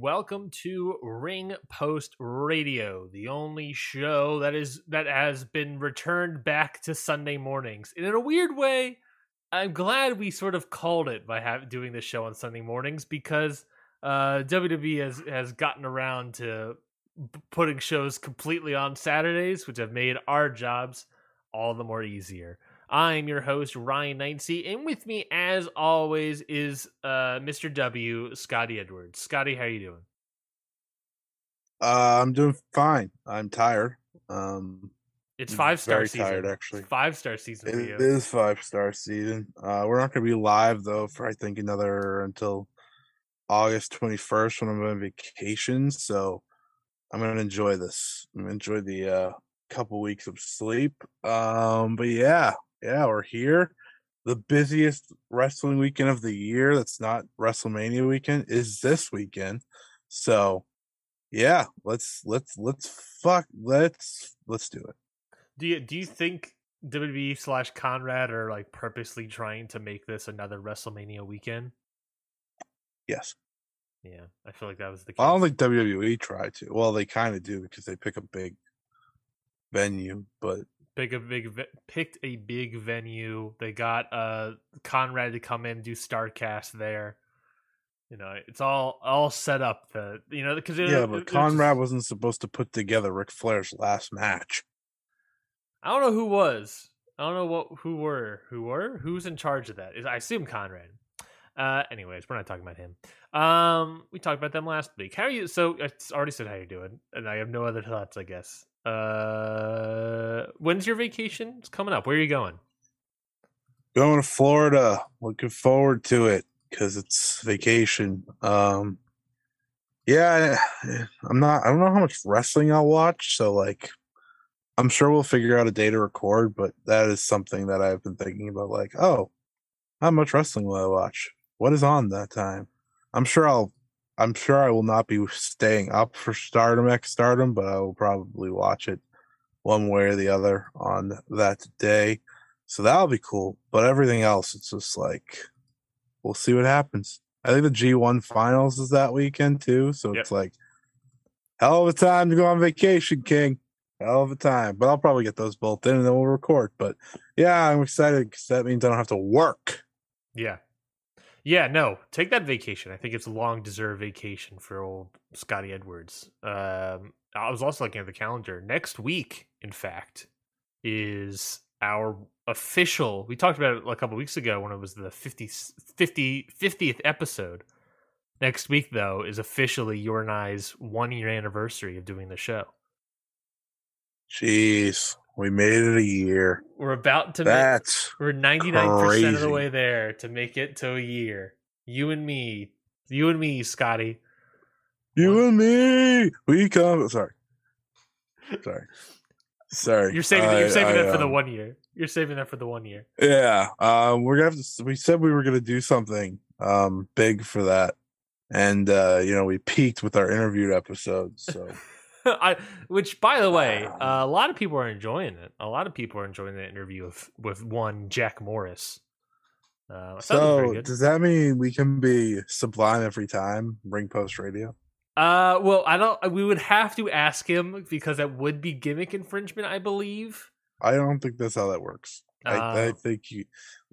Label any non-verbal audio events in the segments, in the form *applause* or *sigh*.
Welcome to Ring Post Radio, the only show that is that has been returned back to Sunday mornings. And in a weird way, I'm glad we sort of called it by doing this show on Sunday mornings because uh, WWE has has gotten around to putting shows completely on Saturdays, which have made our jobs all the more easier. I'm your host, Ryan Knightsey, and with me, as always, is uh, Mr. W, Scotty Edwards. Scotty, how you doing? Uh, I'm doing fine. I'm tired. Um, It's five star season. tired, actually. Five star season it is five star season. Uh, we're not going to be live though for I think another until August 21st when I'm on vacation. So I'm going to enjoy this. I'm going to enjoy the uh, couple weeks of sleep. Um, but yeah, yeah, we're here. The busiest wrestling weekend of the year that's not WrestleMania weekend is this weekend. So yeah, let's let's let's fuck let's let's do it. Do you do you think WWE slash Conrad are like purposely trying to make this another WrestleMania weekend? Yes. Yeah, I feel like that was the case. I don't think WWE tried to. Well, they kind of do because they pick a big venue, but Big a big picked a big venue. They got uh Conrad to come in and do Starcast there. You know, it's all all set up. The you know because yeah, but Conrad wasn't supposed to put together Ric Flair's last match. I don't know who was. I don't know what who were who were who's in charge of that. Is I assume Conrad. Uh, anyways, we're not talking about him. Um, we talked about them last week. How are you? So I already said how you're doing, and I have no other thoughts. I guess. Uh, when's your vacation? It's coming up. Where are you going? Going to Florida. Looking forward to it because it's vacation. Um, yeah, I'm not. I don't know how much wrestling I'll watch, so like, I'm sure we'll figure out a day to record. But that is something that I've been thinking about. Like, oh, how much wrestling will I watch? What is on that time? I'm sure I'll. I'm sure I will not be staying up for Stardom X Stardom, but I will probably watch it one way or the other on that day. So that'll be cool. But everything else, it's just like we'll see what happens. I think the G1 finals is that weekend too. So Yep. it's like hell of a time to go on vacation, King. Hell of a time. But I'll probably get those both in and then we'll record. But yeah, I'm excited because that means I don't have to work. Yeah. Yeah, no, take that vacation. I think it's a long deserved vacation for old Scotty Edwards. Um, I was also looking at the calendar. Next week, in fact, is our official. We talked about it a couple weeks ago when it was the 50, 50, 50th episode. Next week, though, is officially your and I's one year anniversary of doing the show. Jeez, we made it a year. We're about to make, That's We're ninety nine percent of the way there to make it to a year. You and me, you and me, Scotty. you and me. We come. Sorry. Sorry. Sorry. You're saving. I- you're saving I, that for the um, one year. You're saving that for the one year. Yeah, um, we're gonna have to. We said we were gonna do something um big for that, and uh, you know we peaked with our interviewed episodes. So *laughs* I, which, by the way, uh, a lot of people are enjoying it. A lot of people are enjoying the interview with with one Jack Morris. Uh, I thought it was very so does that mean we can be sublime every time ring post radio? Uh, well, I don't. We would have to ask him because that would be gimmick infringement, I believe. I don't think that's how that works. I, I Uh, think you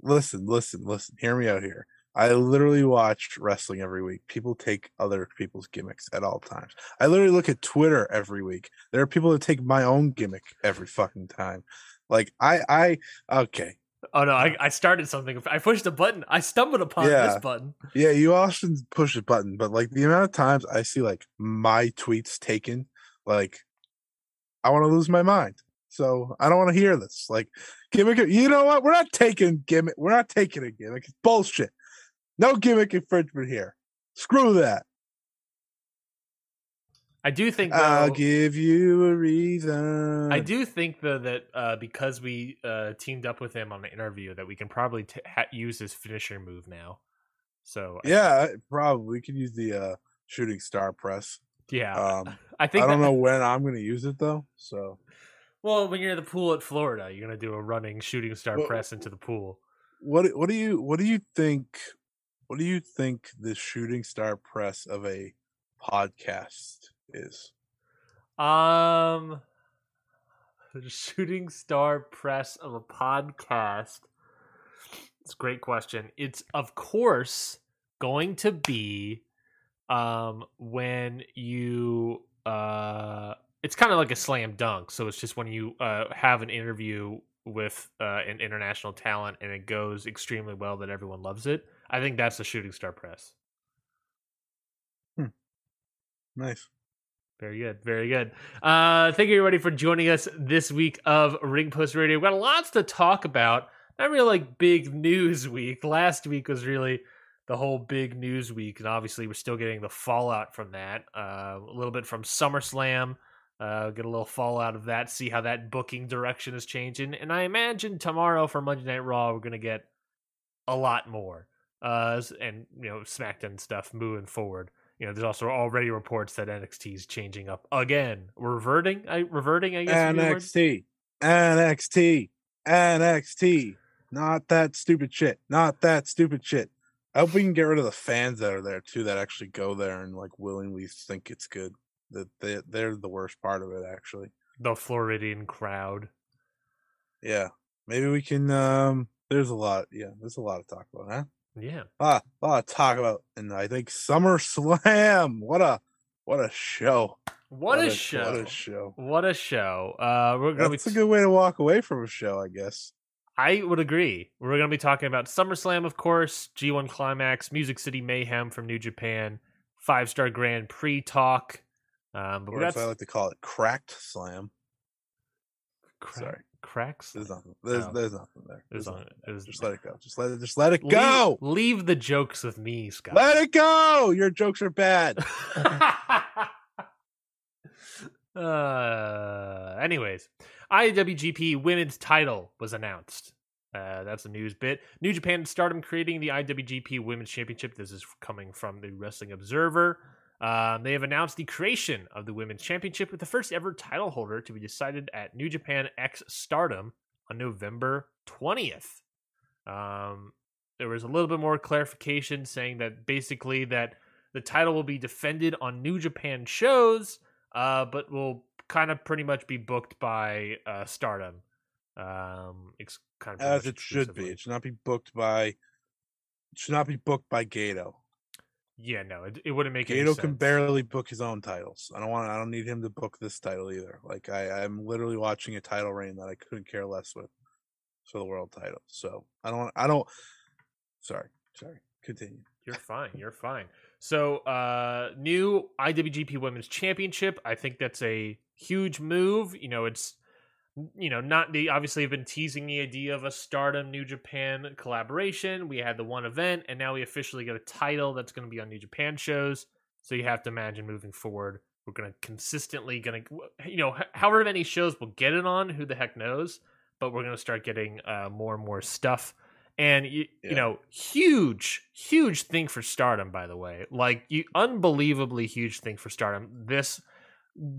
listen, listen, listen. Hear me out here. I literally watch wrestling every week. People take other people's gimmicks at all times. I literally look at Twitter every week. There are people that take my own gimmick every fucking time. Like I, I okay, Oh no, I, uh, I started something. I pushed a button. I stumbled upon this button. yeah. You often push a button, but like the amount of times I see like my tweets taken, like I want to lose my mind. So I don't want to hear this. Like gimmick. You know what? We're not taking gimmick. We're not taking a gimmick. It's bullshit. No gimmick infringement here. Screw that. I do think I'll though- give you a reason. I do think though that uh, because we uh, teamed up with him on the interview, that we can probably t- ha- use his finisher move now. So I- Yeah, probably we could use the uh, shooting star press. yeah, Um, I I don't that- know when I'm going to use it though. So Well, when you're in the pool at Florida, you're gonna do a running shooting star Well- press into the pool. what what do you what do you think? What do you think the shooting star press of a podcast is? Um, *laughs* shooting star press of a podcast. It's a great question. It's of course going to be um when you uh it's kind of like a slam dunk. So it's just when you uh have an interview with uh an international talent and it goes extremely well that everyone loves it. I think that's the shooting star press. Nice. Very good. Very good. Uh, thank you, everybody, for joining us this week of Ring Post Radio. We've got lots to talk about. Not really like big *laughs* news week. Last week was really the whole big news week, and obviously we're still getting the fallout from that. Uh, a little bit from SummerSlam. Uh, get a little fallout of that. See how that booking direction is changing, and I imagine tomorrow for Monday Night Raw we're gonna get a lot more. Uh, and you know SmackDown stuff moving forward you know, there's also already reports that NXT is changing up again, reverting. I reverting. I guess. would be the word? NXT, NXT, NXT. Not that stupid shit. Not that stupid shit. I hope we can get rid of the fans that are there too, that actually go there and like willingly think it's good. That they they're the worst part of it, actually. The Floridian crowd. Yeah, maybe we can. um There's a lot. Yeah, there's a lot to talk about, huh? Yeah. Ah, a lot to talk about, and I think Summer Slam. *laughs* What a what a show! What, a, What show! a show! What a show! Uh, we're gonna That's be. a good way to walk away from a show, I guess. I would agree. We're gonna be talking about SummerSlam, of course, G1 Climax, Music City Mayhem from New Japan, Five Star Grand Prix talk. Um, but we Or got as I like to call it, cracked slam. cra- sorry. Cracks. There's nothing. There's Oh. there's nothing there. There's There's nothing there. Just let it go. Just let it. Just let it Leave- go. Leave, the jokes with me, Scott. Let it go. Your jokes are bad. *laughs* uh, anyways, IWGP Women's Title was announced. Uh, that's a news bit. New Japan Stardom creating the IWGP Women's Championship. This is coming from the Wrestling Observer. Um, they have announced the creation of the Women's Championship with the first ever title holder to be decided at New Japan X Stardom on November 20th. Um, there was a little bit more clarification saying that basically that the title will be defended on New Japan shows, uh, but will kind of pretty much be booked by uh, Stardom. Um, it's kind of As it should be. It should not be booked by. It should not be booked by Gedo. Yeah, no, it, it wouldn't make any Gedo sense. can barely book his own titles. I don't want. I don't need him to book this title either. Like I, I'm literally watching a title reign that I couldn't care less with for the world title. So I don't. I don't. Sorry. Sorry. Continue. You're fine. You're fine. So, uh, new IWGP Women's Championship. I think that's a huge move. You know, it's you know not the obviously have been teasing the idea of a Stardom New Japan collaboration. We had the one event, and now we officially get a title that's going to be on New Japan shows. So you have to imagine moving forward, we're going to consistently going to you know however many shows we'll get it on. Who the heck knows? But we're going to start getting uh, more and more stuff. And you, you know, huge, huge thing for Stardom, by the way. Like, you, unbelievably huge thing for Stardom. This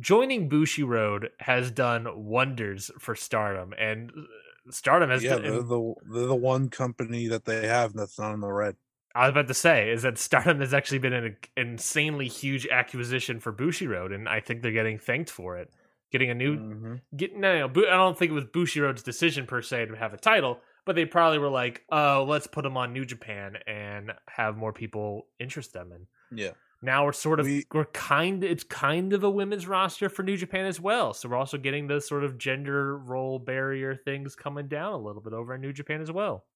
joining Bushiroad has done wonders for Stardom, and uh, Stardom has. yeah, done, they're the they're the one company that they have that's not in the red. I was about to say is that Stardom has actually been an insanely huge acquisition for Bushiroad, and I think they're getting thanked for it. Getting a new, Mhm. getting no, no, I don't think it was Bushiroad's decision per se to have a title, but they probably were like, "Oh, let's put them on New Japan and have more people interest them." And Yeah. Now we're sort of We- we're kind it's kind of a women's roster for New Japan as well. So we're also getting those sort of gender role barrier things coming down a little bit over in New Japan as well.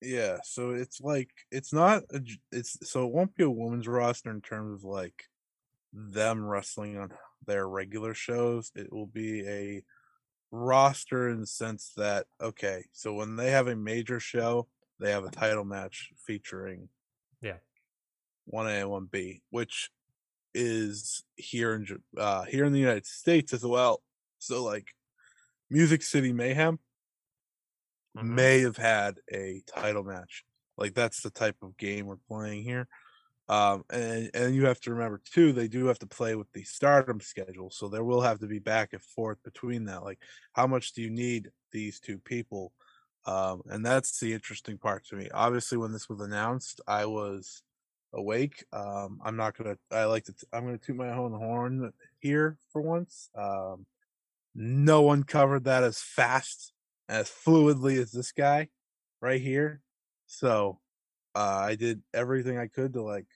Yeah, so it's like it's not a, it's so it won't be a women's roster in terms of like them wrestling on their regular shows. It will be a roster in the sense that okay, so when they have a major show, they have a title match featuring Yeah. one A and one B, which is here in uh here in the United States as well. So like Music City Mayhem mm-hmm. may have had a title match. Like that's the type of game we're playing here. Um, and and you have to remember too, they do have to play with the stardom schedule, so there will have to be back and forth between that. Like, how much do you need these two people? Um, and that's the interesting part to me. Obviously, when this was announced, I was awake. Um, I'm not gonna. I like to. T- I'm gonna toot my own horn here for once. Um, no one covered that as fast, as fluidly as this guy right here. So uh, I did everything I could to like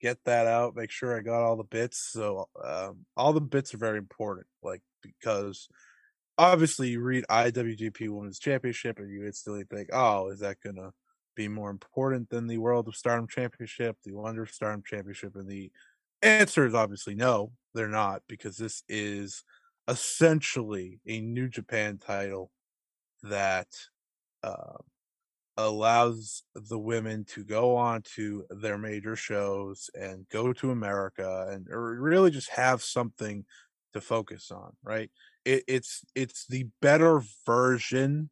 get that out, make sure I got all the bits. So um, all the bits are very important, like because obviously you read IWGP Women's Championship and you instantly think, oh, is that gonna be more important than the World of Stardom Championship, the Wonder of Stardom Championship? And the answer is obviously no, they're not, because this is essentially a New Japan title that uh, allows the women to go on to their major shows and go to America and really just have something to focus on, right? It, it's it's the better version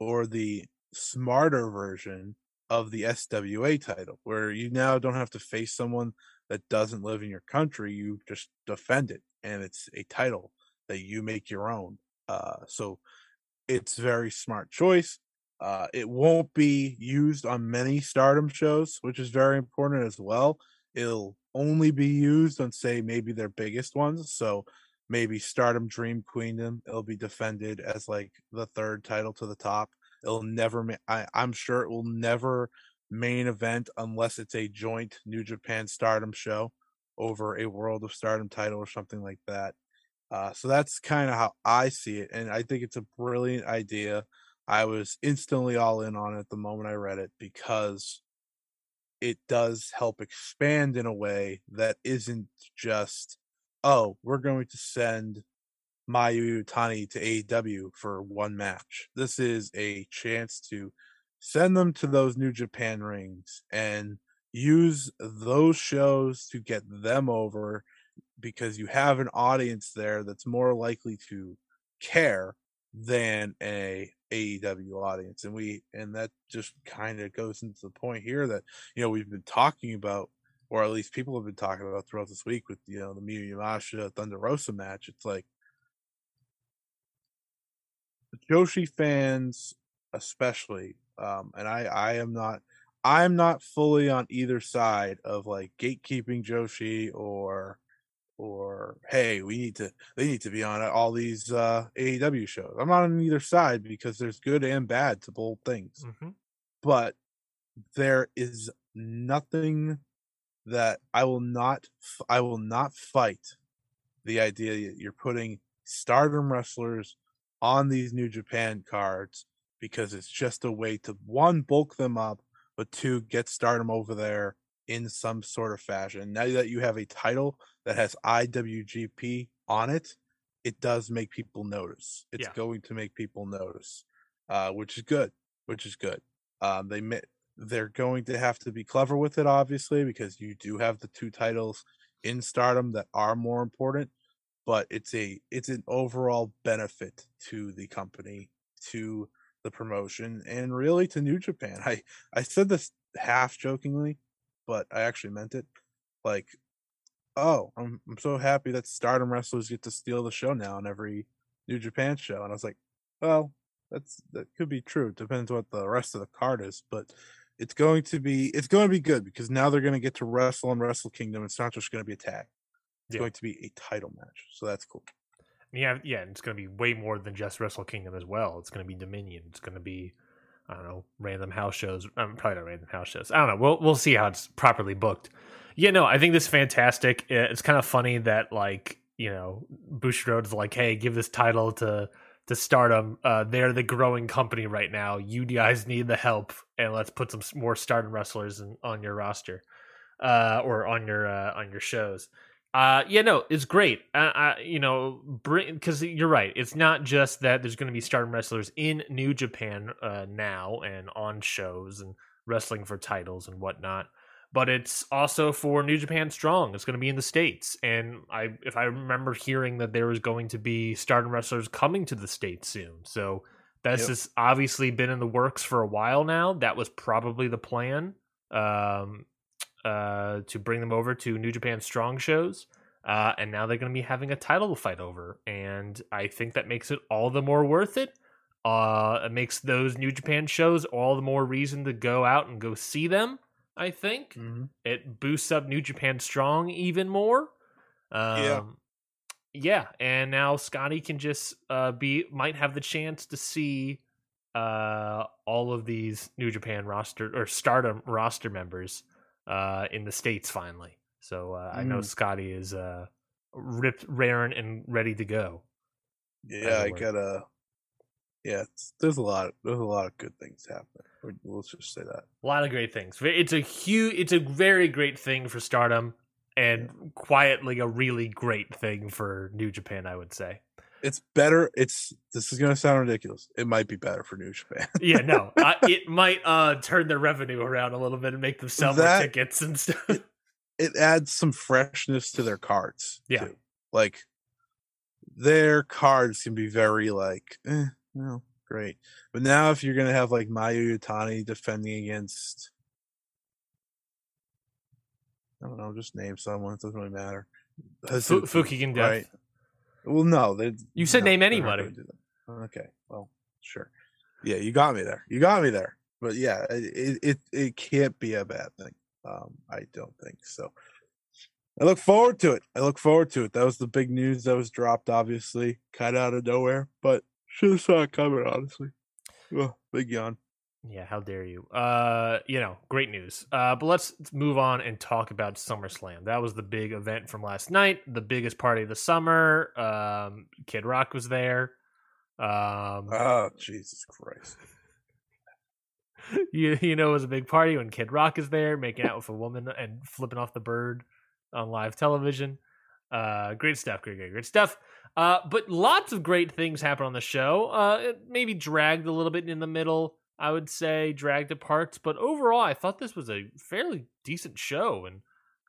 or the smarter version of the SWA title, where you now don't have to face someone that doesn't live in your country. You just defend it, and it's a title that you make your own. Uh, so it's very smart choice. Uh, it won't be used on many stardom shows, which is very important as well. It'll only be used on, say, maybe their biggest ones. So maybe Stardom Dream Queendom, it'll be defended as like the third title to the top. It'll never, ma- I, I'm sure it will never main event unless it's a joint New Japan Stardom show over a World of Stardom title or something like that. Uh, so that's kind of how I see it. And I think it's a brilliant idea. I was instantly all in on it the moment I read it because it does help expand in a way that isn't just, oh, we're going to send Mayu Iwatani to AEW for one match. This is a chance to send them to those New Japan rings and use those shows to get them over because you have an audience there that's more likely to care than a AEW audience. And we and that just kind of goes into the point here that you know we've been talking about, or at least people have been talking about throughout this week with you know the Miyu Yamashita Thunder Rosa match. It's like Joshi fans, especially, um, and I I am not I'm not fully on either side of like gatekeeping Joshi or or hey, we need to they need to be on all these uh AEW shows. I'm not on either side because there's good and bad to both things. Mm-hmm. But there is nothing that I will not I will not fight the idea that you're putting stardom wrestlers on these new Japan cards because it's just a way to one bulk them up, but two get stardom over there in some sort of fashion. Now that you have a title that has IWGP on it, it does make people notice. It's yeah. going to make people notice, uh, which is good. Which is good. Um, they they're going to have to be clever with it, obviously, because you do have the two titles in Stardom that are more important. But it's a it's an overall benefit to the company, to the promotion, and really to New Japan. I I said this half jokingly, but I actually meant it. Like, oh, I'm I'm so happy that Stardom wrestlers get to steal the show now on every New Japan show. And I was like, well, that's that could be true. Depends what the rest of the card is, but it's going to be it's going to be good because now they're going to get to wrestle on Wrestle Kingdom. It's not just going to be a tag. It's yeah. going to be a title match, so that's cool. Yeah, yeah, and it's going to be way more than just Wrestle Kingdom as well. It's going to be Dominion. It's going to be I don't know, random house shows. I'm um, probably not random house shows. I don't know. We'll we'll see how it's properly booked. Yeah, no, I think this is fantastic. It's kind of funny that like you know Bushiroad's like, hey, give this title to to Stardom. Uh, they're the growing company right now. You guys need the help, and let's put some more Stardom wrestlers in, on your roster, uh, or on your uh, on your shows. Uh, yeah, no, it's great. Uh, uh, you know, because you're right. It's not just that there's going to be stardom wrestlers in New Japan uh, now and on shows and wrestling for titles and whatnot, but it's also for New Japan Strong. It's going to be in the states, and I, if I remember hearing that there was going to be Stardom wrestlers coming to the states soon, so this Yep. has obviously been in the works for a while now. That was probably the plan, um, uh, to bring them over to New Japan Strong shows. Uh, and now they're going to be having a title fight over, and I think that makes it all the more worth it. Uh, it makes those New Japan shows all the more reason to go out and go see them. I think Mhm. it boosts up New Japan Strong even more. Um, Yeah. yeah, and now Scotty can just uh, be might have the chance to see uh, all of these New Japan roster or Stardom roster members uh, in the states finally. So uh, I know Mm. Scotty is uh, ripped, raring, and ready to go. Yeah, I gotta. Yeah, it's, there's a lot. There's a lot of good things happening. Let's just say that. A lot of great things. It's a huge, it's a very great thing for Stardom, and quietly a really great thing for New Japan. I would say. It's better. It's this is gonna sound ridiculous. It might be better for New Japan. *laughs* Yeah, no, uh, *laughs* it might uh, turn their revenue around a little bit and make them sell more tickets and stuff. it adds some freshness to their cards. Yeah. too. like their cards can be very like, eh, no, great. But now if you're gonna have like Mayu Iwatani defending against, I don't know, just name someone. It doesn't really matter. Fukigen Death. right? Well, no. You said no, name anybody. that. Okay, well, sure. Yeah, you got me there. You got me there. But yeah, it it, it can't be a bad thing. Um, I don't think so. I look forward to it. I look forward to it. That was the big news that was dropped, obviously, kind of out of nowhere, but *laughs* should have saw it coming, honestly. Ugh, big yawn. Yeah, how dare you? Uh, you know, great news. Uh, but let's move on and talk about SummerSlam. That was the big event from last night, the biggest party of the summer. Um, Kid Rock was there. Um, Oh, Jesus Christ. *laughs* you you know it was a big party when Kid Rock is there making out with a woman and flipping off the bird on live television. Uh, great stuff, great, great, great stuff. Uh, but lots of great things happen on the show. Uh, it maybe dragged a little bit in the middle, I would say, dragged at parts. But overall, I thought this was a fairly decent show and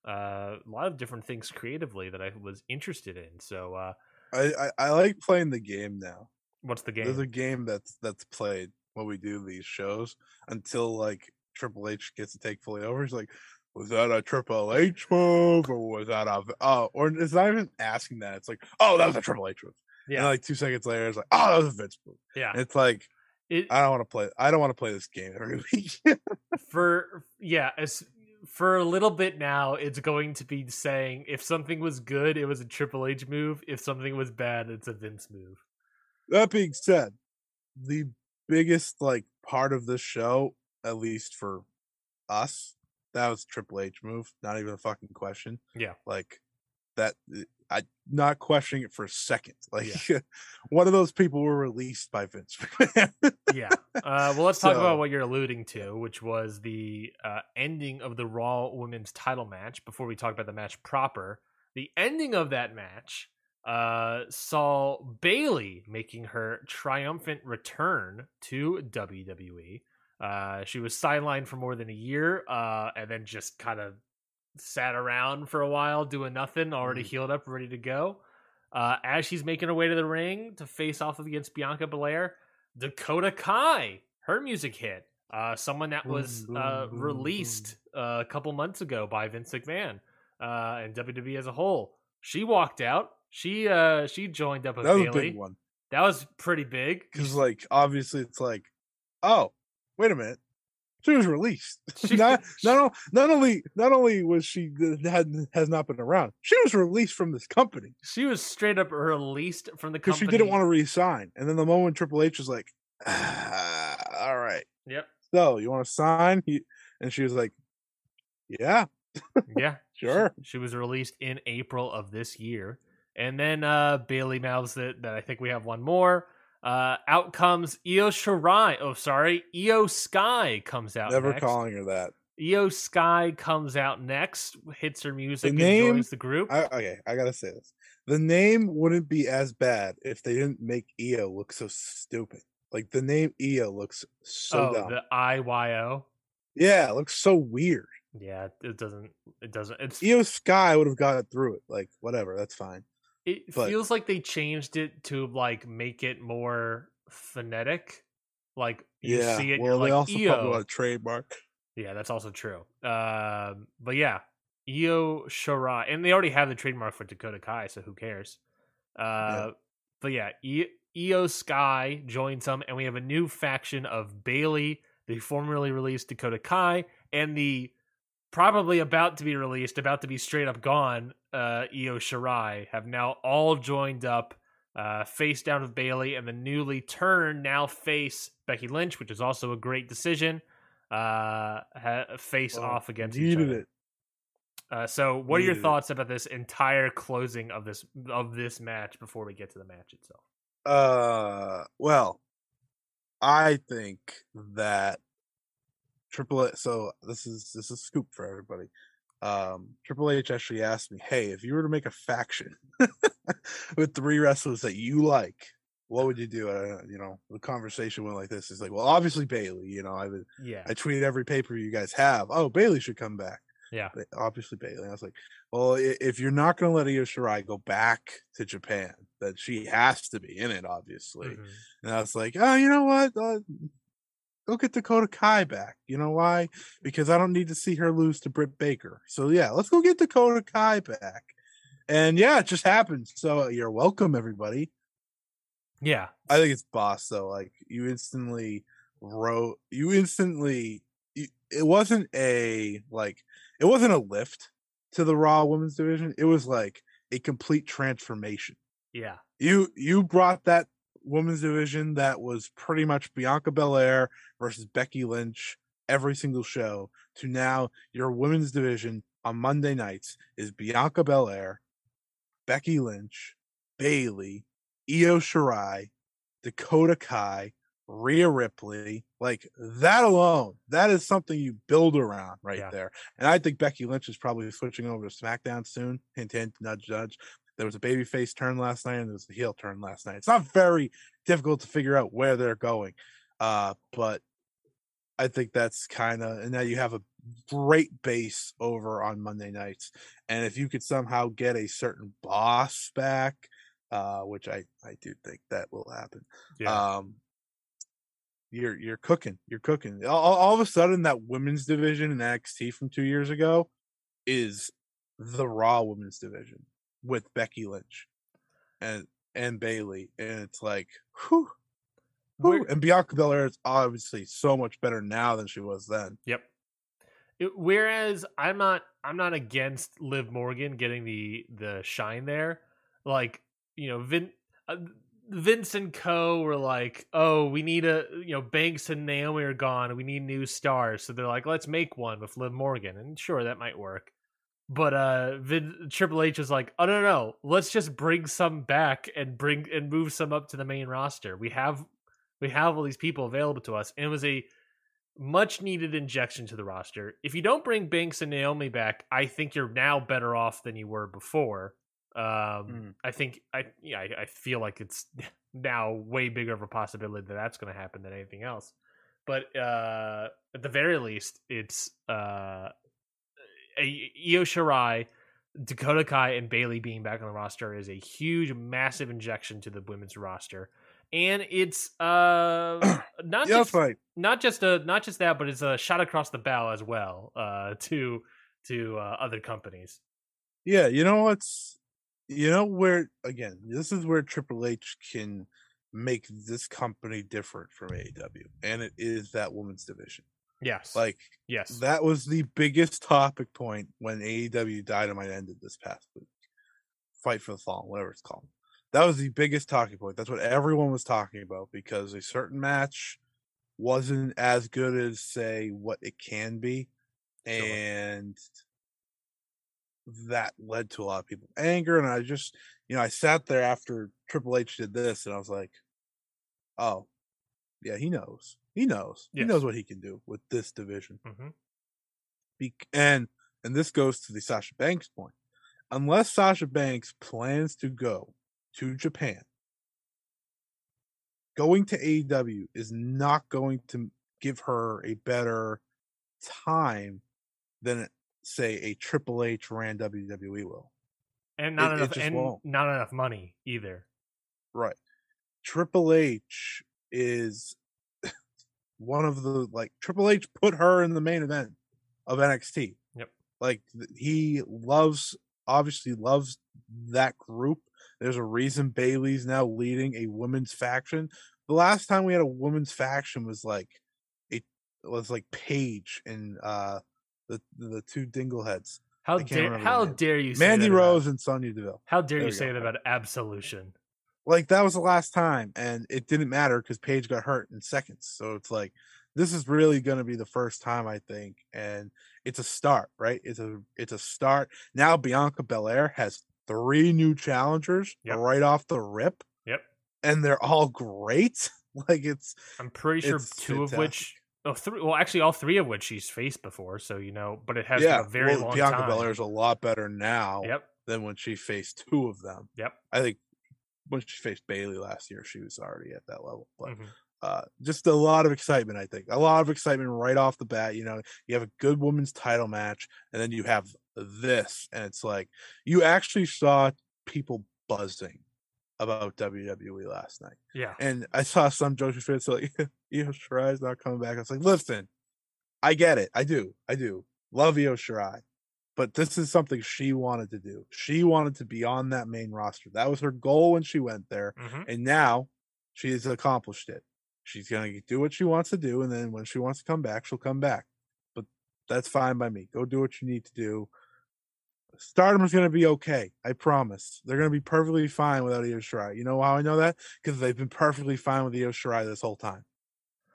uh, a lot of different things creatively that I was interested in. So, uh, I, I, I like playing the game now. what's the game? There's a game that's that's played when we do these shows until like Triple H gets to take fully over. He's like, was that a Triple H move or was that a oh or it's not even asking that. It's like, oh, that was a Triple H move. Yeah. And like two seconds later, it's like, oh, that was a Vince move. yeah, And it's like, it, I don't want to play. I don't want to play this game every *laughs* week. for yeah as for a little bit now it's going to be saying if something was good it was a triple h move if something was bad it's a vince move that being said, the biggest like part of this show, at least for us, that was Triple H move. Not even a fucking question. Yeah. Like that eh, I not questioning it for a second. Like *laughs* one of those people were released by Vince McMahon. yeah uh, well let's *laughs* talk So- about what you're alluding to which was the uh, ending of the raw women's title match before we talk about the match proper the ending of that match uh, saw bayley making her triumphant return to wwe uh, she was sidelined for more than a year uh, and then just kind of sat around for a while doing nothing already Mhm. healed up ready to go uh, as she's making her way to the ring to face off against bianca belair Dakota Kai, her music hit. Uh, someone that was uh, released uh, a couple months ago by Vince McMahon uh, and WWE as a whole. She walked out. She uh, she joined up with that was a Bayley. big one. That was pretty big. Because like obviously it's like, oh, wait a minute. She was released. *laughs* She- not *laughs* not, not only not only was she had has not been around, she was released from this company. She was straight up released from the because company. she didn't want to resign. And then the moment Triple H was like, ah, "All right, Yep. so you want to sign?" He, and she was like, "Yeah, *laughs* Yeah. sure." She was released in April of this year. And then uh, Bayley mouths it that I think we have one more. Uh, out comes Io Shirai. Oh, sorry. Io Sky comes out. Never next. calling her that. Io Sky comes out next, hits her music, the name- joins the group. I, okay, I gotta say this: the name wouldn't be as bad if they didn't make Io look so stupid. Like the name Io looks so oh, dumb. the IYO. yeah, it looks so weird. Yeah, it doesn't. It doesn't. It's Io Sky would have got through it. Like whatever, that's fine. It but- feels like they changed it to like make it more phonetic. Like you yeah. see it, well, you're they like also Io. want trademark. Yeah, that's also true. Um, but yeah, Io Shirai, and they already have the trademark for Dakota Kai, so who cares? Uh, but yeah, I- Io Sky joins them, and we have a new faction of Bayley, the formerly released Dakota Kai, and the probably about to be released, about to be straight up gone, uh, Io Shirai have now all joined up, uh, face down with Bayley, and the newly turned now face Becky Lynch, which is also a great decision. Uh, ha- face Well, off against each other. Uh, so, what are your Needed it. thoughts about this entire closing of this of this match before we get to the match itself? Uh, well, I think that Triple H. So this is this is scoop for everybody. Um, Triple H actually asked me, "Hey, if you were to make a faction *laughs* with three wrestlers that you like, what would you do?" Uh, you know, the conversation went like this: "Is like, well, obviously Bayley. You know, I would, Yeah, I tweeted every paper you guys have. Oh, Bayley should come back. yeah, Ba- obviously Bayley. I was like, well, if you're not going to let Io Shirai go back to Japan, then she has to be in it, obviously. Mhm. And I was like, oh, you know what? Uh, go get Dakota Kai back. You know why? Because I don't need to see her lose to Britt Baker. So yeah, let's go get Dakota Kai back. And yeah, it just happened. So you're welcome, everybody. yeah. I think it's boss though. Like you instantly wrote, you instantly. You, it wasn't a like, it wasn't a lift to the Raw Women's Division. It was like a complete transformation. Yeah, You you brought that women's division that was pretty much Bianca Belair versus Becky Lynch every single show to now your women's division on Monday nights is Bianca Belair, Becky Lynch, Bayley, Io Shirai, Dakota Kai, Rhea Ripley. Like that alone, that is something you build around right Yeah. there. And I think Becky Lynch is probably switching over to SmackDown soon. Hint, hint, nudge, nudge. There was a babyface turn last night and there was a heel turn last night. It's not very difficult to figure out where they're going. Uh, but I think that's kind of, and now you have a great base over on Monday nights. And if you could somehow get a certain boss back, uh, which I, I do think that will happen. yeah, Um, you're you're cooking. You're cooking. All, all all of a sudden, that women's division in NXT from two years ago is the Raw women's division with Becky Lynch and and Bayley, and it's like, whew, whew. And Bianca Belair is obviously so much better now than she was then. Yep. It- whereas I'm not I'm not against Liv Morgan getting the the shine there. Like, you know, Vin uh, Vince and Co were like, "Oh, we need a, you know, Banks and Naomi are gone. We need new stars." So they're like, "Let's make one with Liv Morgan." And sure, that might work. But uh Vin, Triple H is like, "Oh no, no, no. Let's just bring some back and bring and move some up to the main roster. We have we have all these people available to us." And it was a much needed injection to the roster. If you don't bring Banks and Naomi back, I think you're now better off than you were before. Um, Mm. I think I yeah I, I feel like it's *laughs* now way bigger of a possibility that that's going to happen than anything else. But uh, at the very least, it's uh, Io Shirai, Dakota Kai, and Bayley being back on the roster is a huge, massive injection to the women's roster, and it's uh *clears throat* not Yeah, just fine. not just a not just that, but it's a shot across the bow as well uh, to to uh, other companies. Yeah, you know what's you know where again, this is where Triple H can make this company different from AEW, and it is that women's division. Yes, Like yes, that was the biggest topic point when AEW Dynamite ended this past week. Fight for the Fallen, whatever it's called. That was the biggest talking point. That's what everyone was talking about because a certain match wasn't as good as say what it can be. Sure. And that led to a lot of people anger. And I just, you know, I sat there after Triple H did this and I was like, oh, yeah, he knows. He knows. He knows what he can do with this division. hmm Bec- and and this goes to the Sasha Banks point. Unless Sasha Banks plans to go to Japan, going to AEW is not going to give her a better time than say a Triple H ran WWE will. And not It- it enough just and won't. not enough money either. Right. Triple H is one of the like Triple H put her in the main event of NXT. Yep. Like he loves obviously loves that group. There's a reason Bayley's now leading a women's faction. The last time we had a women's faction was like it was like Paige and uh the the two Dingleheads. How dare how dare you say Mandy that about- Rose and Sonya Deville. how dare There you say go. that about absolution? Like that was the last time and it didn't matter because Paige got hurt in seconds. So it's like this is really going to be the first time I think and it's a start, right? It's a it's a start. Now Bianca Belair has three new challengers Yep. right off the rip Yep. and they're all great. *laughs* like it's I'm pretty sure two of which oh three well actually all three of which she's faced before, so you know, but it has yeah, been a very well, long Bianca time. Belair is a lot better now Yep. than when she faced two of them. Yep. I think when she faced Bayley last year, she was already at that level. But Mhm. uh, just a lot of excitement. I think a lot of excitement right off the bat. You know, you have a good women's title match, and then you have this, and it's like you actually saw people buzzing about WWE last night. Yeah. And I saw some Joshi fans like, *laughs* Io Shirai's not coming back. I was like, listen, I get it. I do. I do. Love Io Shirai. But this is something she wanted to do. She wanted to be on that main roster. That was her goal when she went there. hmm And now she has accomplished it. She's going to do what she wants to do. And then when she wants to come back, she'll come back. But that's fine by me. Go do what you need to do. Stardom is going to be okay. I promise. They're going to be perfectly fine without Io Shirai. You know how I know that? Because they've been perfectly fine with Io Shirai this whole time.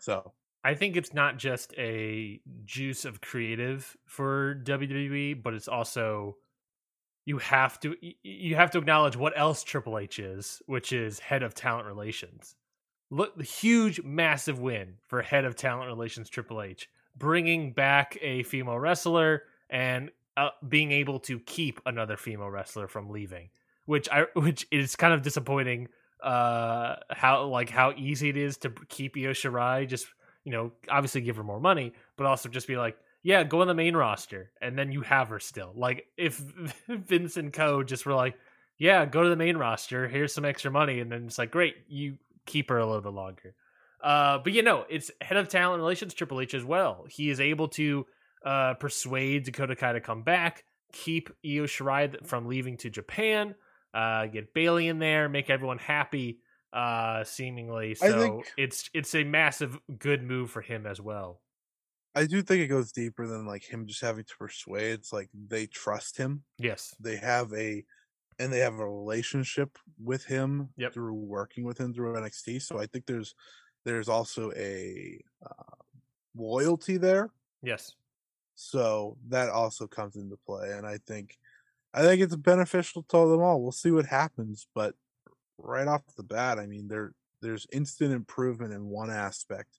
So I think it's not just a juice of creative for WWE, but it's also you have to you have to acknowledge what else Triple H is, which is head of talent relations. Look, the huge, massive win for head of talent relations Triple H, bringing back a female wrestler and uh, being able to keep another female wrestler from leaving, which I *laughs* which is kind of disappointing. Uh, how like how easy it is to keep Io Shirai just you know, obviously give her more money, but also just be like, yeah, go on the main roster, and then you have her still. Like if *laughs* Vince and Co. just were like, yeah, go to the main roster, here's some extra money, and then it's like, great, you keep her a little bit longer. Uh, but you know, it's head of talent relations Triple H as well. He is able to uh, persuade Dakota Kai to come back, keep Io Shirai from leaving to Japan, uh, get Bayley in there, make everyone happy uh seemingly so think- it's it's a massive good move for him as well I do think it goes deeper than like him just having to persuade. It's like they trust him. yes They have a and they have a relationship with him Yep. through working with him through NXT. So I think there's there's also a uh, loyalty there. yes So that also comes into play, and I think I think it's beneficial to them all. We'll see what happens, but right off the bat, I mean there there's instant improvement in one aspect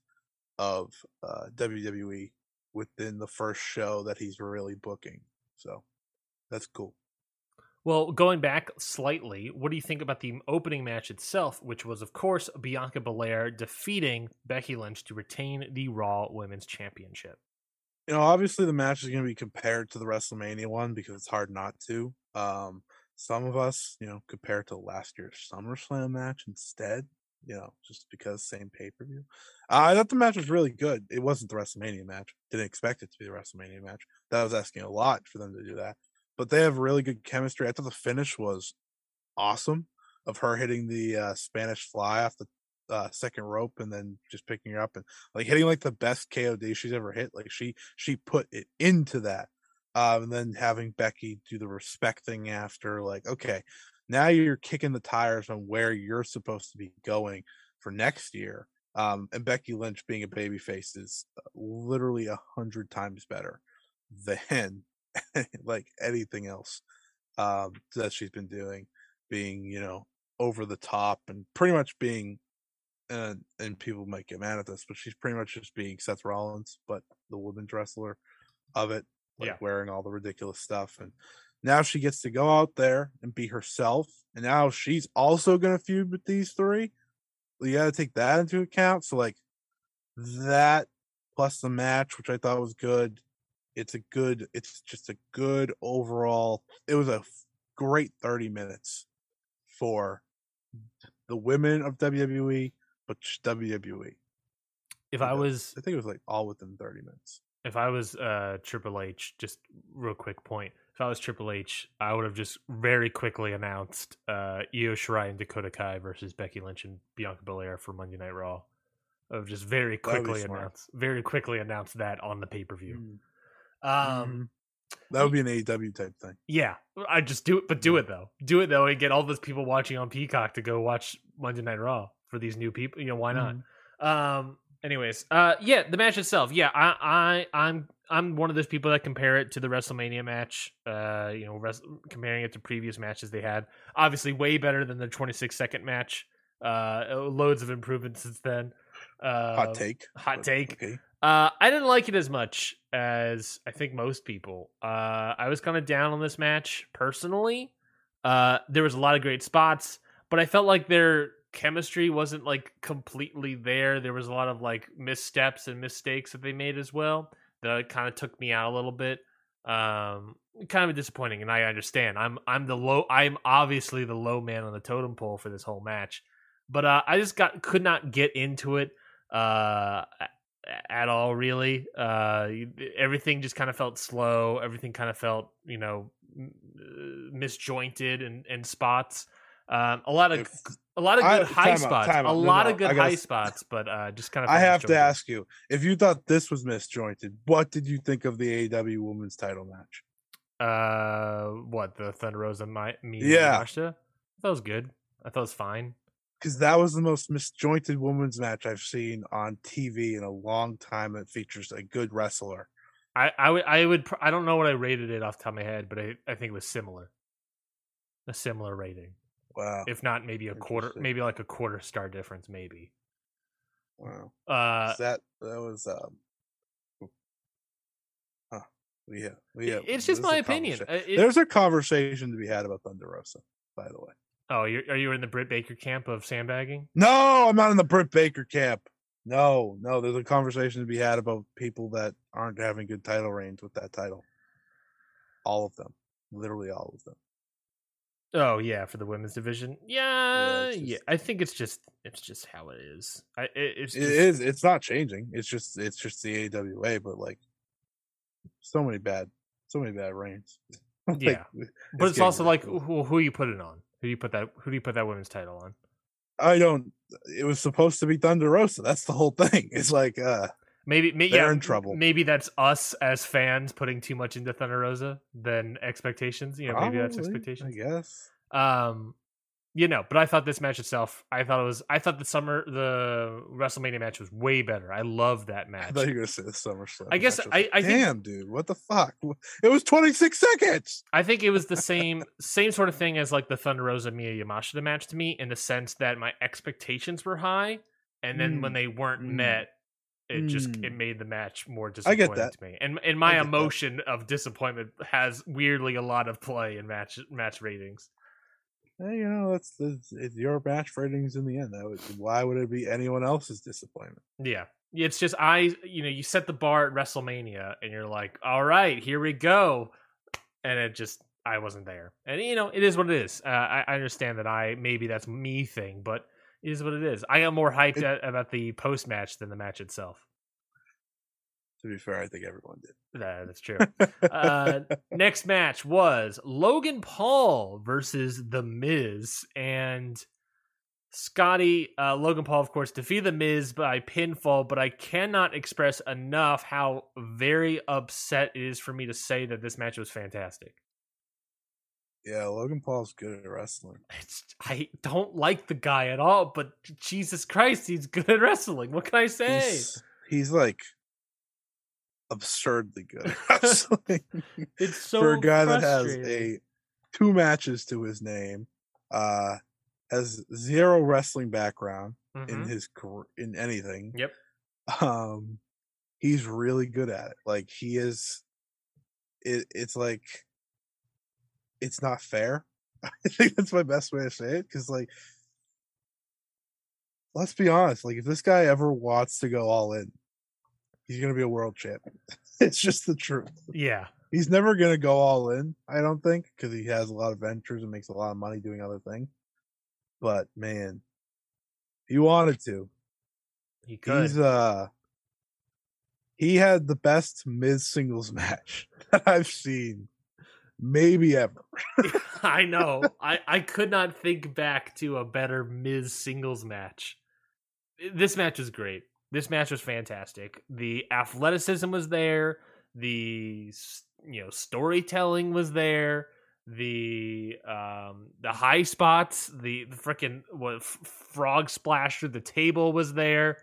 of uh, WWE within the first show that he's really booking. So that's cool. well going back slightly what do you think about the opening match itself which was of course bianca belair defeating becky lynch to retain the raw women's championship you know, obviously the match is going to be compared to the WrestleMania one because it's hard not to. Um, some of us, you know, compare to last year's SummerSlam match instead, you know, just because same pay per view. Uh, I thought the match was really good. It wasn't the WrestleMania match. Didn't expect it to be the WrestleMania match. That was asking a lot for them to do that. But they have really good chemistry. I thought the finish was awesome of her hitting the uh, Spanish fly off the uh, second rope and then just picking her up and like hitting like the best KOD she's ever hit. Like she she put it into that. Um, and then having Becky do the respect thing after, like, okay, now you're kicking the tires on where you're supposed to be going for next year. Um, and Becky Lynch being a babyface is uh, literally a hundred times better than *laughs* like anything else um, that she's been doing, being you know over the top and pretty much being and and people might get mad at this, but she's pretty much just being Seth Rollins, but the women's wrestler of it, like Yeah. wearing all the ridiculous stuff. And now she gets to go out there and be herself. And now she's also gonna feud with these three. You gotta take that into account. So like that plus the match, which I thought was good, it's a good. It's just a good overall. It was a great thirty minutes for the women of WWE, but just WWE. If I was I think it was like all within thirty minutes. If I was uh Triple H, just real quick point. If I was Triple H, I would have just very quickly announced uh Io Shirai and Dakota Kai versus Becky Lynch and Bianca Belair for Monday Night Raw. I Of just very would quickly announce very quickly announce that on the pay per view. Mm. Um Mhm. that would be an AEW type thing. Yeah, I just do it, but do it though. Do it though, and get all those people watching on Peacock to go watch Monday Night Raw for these new people. You know, why not? Um. Anyways, uh, yeah, the match itself. Yeah, I, I, I'm, I'm one of those people that compare it to the WrestleMania match. Uh, you know, res- comparing it to previous matches they had. Obviously, way better than the 26 second match. Uh, loads of improvements since then. Uh, Hot take. Hot take. Okay. Uh, I didn't like it as much as I think most people. Uh, I was kind of down on this match personally. Uh, there was a lot of great spots, but I felt like their chemistry wasn't like completely there. There was a lot of like missteps and mistakes that they made as well that kind of took me out a little bit. Um, kind of disappointing, and I understand. I'm I'm the low. I'm obviously the low man on the totem pole for this whole match, but uh, I just got could not get into it. Uh, at all really uh everything just kind of felt slow everything kind of felt you know misjointed and in spots um a lot of If- a lot of I- good high time out, spots a. No, lot no, of good gotta high spots but uh just kind of I have to ask you if you thought this was misjointed. What did you think of the AEW Women's Title match? uh what the thunder rosa me Yeah. Masha? that was good i thought it was fine Because that was the most misjointed women's match I've seen on TV in a long time. That features a good wrestler. i i would i would i don't know what i rated it off the top of my head but i i think it was similar a similar rating Wow. if not maybe a quarter maybe like a quarter star difference maybe wow. uh that that was um. Huh. Yeah. Yeah. it's just my opinion it- There's a conversation to be had about Thunder Rosa, by the way. oh you're, are you in the britt baker camp of sandbagging No, I'm not in the Britt Baker camp. No, no, there's a conversation to be had about people that aren't having good title reigns with that title. All of them, literally all of them. Oh yeah for the women's division yeah yeah, just- i think it's just it's just how it is i it, it's just, is. It's not changing. It's just. It's just the AWA. But like, so many bad, so many bad reigns. *laughs* Like, Yeah. but it's also like ridiculous. who, who you put it on who do you put that who do you put that women's title on I don't. It was supposed to be Thunder Rosa. That's the whole thing. It's like, uh, maybe, maybe They're yeah, in trouble. maybe that's us as fans putting too much into thunder rosa than expectations you know maybe that's probably, expectations I guess. Um, you know, but I thought this match itself, I thought it was, I thought the summer, the WrestleMania match was way better. I love that I match. thought you were gonna say the SummerSlam. I guess. I- I think- damn, dude, what the fuck? It was 26 seconds. I think it was the same, *laughs* same sort of thing as like the Thunder Rosa Miyu Yamashita match to me, in the sense that my expectations were high, and then when Mm, they weren't mm, met, it just it mm. made the match more I disappointing get that. to me. And and my get that. emotion of disappointment has weirdly a lot of play in match match ratings. Hey, you know, that's, your match ratings in the end. That would, why would it be anyone else's disappointment? Yeah. It's just I you know, you set the bar at WrestleMania and you're like, all right, here we go. And it just I wasn't there. And you know, it is what it is. Uh, I, I understand that I maybe that's me thing, but it is what it is. I got more hyped It- at, about the post match than the match itself. To be fair, I think everyone did. That's true. uh, *laughs* next match was Logan Paul versus The Miz. And Scotty, uh, Logan Paul, of course, defeated The Miz by pinfall, but I cannot express enough how very upset it is for me to say that this match was fantastic. Yeah, Logan Paul's good at wrestling. It's, I don't like the guy at all, but Jesus Christ, he's good at wrestling. What can I say? He's, he's like absurdly good at *laughs* wrestling. *laughs* it's so *laughs* for a guy that has a two matches to his name, uh, has zero wrestling background in Mhm. his career, in anything. Yep. Um, he's really good at it. Like he is. It it's like. It's not fair. *laughs* I think that's my best way to say it because like. Let's be honest. Like, if this guy ever wants to go all in, he's gonna be a world champion. *laughs* it's just the truth. Yeah. He's never gonna go all in, I don't think, because he has a lot of ventures and makes a lot of money doing other things. But man, he wanted to. He could. He's uh he had the best Miz singles *laughs* match that I've seen, maybe ever. *laughs* *laughs* I know. I, I could not think back to a better Miz singles match. This match was great. This match was fantastic. The athleticism was there. The you know storytelling was there. The um the high spots, the, the freaking what frog splash through the table was there.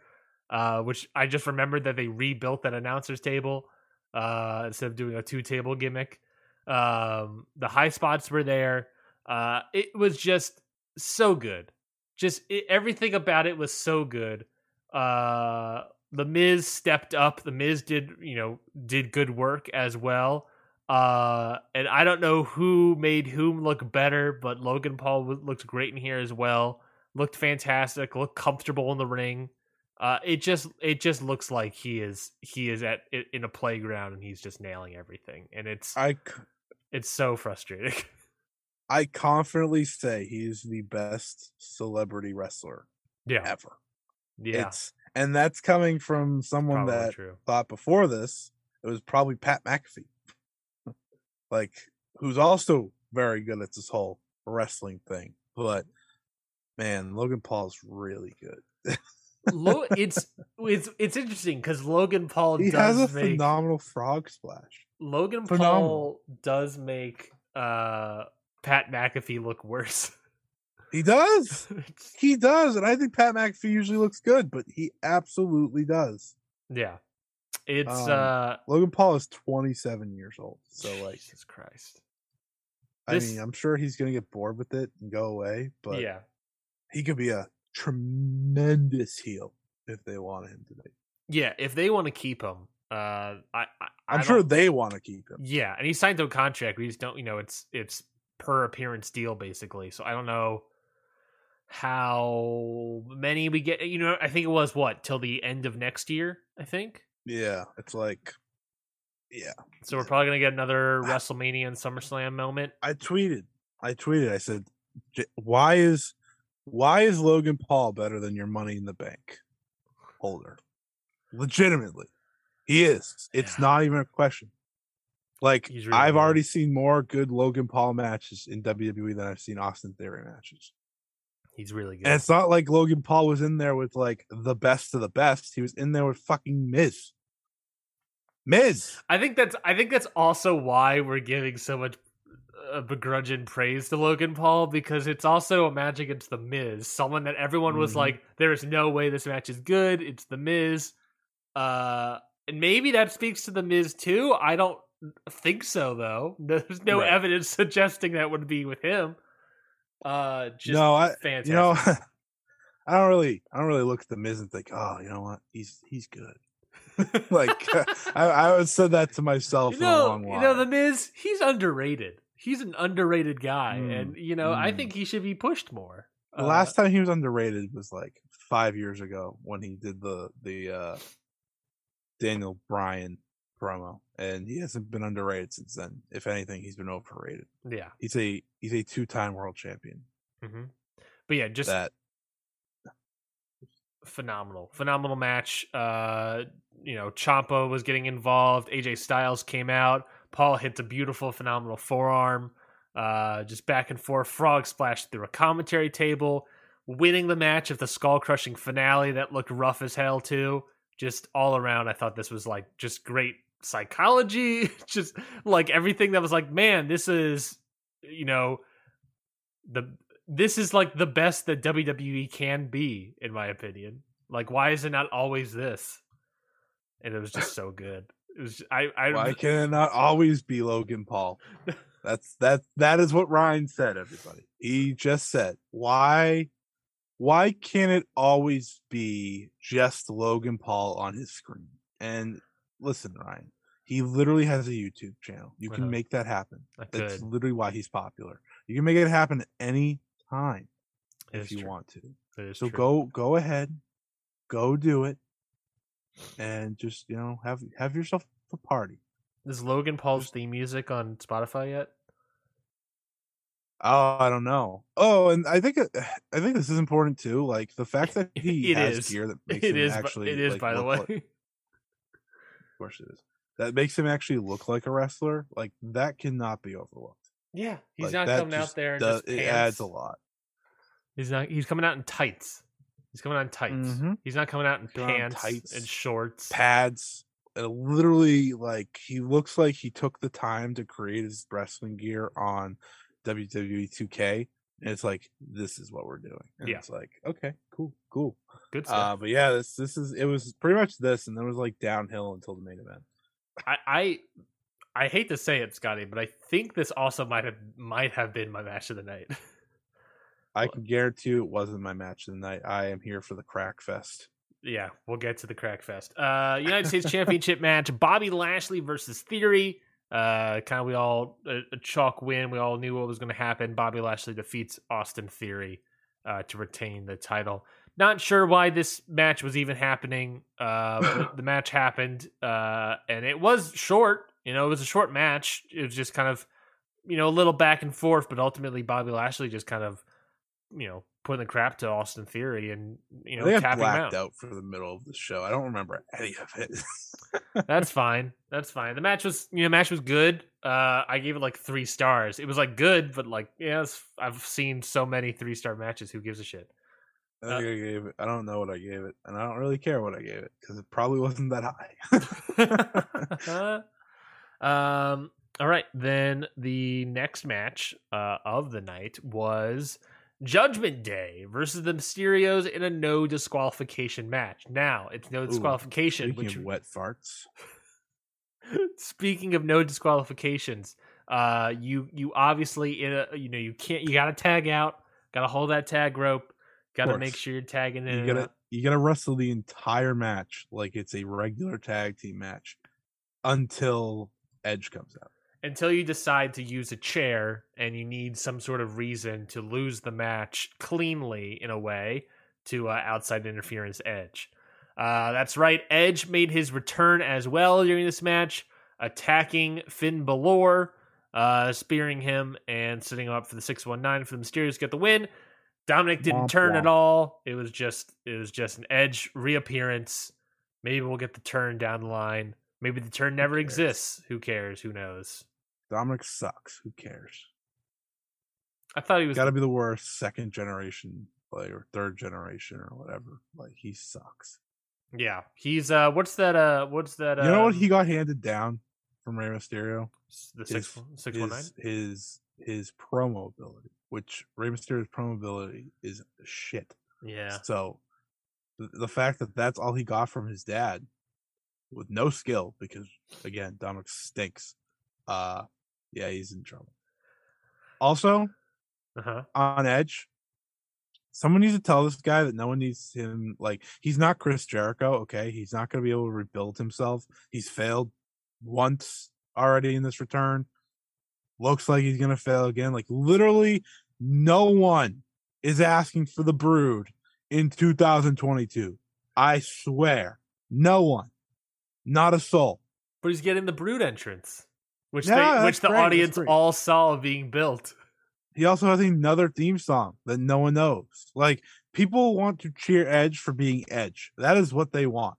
Uh, which I just remembered that they rebuilt that announcers table uh, instead of doing a two table gimmick. Um, the high spots were there. Uh, it was just so good. Just it, everything about it was so good. Uh, the Miz stepped up. The Miz did, you know, did good work as well. Uh, and I don't know who made whom look better, but Logan Paul w- looked great in here as well. Looked fantastic. Looked comfortable in the ring. Uh, it just it just looks like he is he is at in a playground and he's just nailing everything, and it's I it's so frustrating. *laughs* I confidently say he is the best celebrity wrestler yeah, ever. yeah, It's and that's coming from someone probably that true. thought before this it was probably Pat McAfee. *laughs* like who's also very good at this whole wrestling thing. But man, Logan Paul's really good. *laughs* Lo- it's it's it's interesting because Logan Paul he does has a make phenomenal frog splash. Logan phenomenal. Paul does make uh Pat McAfee look worse. He does. *laughs* He does, and I think Pat McAfee usually looks good, but he absolutely does. yeah, it's Um, uh Logan Paul is 27 years old, so like, Jesus Christ. I This- mean, I'm sure he's gonna get bored with it and go away, but yeah, he could be a tremendous heel if they want him to be. yeah. If they want to keep him, uh, I, I I'm I sure they want to keep him. Yeah, and he signed to a contract. We just don't, you know, it's it's per appearance deal basically. So I don't know how many we get. You know, I think it was what till the end of next year. I think. Yeah, it's like, yeah. So we're probably gonna get another WrestleMania and SummerSlam moment. I tweeted, I tweeted, I said, why is, why is Logan Paul better than your Money in the Bank holder? Legitimately, he is. It's Yeah. not even a question. Like really I've good. already seen more good Logan Paul matches in WWE than I've seen Austin Theory matches. He's really good. And it's not like Logan Paul was in there with like the best of the best. He was in there with fucking Miz. Miz. I think that's I think that's also why we're giving so much uh, begrudging praise to Logan Paul because it's also a match against the Miz, someone that everyone was Mhm. like, "There is no way this match is good." It's the Miz, uh, and maybe that speaks to the Miz too. I don't think so though. *laughs* There's no Right. evidence *laughs* suggesting that would be with him. Uh, just no, I fantastic. you know *laughs* I don't really I don't really look at the Miz and think, oh, you know what? He's he's good. like I, I would said that to myself you for a know, you know, the Miz, he's underrated. He's an underrated guy, Mm, and you know, I mm. think he should be pushed more. The Uh, last time he was underrated was like five years ago when he did the the uh Daniel Bryan promo, and he hasn't been underrated since then. If anything, he's been overrated. yeah, He's a he's a two time world champion. hmm but yeah, just that phenomenal, phenomenal match. Uh, you know, Ciampa was getting involved. AJ Styles came out. Paul hits a beautiful, phenomenal forearm. Uh, just back and forth, frog splash through a commentary table, winning the match of the skull crushing finale that looked rough as hell too. Just all around, I thought this was like just great psychology. *laughs* just like everything that was like, man, this is you know the this is like the best that WWE can be, in my opinion. Like, why is it not always this? And it was just so good. It was I I why can it not always be Logan Paul? *laughs* That's that that is what Ryan said, everybody. He just said, why why can't it always be just Logan Paul on his screen? And listen, Ryan, he literally has a YouTube channel. You can make that happen. I That's could. literally why he's popular. You can make it happen any time It if is you true. want to. It is So true. go go ahead, go do it, and just you know have have yourself a party. Is Logan Paul's theme music on Spotify yet? Oh, I don't know. Oh, and I think *sighs* I think this is important too. Like the fact that *laughs* he has is. gear that *laughs* makes It him is. actually. it is, like, by the way. like- *laughs* of course, it is. That makes him actually look like a wrestler. Like that cannot be overlooked. yeah, he's Like, not coming out there in does- just it adds a lot. He's not. He's coming out in tights. He's coming on in tights. Mhm. He's not coming out in Coming pants tights, and shorts. Pads. And literally, like he looks like he took the time to create his wrestling gear on WWE 2K, and it's like this is what we're doing. And Yeah. it's like okay, cool, cool. Good stuff. Uh, but yeah, this this is it was pretty much this, and then it was like downhill until the main event. I, I I hate to say it, Scotty, but I think this also might have might have been my match of the night. *laughs* I can guarantee you it wasn't my match of the night. I am here for the crack fest. yeah, we'll get to the crack fest. Uh, United States Championship match: Bobby Lashley versus Theory. Uh, kind of we all a, a chalk win. We all knew what was going to happen. Bobby Lashley defeats Austin Theory uh, to retain the title. Not sure why this match was even happening. Uh, *laughs* the match happened, uh, and it was short. You know, it was a short match. It was just kind of, you know, a little back and forth, but ultimately Bobby Lashley just kind of, you know, putting the crap to Austin Theory and you know I tapping blacked out. out for the middle of the show. I don't remember any of it. *laughs* That's fine. That's fine. The match was, you know, match was good. Uh, I gave it like three stars. It was like good, but like, yeah, I've seen so many three star matches. Who gives a shit? I think I gave it. I don't know what I gave it, and I don't really care what I gave it because it probably wasn't that high. *laughs* um. All right. Then the next match uh, of the night was Judgment Day versus the Mysterios in a no disqualification match. Now it's no Ooh, disqualification, Speaking which of wet farts, *laughs* Speaking of no disqualifications, uh, you you obviously in a you know you can't you got to tag out, got to hold that tag rope, got to make sure you're tagging in. you gotta out. you gotta wrestle the entire match like it's a regular tag team match until Edge comes out. Until you decide to use a chair and you need some sort of reason to lose the match cleanly in a way to uh, outside interference Edge. Uh, that's right. Edge made his return as well during this match, attacking Finn Balor, uh, spearing him and setting him up for the six one nine for the Mysterios to get the win. Dominic didn't turn at all. It was just it was just an Edge reappearance. Maybe we'll get the turn down the line. Maybe the turn never exists. Who cares? Who knows? Dominic sucks. Who cares? I thought he was Got to be the worst second generation player, third generation, or whatever. Like he sucks. Yeah, he's uh, what's that? Uh, what's that? Uh, you know what he got handed down from Rey Mysterio? the six His- six one nine. his, his his promo ability, which Rey Mysterio's promo ability is shit. Yeah, So the, the fact that that's all he got from his dad, with no skill, because again Dominic stinks. Uh, yeah, he's in trouble. Also, uh huh. on Edge, someone needs to tell this guy that no one needs him. Like he's not Chris Jericho. Okay, he's not going to be able to rebuild himself. He's failed once already in this return. Looks like he's going to fail again. Like literally, no one is asking for the Brood in 2022. I swear, no one, not a soul. But he's getting the Brood entrance, which Yeah, they, which the great, audience all saw being built. He also has another theme song that no one knows. Like people want to cheer Edge for being Edge. That is what they want.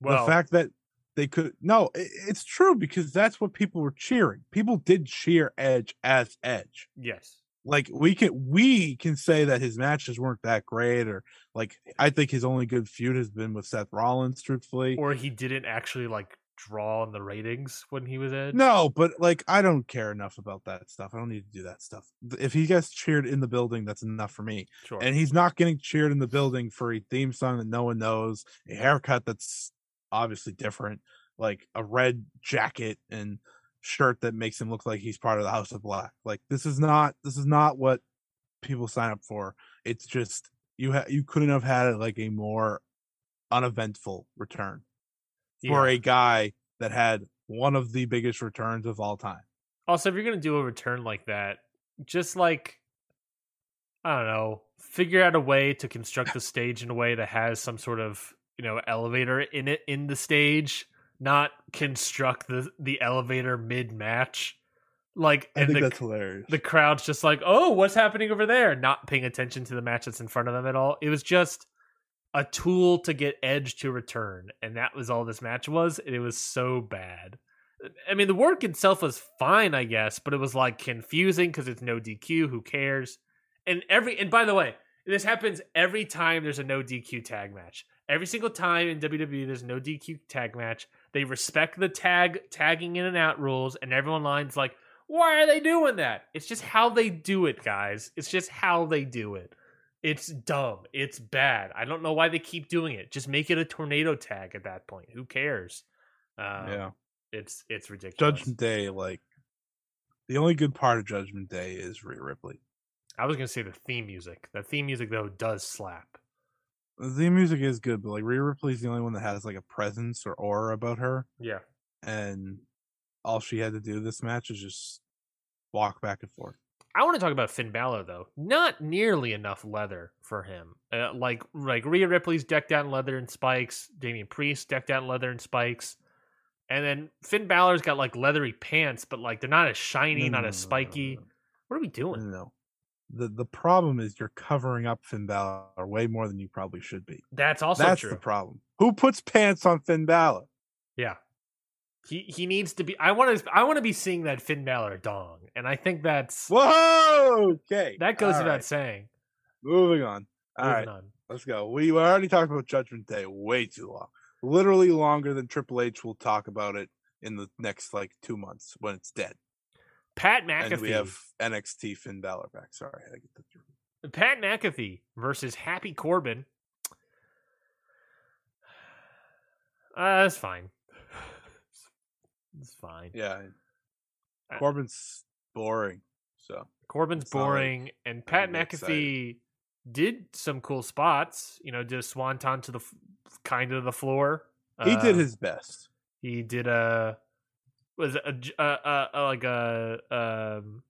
Well, the fact that they could no, i- it's true because that's what people were cheering. People did cheer Edge as Edge. yes, Like we can we can say that his matches weren't that great, or like I think his only good feud has been with Seth Rollins, truthfully. or he didn't actually like draw on the ratings when he was in. No, but like I don't care enough about that stuff. I don't need to do that stuff. If he gets cheered in the building, that's enough for me. sure. and he's not getting cheered in the building for a theme song that no one knows, a haircut that's obviously different, like a red jacket and shirt that makes him look like he's part of the House of Black. Like this is not this is not what people sign up for. It's just you ha- you couldn't have had it like a more uneventful return for Yeah. a guy that had one of the biggest returns of all time. Also, if you're gonna do a return like that, just like I don't know, figure out a way to construct the stage in a way that has some sort of you know elevator in it in the stage not construct the the elevator mid match. Like I and think the, that's hilarious. the crowd's just like, "Oh, what's happening over there?" Not paying attention to the match that's in front of them at all. It was just a tool to get Edge to return, and that was all this match was. And it was so bad. I mean, the work itself was fine, I guess, but it was like confusing because it's no DQ. Who cares? And every and by the way, this happens every time there's a no DQ tag match. Every single time in WWE there's no DQ tag match, they respect the tag tagging in and out rules, and everyone lines like, "Why are they doing that?" It's just how they do it, guys. It's just how they do it. It's dumb. It's bad. I don't know why they keep doing it. Just make it a tornado tag at that point. Who cares? Um, yeah. it's it's ridiculous. Judgment Day, like the only good part of Judgment Day is Rhea Ripley. I was gonna say the theme music. The theme music though does slap. The theme music is good, but like Rhea Ripley's the only one that has like a presence or aura about her, Yeah. and all she had to do this match is just walk back and forth. I want to talk about Finn Balor though. Not nearly enough leather for him. Uh, like like Rhea Ripley's decked out in leather and spikes. Damian Priest decked out in leather and spikes. And then Finn Balor's got like leathery pants, but like they're not as shiny, No, not no, as spiky. no, What are we doing? no. The the problem is you're covering up Finn Balor way more than you probably should be. That's also That's true. the problem. Who puts pants on Finn Balor? Yeah. He he needs to be I want to I want to be seeing that Finn Balor dong. And I think that's Whoa! Okay. that goes All without right. saying. Moving on. All Moving right, on. let's go. We already talked about Judgment Day way too long. Literally longer than Triple H will talk about it in the next like two months when it's dead. Pat McAfee. And we have NXT Finn Balor back. Sorry, I had to get that through. Pat McAfee versus Happy Corbin. *sighs* Uh, that's fine. It's fine. Yeah. Uh, Corbin's boring. So Corbin's not like boring, and Pat I'm excited. McAfee did some cool spots. You know, did a swanton to the kind of the floor. he did Uh, his best. He did a was it a, a, a, a like a um,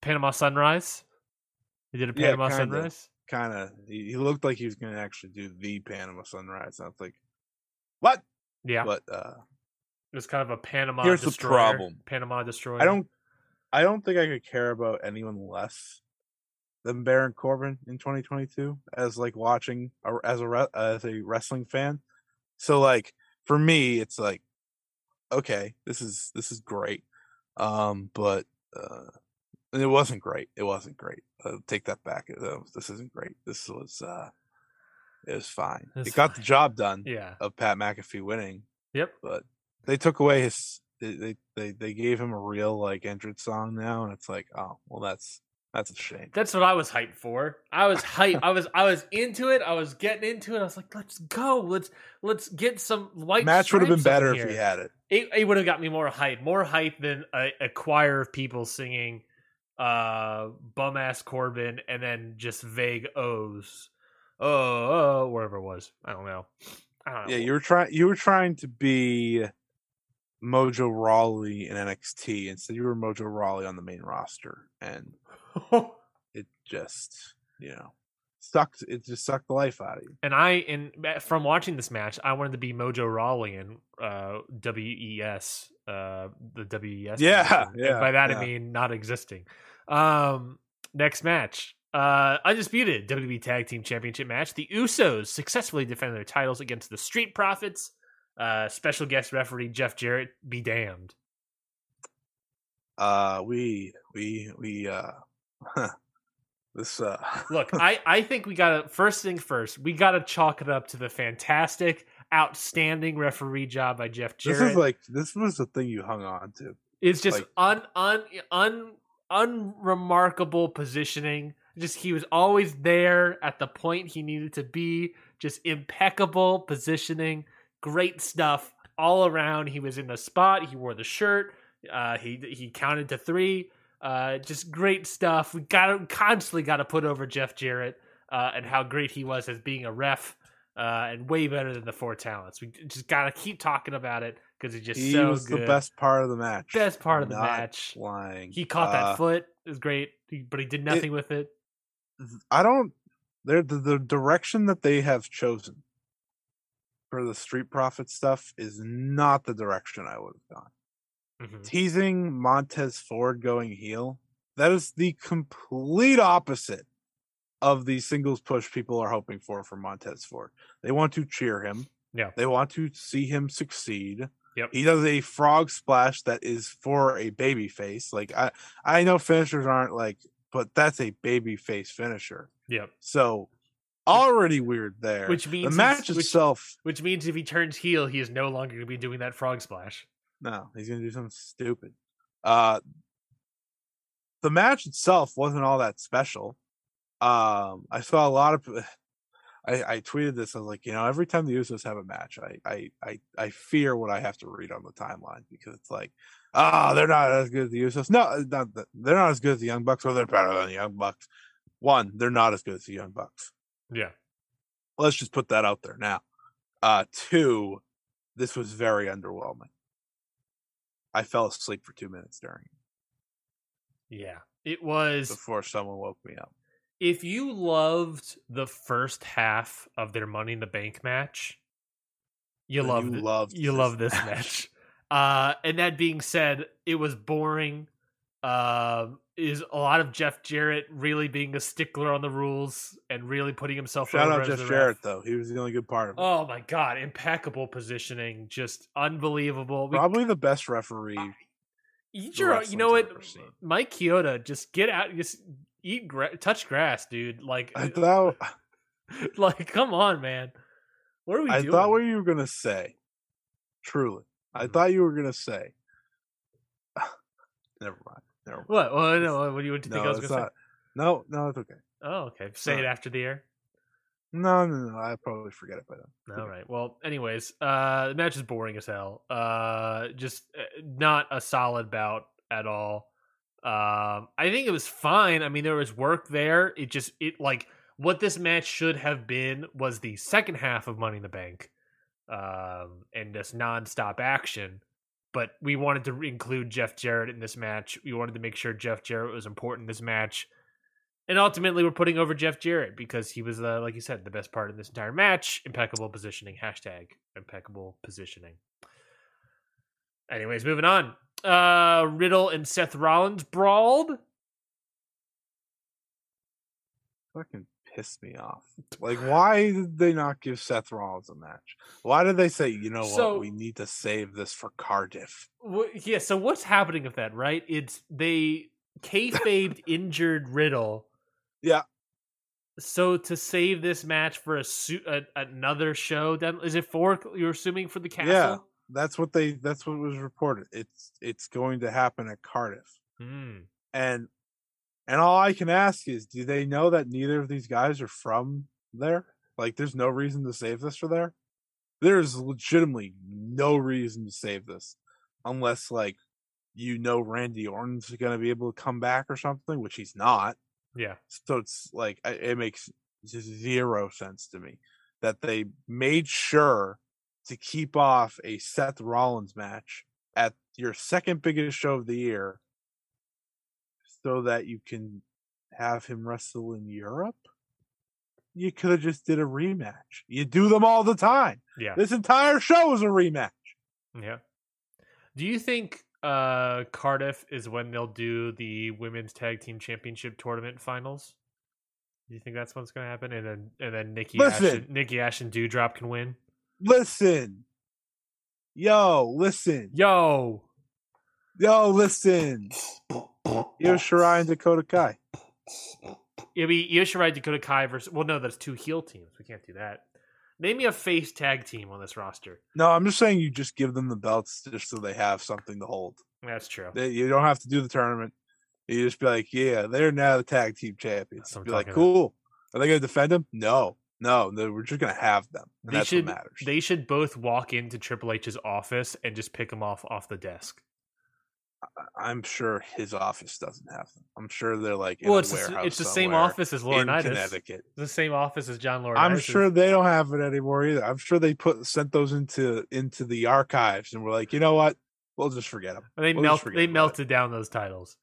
Panama Sunrise. He did a Yeah, Panama kinda. Sunrise. Kind of. He, he looked like he was going to actually do the Panama Sunrise. I was like, what? Yeah, But uh it was kind of a Panama. Here's the problem. Panama destroyer. I don't I don't think I could care about anyone less than Baron Corbin in 2022 as like watching a, as a as a wrestling fan. So like for me it's like okay, this is this is great. Um but uh it wasn't great. It wasn't great. Uh, take that back. This isn't great. This was uh it was fine. It's it got the job done Yeah. of Pat McAfee winning Yep. but they took away his they, they they gave him a real like entrance song now and it's like oh well that's that's a shame That's what I was hyped for. I was hyped. *laughs* I was I was into it. I was getting into it. I was like, let's go. Let's let's get some white. match would have been better if he had it It, it would have got me more hype. More hype than a, a choir of people singing uh bum ass Corbin and then just vague O's. Oh, oh, wherever it was. I don't know. I don't know. yeah you were trying you were trying to be mojo rawley in nxt instead you were mojo rawley on the main roster and *laughs* it just you know sucked it just sucked the life out of you and I in from watching this match, I wanted to be Mojo Rawley in uh, WES, uh, the WES. Yeah, *laughs* yeah, by that I mean not existing. Um, next match, uh, undisputed WWE Tag Team Championship match. The Usos successfully defended their titles against the Street Profits. Uh, special guest referee Jeff Jarrett be damned. uh we we we uh *laughs* this uh Look, *laughs* I, I think we gotta first thing first, we gotta chalk it up to the fantastic, outstanding referee job by Jeff Jarrett. this is like this was the thing you hung on to It's just Like- un un un unremarkable positioning. Just he was always there at the point he needed to be. Just impeccable positioning, great stuff all around. He was in the spot. He wore the shirt. Uh, he he counted to three. Uh, just great stuff. We got to constantly got to put over Jeff Jarrett uh, and how great he was as being a ref. Uh, and way better than the four talents. We just gotta keep talking about it because he's just he so was good the best part of the match best part of the Not match. flying He caught that Uh, foot. It was great, he- but he did nothing with it. i don't they're the, the direction that they have chosen for the Street Profit stuff is not the direction I would have gone. Mhm. Teasing Montez Ford going heel, that is the complete opposite of the singles push people are hoping for for Montez Ford. They want to cheer him. Yeah. They want to see him succeed. Yep. He does a frog splash that is for a baby face. Like I I know finishers aren't like, but that's a baby face finisher. Yep. So already weird there. Which means the match which- itself, Which means if he turns heel, he is no longer going to be doing that frog splash. no, he's gonna do something stupid. Uh the match itself wasn't all that special. Um I saw a lot of *sighs* I, I tweeted this. I was like, you know, every time the Usos have a match, I, I, I, I fear what I have to read on the timeline because it's like, ah, they're not as good as the Usos. No, uh, not they're not as good as the Young Bucks, or they're better than the Young Bucks. One, they're not as good as the Young Bucks. Yeah. Let's just put that out there now. Uh, two, this was very underwhelming. I fell asleep for two minutes during it Yeah. It was. before someone woke me up. If you loved the first half of their Money in the Bank match, you love you loved you love *laughs* this match. match. Uh, and that being said, it was boring. Um, is a lot of Jeff Jarrett really being a stickler on the rules and really putting himself Shout out Jeff the Jarrett ref. though; he was the only good part of it. Oh my god, impeccable positioning, just unbelievable. We- Probably the best referee Eat the your, you know what. Mike Chioda, just get out, just eat, gra- touch grass, dude. Like, I thought *laughs* like, come on, man. What are we I doing? thought what you were gonna say. Truly, I Mhm. thought you were gonna say. *sighs* Never mind. Never *laughs* what? Well, no, what do you what do you think No, I was going to not. No, no, it's okay. Oh, okay. Say it after the air. No, no, no. I probably forget it by then. All right. Well, anyways, uh, the match is boring as hell. Uh, just uh, not a solid bout at all. Um, I think it was fine. I mean, there was work there. It just it like what this match should have been was the second half of Money in the Bank, um, and just nonstop action. But we wanted to include Jeff Jarrett in this match. We wanted to make sure Jeff Jarrett was important in this match. And ultimately, we're putting over Jeff Jarrett because he was, uh, like you said, the best part of this entire match. Impeccable positioning. Hashtag impeccable positioning. Anyways, moving on. Uh, Riddle and Seth Rollins brawled. Fucking pissed me off. Like, why did they not give Seth Rollins a match? Why did they say, you know So- what, we need to save this for Cardiff? Wh- Yeah, so what's happening with that, right? It's they kayfabed *laughs* injured Riddle. Yeah. So to save this match for a, su- a another show, then is it for you're assuming for the castle? Yeah. That's what they. That's what was reported. It's it's going to happen at Cardiff. Hmm. and and all I can ask is, do they know that neither of these guys are from there? Like, there's no reason to save this for there. There's legitimately no reason to save this, unless like you know Randy Orton's going to be able to come back or something, which he's not. Yeah. So it's like it makes zero sense to me that they made sure to keep off a Seth Rollins match at your second biggest show of the year so that you can have him wrestle in Europe. You could have just did a rematch. You do them all the time. Yeah. This entire show is a rematch. Yeah. Do you think uh Cardiff is when they'll do the women's tag team championship tournament finals? Do you think that's what's going to happen? And then and then Nikki Ash, Listen. and, Nikki Ash and Doudrop can win. Listen. Yo, listen. Yo, Yo, listen. Yo, Shirai and Dakota Kai. it'll be Io Shirai, Dakota Kai versus. Well, no, that's two heel teams. We can't do that. Name me a face tag team on this roster. No, I'm just saying you just give them the belts just so they have something to hold. That's true. They, you don't have to do the tournament. You just be like, yeah, they're now the tag team champions. That's what I'm Be like, talking about. cool. Are they going to defend them? No, no, we're just going to have them. They that's should what matters. they should both walk into Triple H's office and just pick them off off the desk. I'm sure his office doesn't have them. I'm sure they're like, in well, it's warehouse it's the same office as in Laurinaitis. Connecticut. It's the same office as John Laurinaitis. I'm sure they don't have it anymore either. I'm sure they put sent those into into the archives and we're like, you know what? We'll just forget them. they we'll melt they about it. melted down those titles.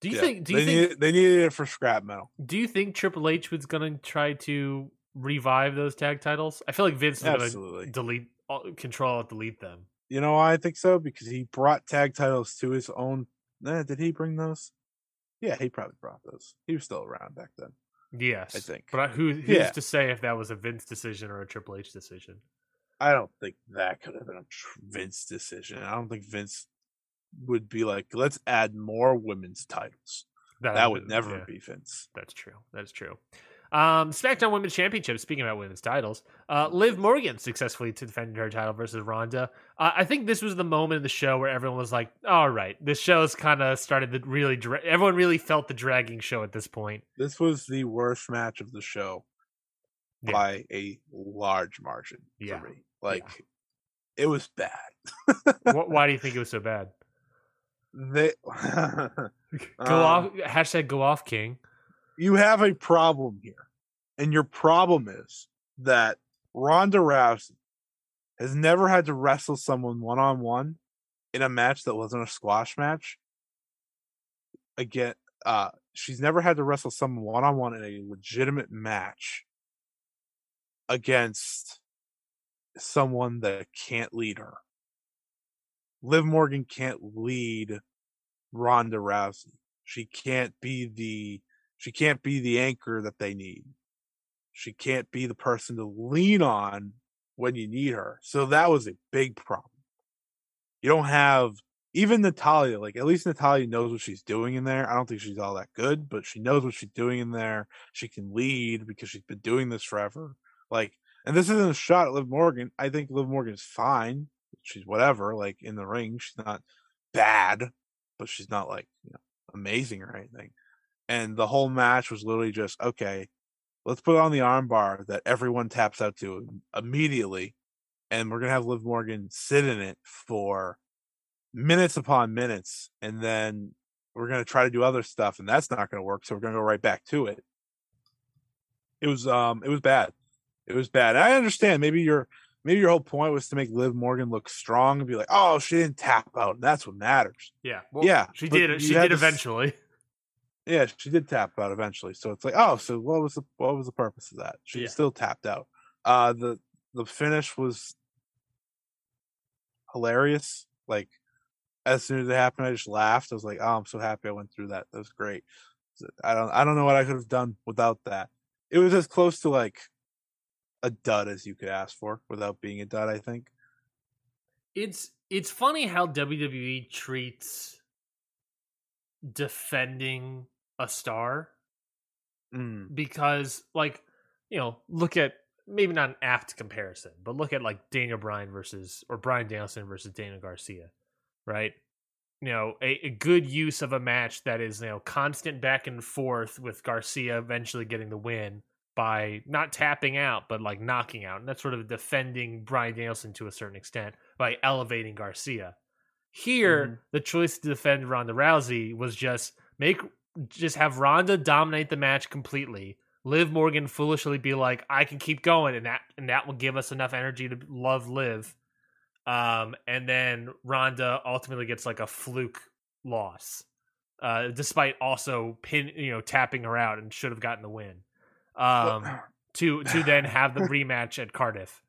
Do you Yeah, think? Do you they think? need, they needed it for scrap metal? Do you think Triple H was gonna try to revive those tag titles? I feel like Vince is going to delete, all- control, delete them. You know why I think so? Because he brought tag titles to his own. Eh, did he bring those? Yeah, he probably brought those. He was still around back then. Yes, I think. But who, who's Yeah. to say if that was a Vince decision or a Triple H decision? I don't think that could have been a Vince decision. I don't think Vince would be like, let's add more women's titles. That would never yeah. be Vince. That's true. That's true. Um, SmackDown Women's Championship. Speaking about women's titles, uh, Liv Morgan successfully defended her title versus Ronda. Uh, I think this was the moment in the show where everyone was like, "All right, this show's kind of started to really." Dra-. Everyone really felt the dragging show at this point. This was the worst match of the show Yeah. by a large margin Yeah. for me. Like, it was bad. *laughs* Why do you think it was so bad? they *laughs* Go Um, off. Hashtag go off, King. You have a problem here. And your problem is that Ronda Rousey has never had to wrestle someone one on one in a match that wasn't a squash match. Again, uh, she's never had to wrestle someone one on one in a legitimate match against someone that can't lead her. Liv Morgan can't lead Ronda Rousey. She can't be the she can't be the anchor that they need. She can't be the person to lean on when you need her. So that was a big problem. You don't have even Natalya, like at least Natalya knows what she's doing in there. I don't think she's all that good, but she knows what she's doing in there. She can lead because she's been doing this forever. Like, and this isn't a shot at Liv Morgan. I think Liv Morgan's fine. She's whatever, like in the ring. She's not bad, but she's not like, you know, amazing or anything. And the whole match was literally just okay, let's put on the armbar that everyone taps out to immediately, and we're gonna have Liv Morgan sit in it for minutes upon minutes, and then we're gonna try to do other stuff, and that's not gonna work. So we're gonna go right back to it. It was um, it was bad. It was bad. I understand. Maybe your maybe your whole point was to make Liv Morgan look strong and be like, oh, she didn't tap out, that's what matters. Yeah. Well, Yeah, She did. She did eventually. Yeah, she did tap out eventually. So it's like, oh, so what was the what was the purpose of that? She Yeah. still tapped out. Uh the the finish was hilarious. Like as soon as it happened, I just laughed. I was like, oh, I'm so happy I went through that. That was great. I don't I don't know what I could have done without that. It was as close to like a dud as you could ask for without being a dud, I think. It's it's funny how WWE treats defending a star Mm. because like you know look at maybe not an apt comparison but look at like daniel bryan versus or brian danielson versus daniel garcia right you know a, a good use of a match that is you know constant back and forth with garcia eventually getting the win by not tapping out but like knocking out and that's sort of defending brian danielson to a certain extent by elevating garcia here Mhm. the choice to defend ronda rousey was just make just have Ronda dominate the match completely. Liv Morgan foolishly be like, I can keep going, and that and that will give us enough energy to love Liv. Um, and then Ronda ultimately gets like a fluke loss, uh, despite also pin you know tapping her out and should have gotten the win. Um, to to then *laughs* have the rematch at Cardiff,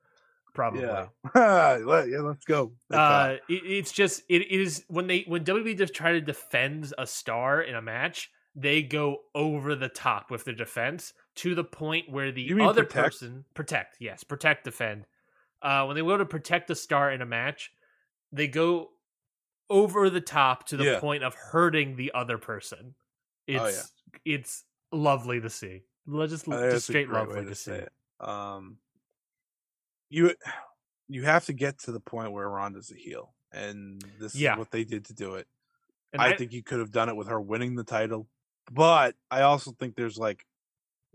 probably. yeah. *laughs* Yeah, let's go. Uh, it, it's just it is when they when WWE just try to defend a star in a match, they go over the top with their defense to the point where the other protect? person protect, yes, protect, defend. Uh, when they go to protect a star in a match, they go over the top to the Yeah. point of hurting the other person. It's Oh, yeah. it's lovely to see. Just, I think just straight lovely way to, see. it. Um, you you have to get to the point where Ronda's a heel, and this Yeah. is what they did to do it. And I, think you could have done it with her winning the title, but I also think there's like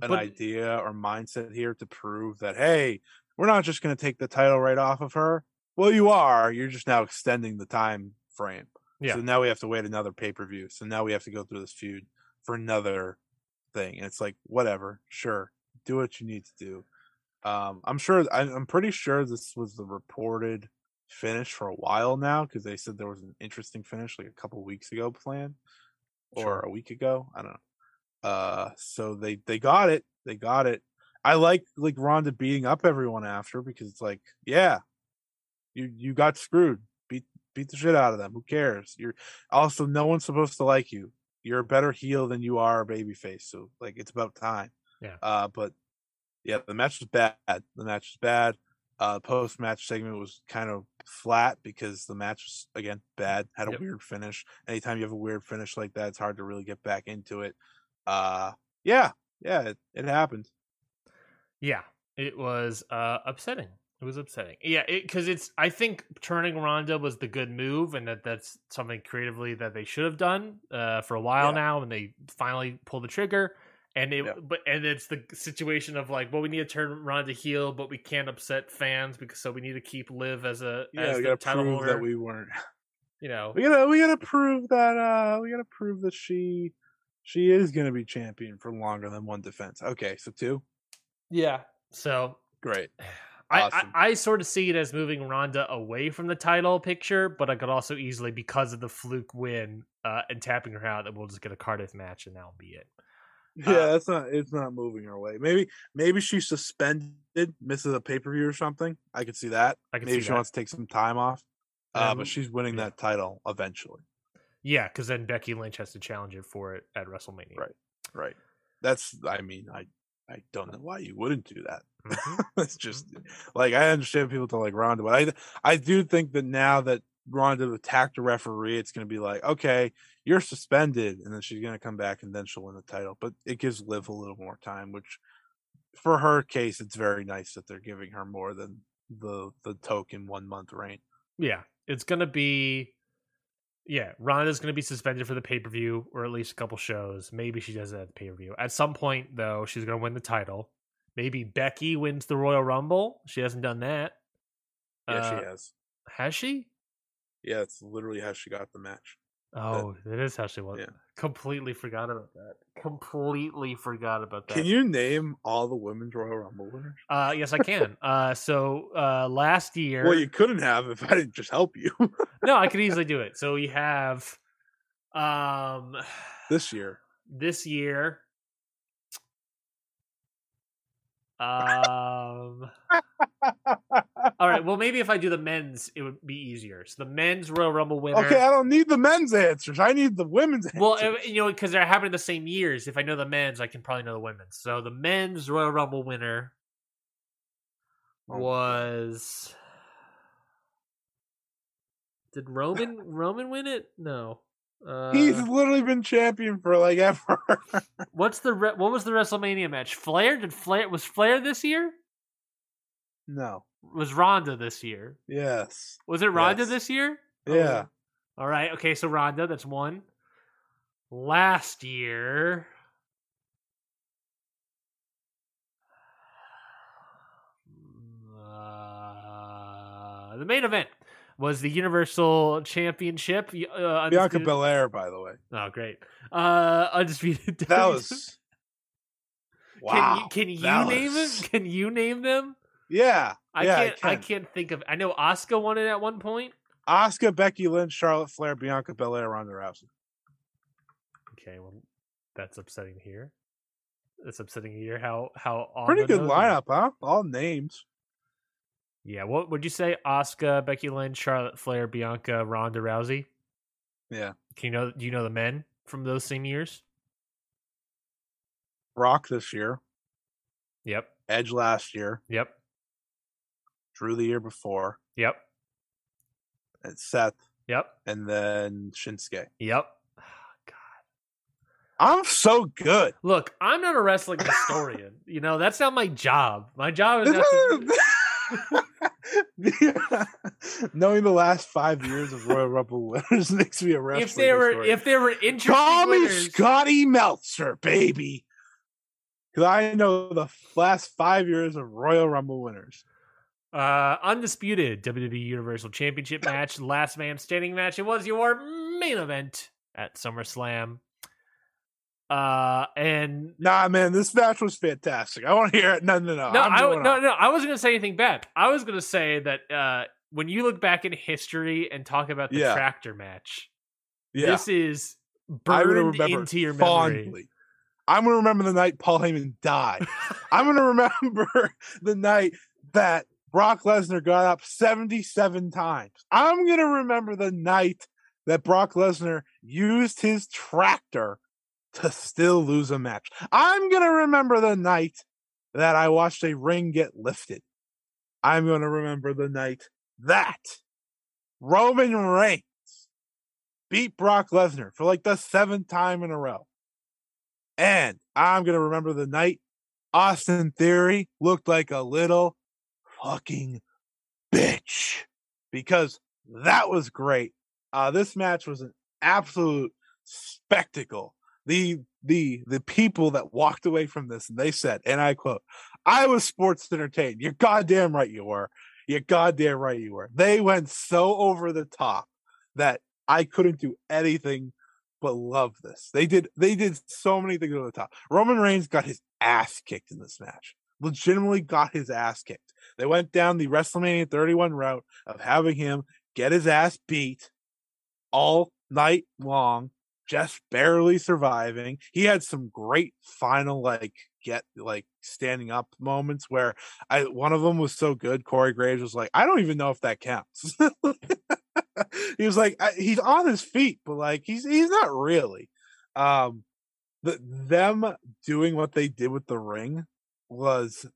an But- idea or mindset here to prove that hey, we're not just going to take the title right off of her. Well, you are. You're just now extending the time frame. Yeah. So now we have to wait another pay per view. So now we have to go through this feud for another thing. And it's like, whatever, sure, do what you need to do. Um, I'm sure. I, I'm pretty sure this was the reported finish for a while now because they said there was an interesting finish like a couple weeks ago planned or Sure. a week ago. I don't know. Uh, so they they got it. They got it. I like like Ronda beating up everyone after because it's like, yeah, you you got screwed. Beat beat the shit out of them. Who cares? You're also no one's supposed to like you. You're a better heel than you are a babyface. So like it's about time. Yeah. Uh, but yeah, the match was bad. The match was bad. Uh, post match segment was kind of flat because the match was again bad. Had a Yep. weird finish. Anytime you have a weird finish like that, it's hard to really get back into it. Uh, yeah, yeah, it, it happened. Yeah, it was uh, upsetting. It was upsetting. Yeah, because it's. I think turning Ronda was the good move, and that that's something creatively that they should have done uh, for a while Yeah. now, and they finally pulled the trigger. And it, Yeah. but and it's the situation of like, well, we need to turn Ronda heel, but we can't upset fans because so we need to keep Liv as a Yeah, as we the gotta title prove holder. that we weren't. you know, We gotta we gotta prove that uh we gotta prove that she she is gonna be champion for longer than one defense. Okay, so two, yeah. So great. I, I, I sort of see it as moving Ronda away from the title picture, but I could also easily, because of the fluke win uh, and tapping her out, that we'll just get a Cardiff match and that'll be it. Yeah, Uh, that's not it's not moving her way. Maybe maybe she suspended, misses a pay per view or something. I could see that. I can Maybe she that. wants to take some time off. Uh, Um, but she's winning yeah. that title eventually. Yeah, because then Becky Lynch has to challenge it for it at WrestleMania. Right. Right. That's I mean, I I don't know why you wouldn't do that. Mhm. *laughs* it's just like I understand people don't like Ronda, but I I do think that now that Ronda attacked the referee, it's going to be like, okay, you're suspended, and then she's going to come back, and then she'll win the title. But it gives Liv a little more time, which for her case, it's very nice that they're giving her more than the the token one month reign. Yeah, it's gonna be. Yeah, Ronda's gonna be suspended for the pay per view or at least a couple shows. Maybe she does it at the pay per view. At some point, though, she's gonna win the title. Maybe Becky wins the Royal Rumble. She hasn't done that. Yeah, Uh, she has. Has she? Yeah, it's literally how she got the match. Oh, it is how she won. yeah. Completely forgot about that. Completely forgot about that. Can you name all the women's Royal Rumble winners? Uh, yes, I can. uh, so uh, last year, Well, you couldn't have if I didn't just help you *laughs* no, I could easily do it. So we have, um, this year. this year. Um. *laughs* *laughs* all right. *laughs* Well, maybe if I do the men's, it would be easier. So the men's Royal Rumble winner. Okay, I don't need the men's answers. I need the women's. Well, uh, you know, because they're happening the same years. If I know the men's, I can probably know the women's. So the men's Royal Rumble winner Oh, was. Did Roman *laughs* Roman win it? No. Uh, he's literally been champion for like ever. *laughs* what's the re- what was the WrestleMania match? Flair did Flair was Flair this year? no. Was Ronda this year? Yes. Was it Ronda Yes. this year? Oh, Yeah. All right. Okay. So Ronda, that's one. Last year. Uh, the main event was the Universal Championship. Uh, Bianca Belair, by the way. Oh, great. Uh, undisputed. That *laughs* was. Can Wow. you can you name was- them? Can you name them? Yeah. I yeah, can't. I, can. can't think of. I know Asuka won it at one point. Asuka, Becky Lynch, Charlotte Flair, Bianca Belair, Ronda Rousey. Okay, well, that's upsetting here. That's upsetting here. how how Pretty good nose it is. lineup, huh? All names. Yeah, what would you say? Asuka, Becky Lynch, Charlotte Flair, Bianca, Ronda Rousey. Yeah. Can you know? Do you know the men from those same years? Brock this year, Yep. Edge last year, Yep. Drew the year before, Yep. and Seth, Yep. and then Shinsuke. Yep. *sighs* I'm so good. Look, I'm not a wrestling historian. you know, that's not my job. My job is not to, *laughs* Knowing the last five years of Royal Rumble winners *laughs* makes me a wrestling. if there were if there were interesting Call me winners, Scotty Meltzer, baby. Because I know the last five years of Royal Rumble winners. Uh, undisputed WWE Universal Championship match, last man standing match. It was your main event at SummerSlam. Uh, and Nah, man, this match was fantastic. I want to hear it. No, no, no. no, I, no, no, I wasn't gonna say anything bad. I was gonna say that uh, when you look back in history and talk about the Yeah. tractor match, Yeah, this is burned remember into your memory. I'm gonna remember the night Paul Heyman died. *laughs* I'm gonna remember *laughs* the night that Brock Lesnar got up 77 times. I'm gonna remember the night that Brock Lesnar used his tractor to still lose a match. I'm gonna remember the night that I watched a ring get lifted. I'm gonna remember the night that Roman Reigns beat Brock Lesnar for like the seventh time in a row. And I'm going to remember the night Austin Theory looked like a little fucking bitch because that was great. Uh, this match was an absolute spectacle. The the the people that walked away from this and they said, and I quote, I was sports entertained. You're goddamn right you were. You're goddamn right you were. They went so over the top that I couldn't do anything but love this. They did they did so many things over the top. Roman Reigns got his ass kicked in this match. Legitimately got his ass kicked. They went down the WrestleMania 31 route of having him get his ass beat all night long, just barely surviving. He had some great final like get like standing up moments where I one of them was so good. Corey Graves was like, I don't even know if that counts. *laughs* he was like, he's on his feet, but like he's he's not really. Um, the them doing what they did with the ring was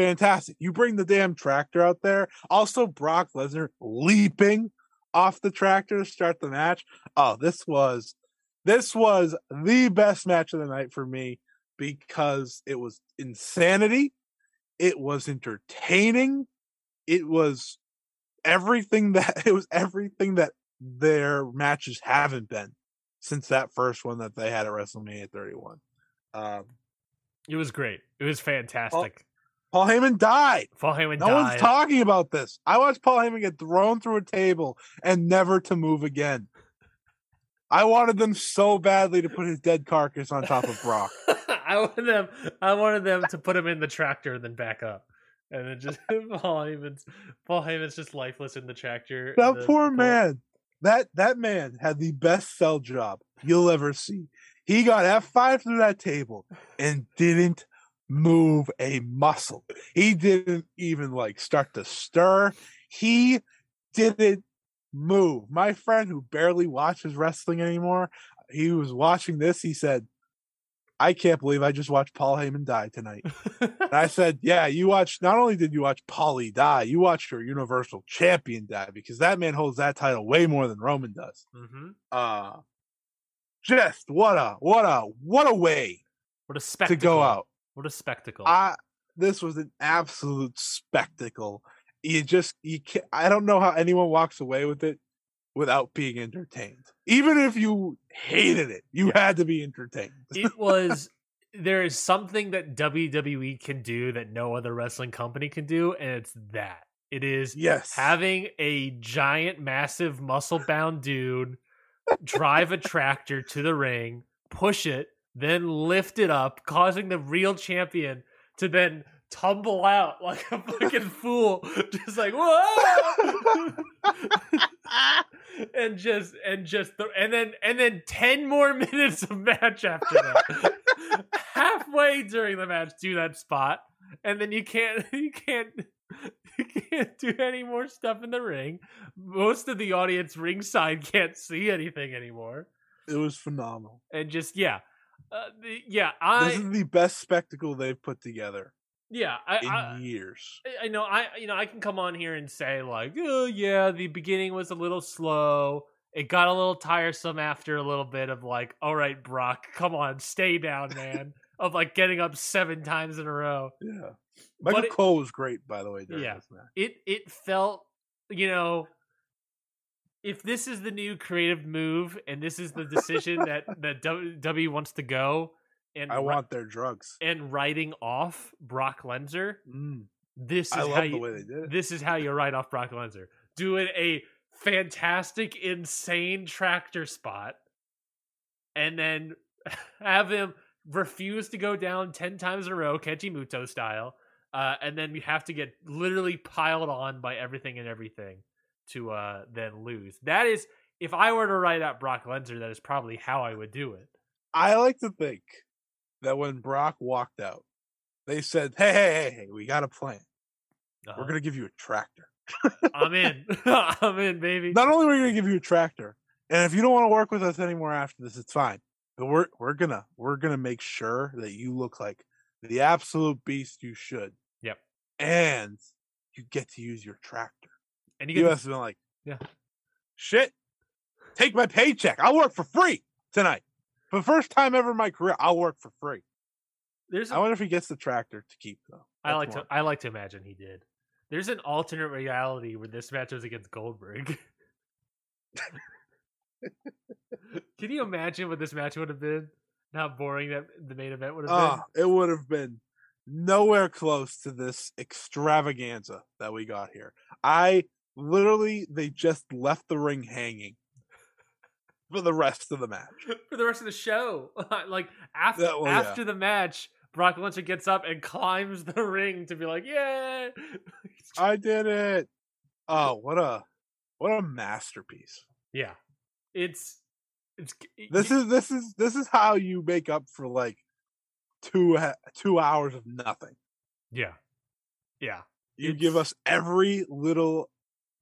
fantastic. You bring the damn tractor out there. Also, Brock Lesnar leaping off the tractor to start the match. Oh, this was this was the best match of the night for me because it was insanity, it was entertaining, it was everything *laughs* that it was everything that their matches haven't been since that first one that they had at WrestleMania 31. Um, it was great. It was fantastic. Paul, Heyman died. Paul Heyman died. no died. one's talking about this. I watched Paul Heyman get thrown through a table and never to move again. I wanted them so badly to put his dead carcass on top of Brock. *laughs* I wanted them. I wanted them to put him in the tractor and then back up, and then just *laughs* Paul Heyman's Paul Heyman's just lifeless in the tractor. That the, poor man. That that man had the best sell job you'll ever see. He got F5 through that table and didn't move a muscle. He didn't even like start to stir. He didn't move. My friend who barely watches wrestling anymore, he was watching this. He said, I can't believe I just watched Paul Heyman die tonight. and I said, *laughs* Yeah, you watched, not only did you watch Paulie die, you watched your Universal Champion die because that man holds that title way more than Roman does. Mm-hmm. Uh, just what a, what a, what a way what a spectacle to go out. What a spectacle. I, this was an absolute spectacle. You just, you can't, I don't know how anyone walks away with it without being entertained. Even if you hated it, you had to be entertained. it was there is something that WWE can do that no other wrestling company can do, and it's that. It is yes having a giant, massive, muscle bound dude drive a tractor to the ring, push it, then lift it up, causing the real champion to then tumble out *laughs* like a fucking *laughs* fool, just like whoa, *laughs* and just and just th- and then and then ten more minutes of match after that. Halfway during the match, do that spot, and then you can't you can't you can't do any more stuff in the ring. Most of the audience ringside can't see anything anymore. It was phenomenal, and just yeah. Uh, the, yeah, I. This is the best spectacle they've put together yeah I, in I, years. I know I you know I can come on here and say like oh yeah the beginning was a little slow. It got a little tiresome after a little bit of like all right Brock come on stay down *laughs* man of like getting up seven times in a row. Yeah. Michael it, Cole was great by the way yeah. it it felt you know if this is the new creative move and this is the decision that *laughs* that W wants to go and I want their drugs and writing off Brock Lesnar. Mm. This is how you, This is how you write off Brock Lesnar. Doing a fantastic, insane tractor spot, and then *laughs* have him refuse to go down ten times in a row, Keiji Muto style, uh, and then you have to get literally piled on by everything and everything to uh, then lose. That is, if I were to write out Brock Lesnar, that is probably how I would do it. I like to think that when Brock walked out, they said, "Hey, hey, hey, hey, we got a plan. Uh-huh. We're gonna give you a tractor. I'm in. *laughs* *laughs* I'm in, baby. Not only are we gonna give you a tractor, and if you don't want to work with us anymore after this, it's fine. But we're we're gonna we're gonna make sure that you look like the absolute beast you should. Yep. And you get to use your tractor. And you get must have been like, Yeah. shit. Take my paycheck. I'll work for free tonight. For the first time ever in my career, I'll work for free. there's. I A, wonder if he gets the tractor to keep though. I like to. I like to imagine he did. There's an alternate reality where this match was against Goldberg. *laughs* Can you imagine what this match would have been? How boring that the main event would have been. Ah, it would have been nowhere close to this extravaganza that we got here. I literally they just left the ring hanging *laughs* for the rest of the match. *laughs* for the rest of the show. *laughs* like after Yeah, well, yeah. after the match, Brock Lesnar gets up and climbs the ring to be like, "Yeah." I did it. Oh, what a what a masterpiece. yeah, it's it's This is this is this is how you make up for like two two hours of nothing. yeah, yeah. You give us every little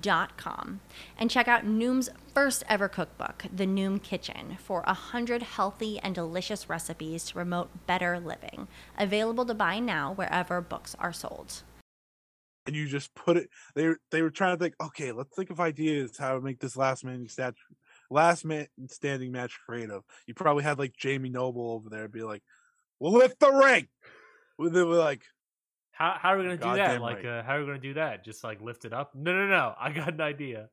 dot com and check out Noom's first ever cookbook, The Noom Kitchen, for a hundred healthy and delicious recipes to promote better living. Available to buy now wherever books are sold. and you just put it they they were trying to think okay let's think of ideas how to make this last man stat last man standing match creative you probably had like jamie noble over there be like well lift the ring they were like How how are we gonna do that? Like, right. uh, how are we gonna do that? Just like lift it up? No, no, no. I got an idea.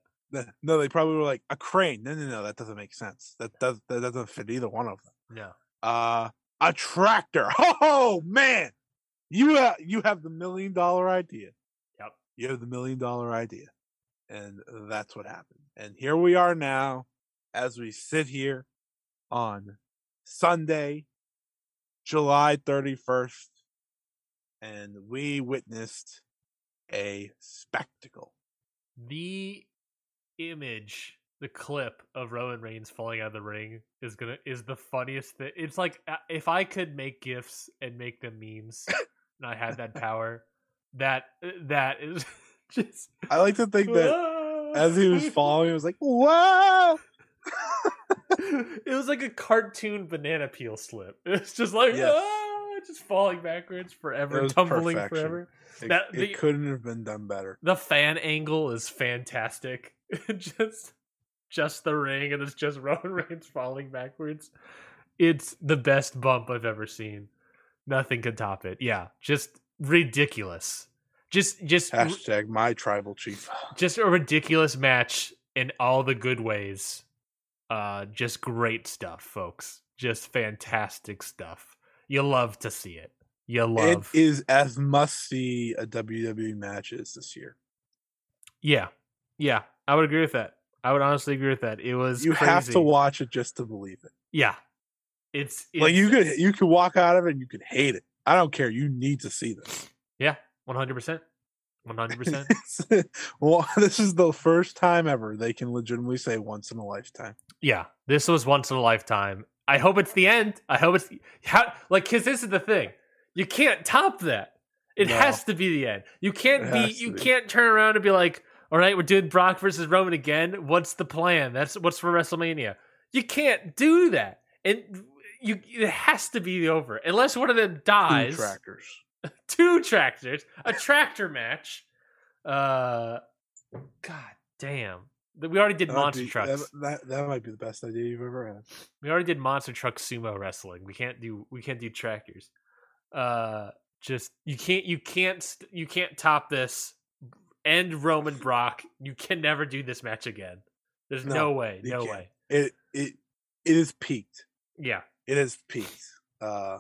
No they probably were like a crane no no no that doesn't make sense that does that doesn't fit either one of them No. uh a tractor *laughs* oh man you have you have the million dollar idea Yep. you have the million dollar idea and that's what happened and here we are now as we sit here on sunday july 31st and we witnessed a spectacle The image, the clip of Roman Reigns falling out of the ring is gonna is the funniest thing. It's like uh, if I could make gifs and make them memes, and I had that power, that uh, that is *laughs* just. i like to think that as he was *laughs* falling it was like whoa it was like a cartoon banana peel slip. It's just like Yes. Just falling backwards forever, tumbling perfection. forever. it, That- it couldn't have been done better The fan angle is fantastic. *laughs* just just the ring and it's just *laughs* Roman Reigns falling backwards. It's the best bump I've ever seen. Nothing could top it. Yeah, just ridiculous. Just just hashtag my tribal chief just a ridiculous match in all the good ways. Uh just great stuff, folks. Just fantastic stuff. You love to see it. You love It is as must see a WWE match is this year. Yeah. Yeah. I would agree with that. I would honestly agree with that. It was You have to watch it just to believe it. Yeah. It's, like you could you could walk out of it and you could hate it. I don't care. You need to see this. Yeah, 100%. 100%. *laughs* well, *laughs* this is the first time ever they can legitimately say once in a lifetime. yeah. This was once in a lifetime. I hope it's the end. I hope it's how like cuz this is the thing. You can't top that. It No. has to be the end. You can't be you be. can't turn around and be like, "All right, we're doing Brock versus Roman again. What's the plan? That's what's for WrestleMania." You can't do that. And you it has to be over unless one of them dies. Two dies. trackers. *laughs* two tractors, a tractor match. Uh, god damn, We already did That monster be- trucks. That, that that might be the best idea you've ever had. We already did monster truck sumo wrestling. We can't do we can't do tractors. Uh just you can't you can't you can't top this. End Roman Brock. You can never do this match again. There's no, No, way. No can't. way. It it it is peaked. Yeah. It is peaked. Uh,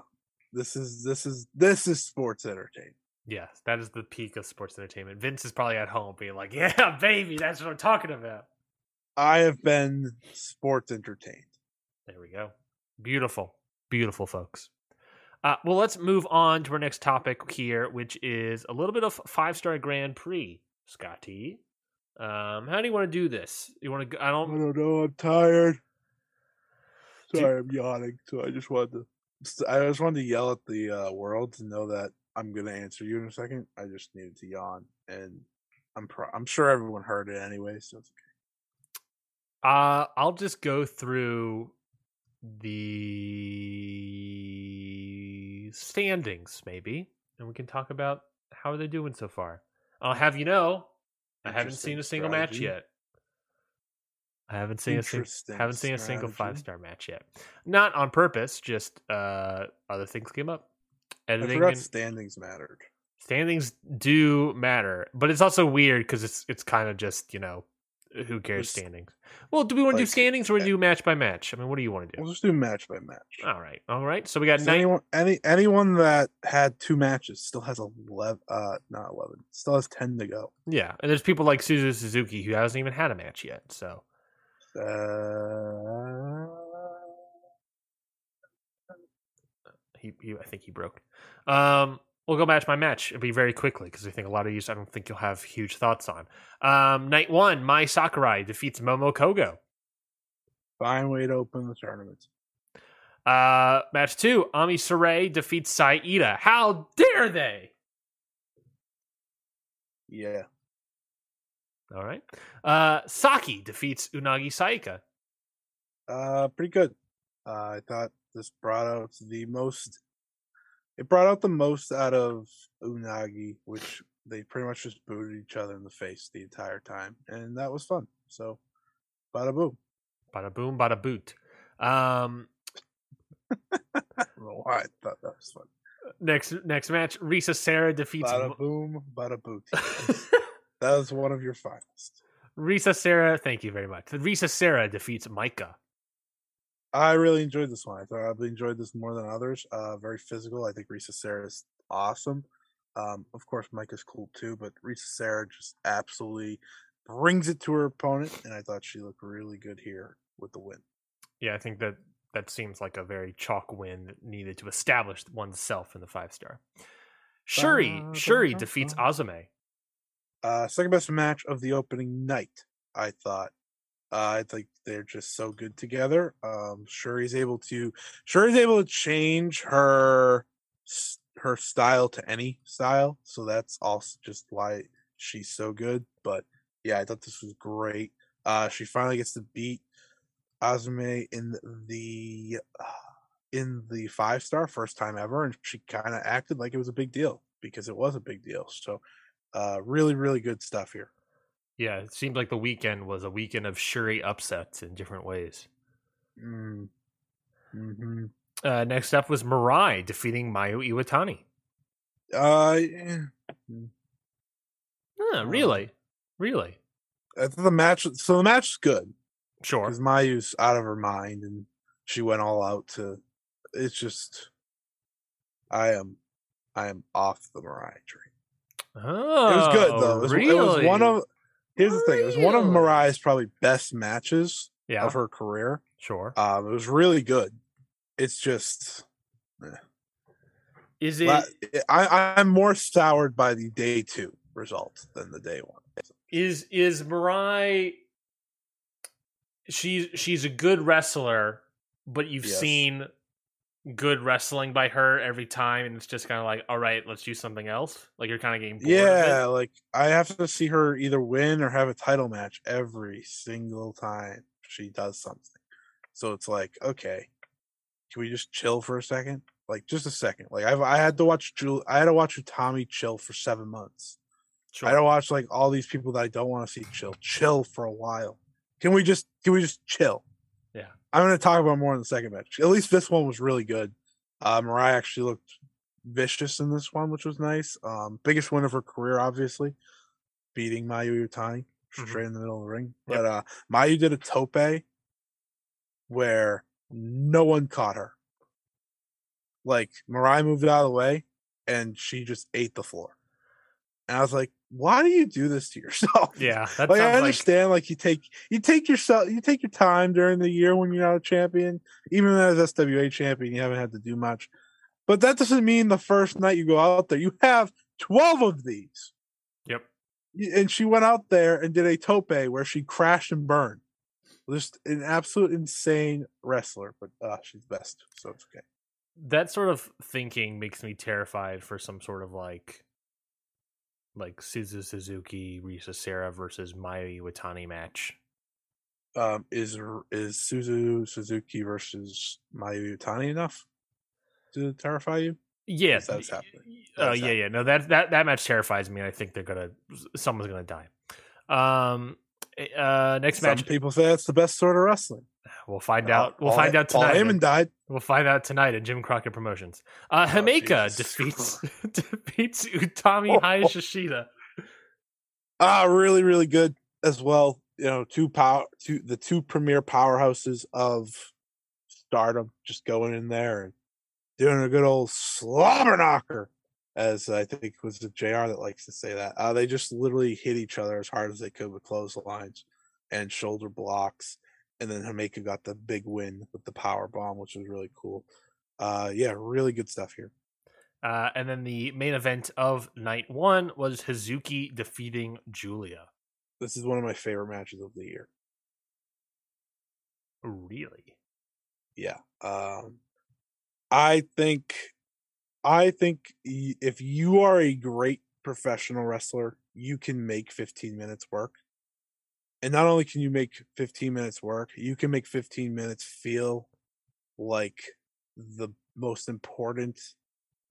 this is this is this is sports entertainment. Yes, that is the peak of sports entertainment. Vince is probably at home being like, *laughs* "Yeah, baby, that's what I'm talking about." I have been sports entertained. There we go. Beautiful, beautiful, folks. Uh, well, let's move on to our next topic here, which is a little bit of five star Grand Prix. Scotty, um, how do you want to do this? You want to? I don't. I don't know. I'm tired. Do- Sorry, I'm yawning. So I just wanted to. I just wanted to yell at the uh, world to know that I'm gonna answer you in a second. I just needed to yawn, and I'm pro- I'm sure everyone heard it anyway. So it's okay. Uh, I'll just go through the standings, maybe, and we can talk about how are they doing so far. I'll have you know, I haven't seen a single match yet. I haven't seen a single haven't seen a single five star match yet. Not on purpose, just uh, other things came up. I Editing forgot and standings mattered. standings do matter, but it's also weird because it's it's kind of just you know who cares Just, standings. Well, do we want to do standings or we eh, do match by match? I mean, what do you want to do? We'll just do match by match. All right, all right. So we got nine. anyone any anyone that had two matches still has eleven uh not eleven still has ten to go. Yeah, and there's people like Suzu Suzuki who hasn't even had a match yet. So Uh, he, he I think he broke. Um, we'll go match my match. It'll be very quickly because I think a lot of you I don't think you'll have huge thoughts on. Um, night one, Mai Sakurai defeats Momo Kogo. fine way to open the tournament. Uh, match two, Ami Sourei defeats Saida. How dare they? Yeah. All right. Uh, Saki defeats Unagi Sayaka. Uh, pretty good. Uh, I thought this brought out the most. It brought out the most out of Unagi, which they pretty much just booted each other in the face the entire time, and that was fun. So, bada boom. Bada boom, bada boot. Um, I don't know why I thought that was fun. next next match, Risa Sera defeats Bada *laughs* boom, bada boot. *laughs* that was one of your finest. Risa Sera. Thank you very much. Risa Sera defeats Maika. I really enjoyed this one. I thought I enjoyed this more than others. Uh, very physical. I think Risa Sera is awesome. Um, of course, Mike is cool too, but Risa Sera just absolutely brings it to her opponent, and I thought she looked really good here with the win. Yeah, I think that that seems like a very chalk win needed to establish oneself in the five star. Shuri Ba, Shuri defeats. AZM. Uh, second best match of the opening night. I thought. Uh, I think they're just so good together. Um, Shuri's able to Shuri's able to change her her style to any style, so that's also just why she's so good. But yeah, I thought this was great. Uh, she finally gets to beat AZM in the *sighs* in the five star first time ever, and she kind of acted like it was a big deal because it was a big deal. So, uh, really, really good stuff here. Yeah, it seemed like the weekend was a weekend of Shuri upsets in different ways. Mm. hmm Uh, next up was Mirai defeating Mayu Iwatani. Uh, yeah. Huh, Uh, really? Really? I thought the match. So the match is good Sure. because Mayu's out of her mind and she went all out to. It's just, I am, I am off the Mirai train. Oh, It was good though. It was, really? it was one of. Here's the thing. It was one of Mirai's probably best matches yeah, of her career. sure. Um, it was really good. It's just, Is it I, I'm more soured by the day two result than the day one. is is Mirai? She's she's a good wrestler, but you've Yes. seen good wrestling by her every time, and it's just kind of like, all right, let's do something else. Like you're kind of getting bored Yeah, like I have to see her either win or have a title match every single time she does something. So it's like, okay, can we just chill for a second? Like just a second. Like I've I had to watch Jul I had to watch Tommy chill for seven months. Sure. I had to watch like all these people that I don't want to see chill, chill for a while. Can we just can we just chill? Yeah. I'm going to talk about more in the second match. At least this one was really good. Uh, Mirai actually looked vicious in this one, which was nice. Um, biggest win of her career, obviously, beating Mayu Iwatani Mhm. straight in the middle of the ring. Yep. But uh, Mayu did a tope where no one caught her. Like Mirai moved out of the way, and she just ate the floor. And I was like, "Why do you do this to *laughs* yourself?" Yeah, like I sounds like understand, like, you take you take yourself you take your time during the year when you're not a champion. Even as SWA champion, you haven't had to do much. But that doesn't mean the first night you go out there, you have twelve of these. Yep. And she went out there and did a tope where she crashed and burned. Just an absolute insane wrestler, but uh, she's best, so it's okay. that sort of thinking makes me terrified for some sort of like like Suzu Suzuki, Risa Sera versus Mayu Iwatani match. Um, is is Suzu Suzuki versus Mayu Iwatani enough to terrify you? Yeah, That's happening. Oh That's yeah, yeah. No, that that that match terrifies me. I think they're gonna someone's gonna die. Um, uh, next Some match people say that's the best sort of wrestling. We'll find Uh, out. We'll Paul- find out tonight. Paul. Heyman died. We'll find out tonight at Jim Crockett Promotions. Uh, Oh, Himeka *laughs* defeats *laughs* defeats Utami Oh. Hayashishita. Ah, really, really good as well. You know, two power, two the two premier powerhouses of Stardom, just going in there and doing a good old slobber knocker, as I think was the Jr. that likes to say that. Uh, they just literally hit each other as hard as they could with clotheslines and shoulder blocks, and then Himeka got the big win with the power bomb, which was really cool. Uh, yeah, really good stuff here. Uh, and then the main event of night one was Hazuki defeating Julia. This is one of my favorite matches of the year. Really? yeah um i think i think if you are a great professional wrestler you can make 15 minutes work and not only can you make 15 minutes work you can make 15 minutes feel like the most important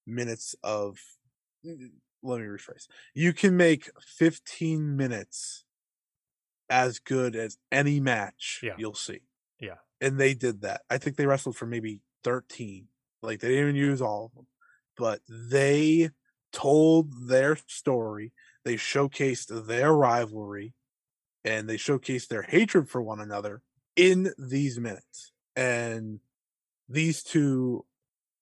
minutes of mm, let me rephrase you can make 15 minutes as good as any match Yeah. you'll see Yeah. and they did that. I think they wrestled for maybe 13. Like they didn't even use all of them, but they told their story. They showcased their rivalry and they showcase their hatred for one another in these minutes. And these two,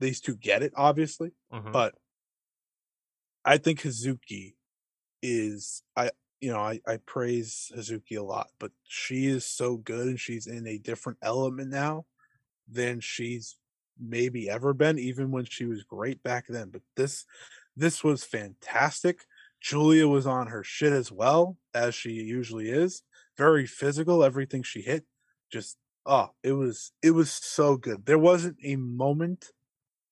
these two get it, obviously, Mhm. but I think Hazuki is I you know I, I praise Hazuki a lot, but she is so good and she's in a different element now than she's maybe ever been, even when she was great back then. But this this was fantastic. Julia was on her shit as well, as she usually is. Very physical, everything she hit. Just oh, it was it was so good. There wasn't a moment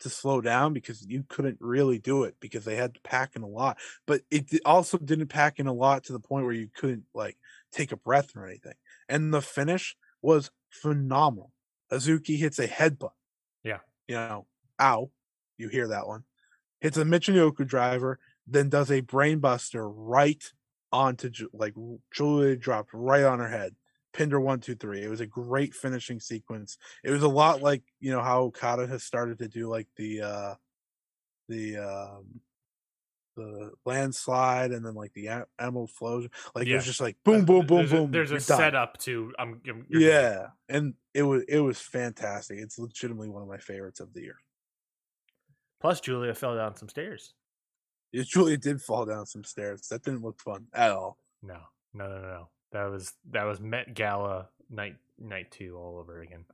to slow down because you couldn't really do it because they had to pack in a lot. But it also didn't pack in a lot to the point where you couldn't like take a breath or anything. And the finish was phenomenal. Hazuki hits a headbutt. Yeah. You know, ow. You hear that one. Hits a Michinoku driver, then does a brainbuster right onto like Julia dropped right on her head. Pinned her one, two, three. It was a great finishing sequence it was a lot like you know how Okada has started to do like the uh the um the landslide and then like the emerald flows like it was just like boom boom boom there's a, boom there's a you're done. setup to I'm, you're done. yeah and it was it was fantastic it's legitimately one of my favorites of the year Plus, Julia fell down some stairs. It truly did fall down some stairs that didn't look fun at all No, no, no, no. That was that was Met Gala night night two all over again.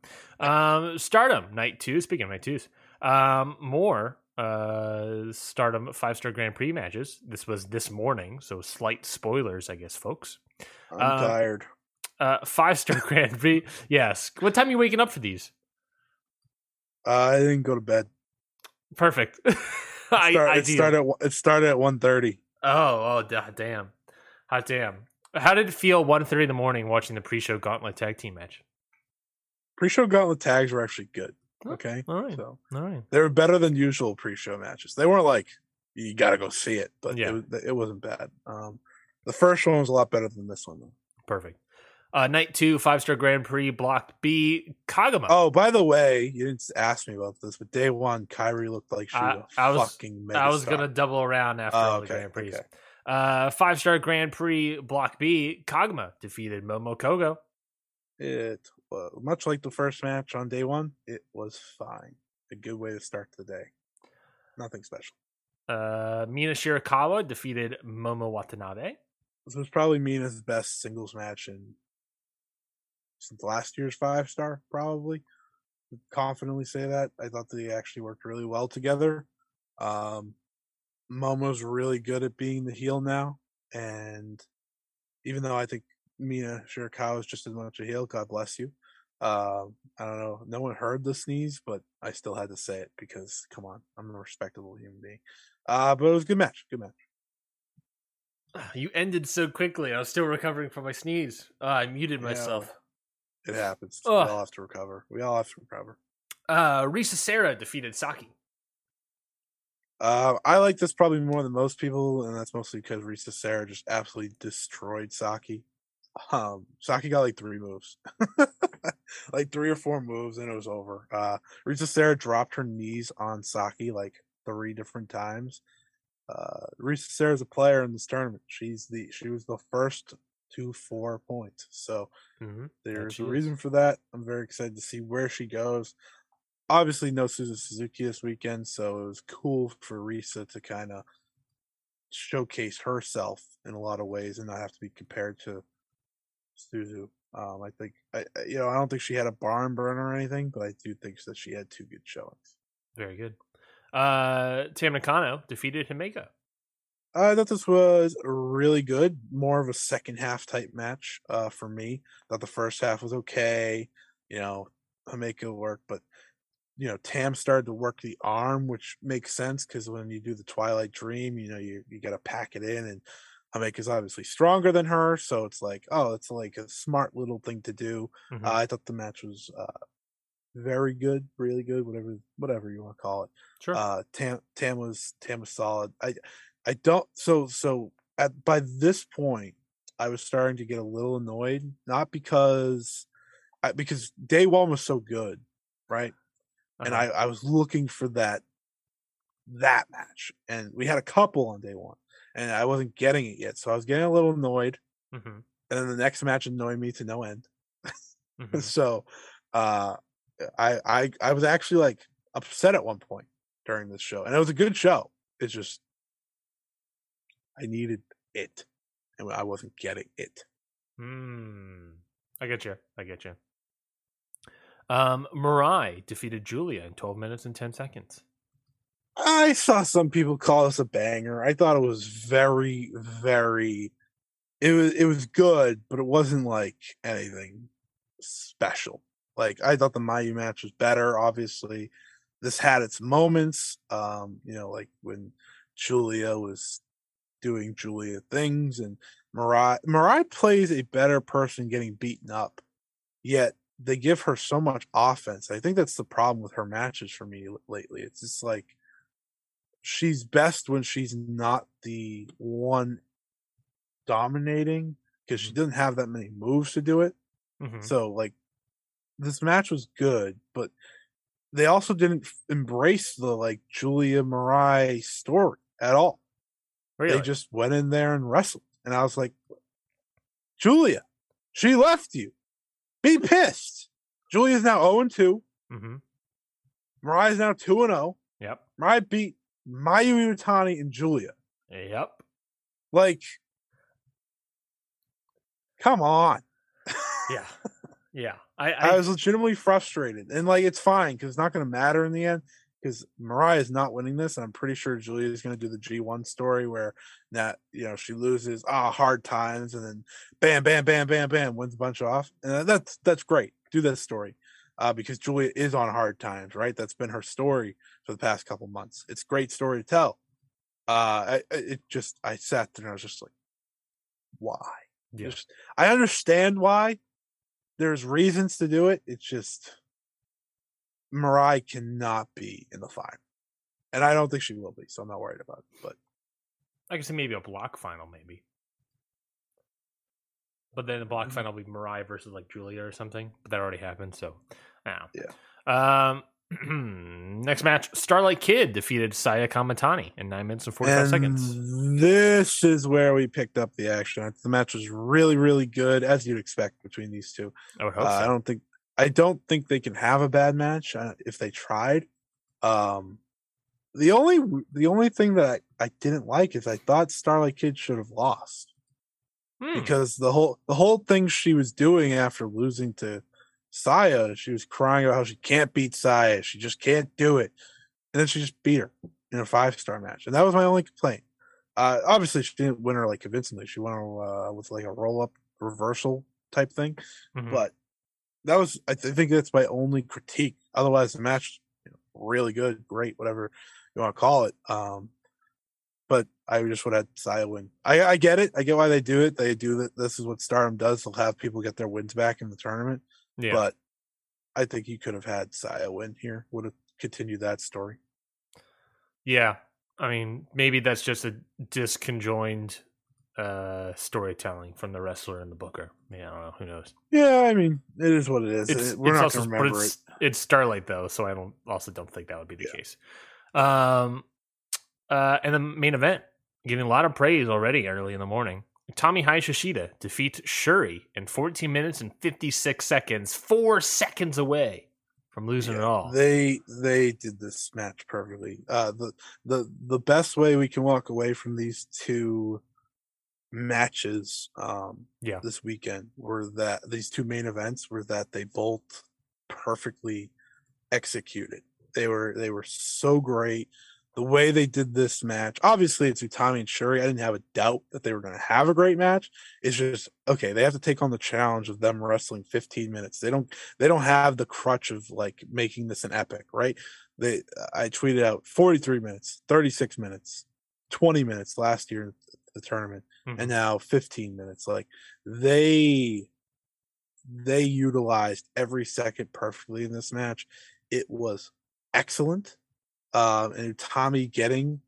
Um, Stardom night two. Speaking of night twos, um, more uh Stardom five star Grand Prix matches. This was this morning, so slight spoilers, I guess, folks. i'm Uh, tired Uh, five star *laughs* Grand Prix. Yes. What time are you waking up for these? uh, i didn't go to bed Perfect. *laughs* it, *laughs* I, start, it started at one- it started at 1 Oh, oh, da- damn, hot damn. How did it feel one thirty in the morning watching the pre-show Gauntlet tag team match? pre-show gauntlet tags were actually good Oh, okay All right, so all right. they were better than usual pre-show matches. They weren't like you got to go see it, but Yeah. it, it wasn't bad. Um, the first one was a lot better than this one, though. Perfect. Uh, night two, five star Grand Prix, Block B, Koguma. Oh, by the way, you didn't ask me about this, but day one, Kairi looked like she I- was I was- fucking I was gonna double around after Oh, all the Grand Prix. okay. Uh, five star Grand Prix, Block B, Koguma defeated Momo Kogo. It uh, much like the first match on day one, it was fine. A good way to start the day. Nothing special. Uh, Mina Shirakawa defeated Momo Watanabe. This was probably Mina's best singles match in since last year's five star, probably. Confidently say that. I thought they actually worked really well together. Um, Momo's really good at being the heel now, and even though I think Mina Shirakawa is just as much a heel, God bless you. Um, I don't know. No one heard the sneeze, but I still had to say it because, come on, I'm a respectable human being. Uh, but it was a good match. Good match. You ended so quickly. I was still recovering from my sneeze. Uh, I muted myself. It happens. Ugh. We all have to recover. We all have to recover. Uh, Risa Sera defeated Saki. Uh, I like this probably more than most people, and that's mostly because Risa Sera just absolutely destroyed Saki. Um, Saki got like three moves, *laughs* like three or four moves, and it was over. Uh, Risa Sera dropped her knees on Saki like three different times. Uh, Risa Sera's a player in this tournament. She's the she was the first to four points, so Mm-hmm. there's a reason for that. I'm very excited to see where she goes. Obviously, no Suzu Suzuki this weekend, so it was cool for Risa to kind of showcase herself in a lot of ways and not have to be compared to Suzu. Um, I think, I, I- you know, I don't think she had a barn burner or anything, but I do think that she had two good showings. Very good. Uh, Tam Nakano defeated Himeka. I thought this was really good. More of a second half type match uh, for me. Thought the first half was okay. You know, Himeka worked, but you know, Tam started to work the arm, which makes sense because when you do the Twilight Dream, you know, you you got to pack it in, and Himeka's obviously stronger than her, so it's like, oh, it's like a smart little thing to do. Mhm. Uh, I thought the match was uh, very good, really good, whatever whatever you want to call it sure. uh tam tam was tam was solid i i don't so so at by this point i was starting to get a little annoyed not because I, because day one was so good right and Uh-huh. i i was looking for that that match and we had a couple on day one and i wasn't getting it yet so i was getting a little annoyed Mhm. and then the next match annoyed me to no end *laughs* Mhm. so uh I, I i was actually like upset at one point during this show and it was a good show it's just i needed it and i wasn't getting it Hmm. I get you. I get you. Um, Mirai defeated Julia in 12 minutes and 10 seconds. i saw some people call this a banger i thought it was very very it was it was good but it wasn't like anything special like i thought the mayu match was better obviously this had its moments um you know like when julia was doing julia things and mirai mirai plays a better person getting beaten up yet they give her so much offense i think that's the problem with her matches for me lately it's just like she's best when she's not the one dominating because she doesn't have that many moves to do it Mhm. so like this match was good, but they also didn't embrace the like Julia Mirai story at all. Really? They just went in there and wrestled. And I was like, Julia, she left you. Be pissed. Julia's now 0 and 2. hmm Mirai's now 2 and 0. Yep. Mirai beat Mayu Iwatani and Julia. Yep. Like, come on. Yeah. *laughs* Yeah. I, I, I was legitimately frustrated, and like it's fine because it's not going to matter in the end because Mirai is not winning this, and I'm pretty sure Julia is going to do the G1 story where that you know she loses ah hard times, and then bam, bam, bam, bam, bam wins a bunch off, and that's that's great. Do that story uh, because Julia is on hard times, right? That's been her story for the past couple months. It's a great story to tell. Uh, I, I- it just I sat there and I was just like, why? yeah. Just I understand why. There's reasons to do it. It's just Mirai cannot be in the final. And I don't think she will be, so I'm not worried about it. But I can see maybe a block final, maybe. But then the block Mhm. final will be Mirai versus like Julia or something. But that already happened, so I. Yeah. Um, *clears throat* next match: Starlight Kid defeated Saya Kamatani in nine minutes and forty-five seconds. This is where we picked up the action. The match was really, really good, as you'd expect between these two. I would hope Uh, I don't think I don't think they can have a bad match uh, if they tried. Um, the only the only thing that I, I didn't like is I thought Starlight Kid should have lost Hmm. because the whole the whole thing she was doing after losing to Saya, she was crying about how she can't beat Saya, she just can't do it, and then she just beat her in a five star match, and that was my only complaint. Uh, obviously, she didn't win her like convincingly. She won her uh, with like a roll up reversal type thing, Mhm. but that was I th- think that's my only critique. Otherwise, the match you know, really good, great, whatever you want to call it. Um, but I just would have Saya win. I, I get it. I get why they do it. They do that. This is what Stardom does. They'll have people get their wins back in the tournament. yeah. But I think you could have had Saya win here. Would have continued that story. Yeah, I mean, maybe that's just a disconjoined uh, storytelling from the wrestler and the booker. I, mean, I don't know. Who knows? Yeah, I mean, it is what it is. It's, we're it's not also, to but remember it. it's, it's Starlight though, so I don't also don't think that would be the Yeah. case. Um, uh, and the main event getting a lot of praise already early in the morning. Utami Hayashishita defeats Shuri in 14 minutes and 56 seconds, four seconds away from losing it all. They they did this match perfectly. Uh, the the the best way we can walk away from these two matches um Yeah. this weekend were that these two main events were that they both perfectly executed. They were they were so great. The way they did this match, obviously it's Utami and Shuri. I didn't have a doubt that they were going to have a great match. It's just okay. They have to take on the challenge of them wrestling 15 minutes. They don't they don't have the crutch of like making this an epic, right? They I tweeted out 43 minutes, 36 minutes, 20 minutes last year the tournament, Mhm. and now 15 minutes. Like they they utilized every second perfectly in this match. It was excellent. Um, and Tommy getting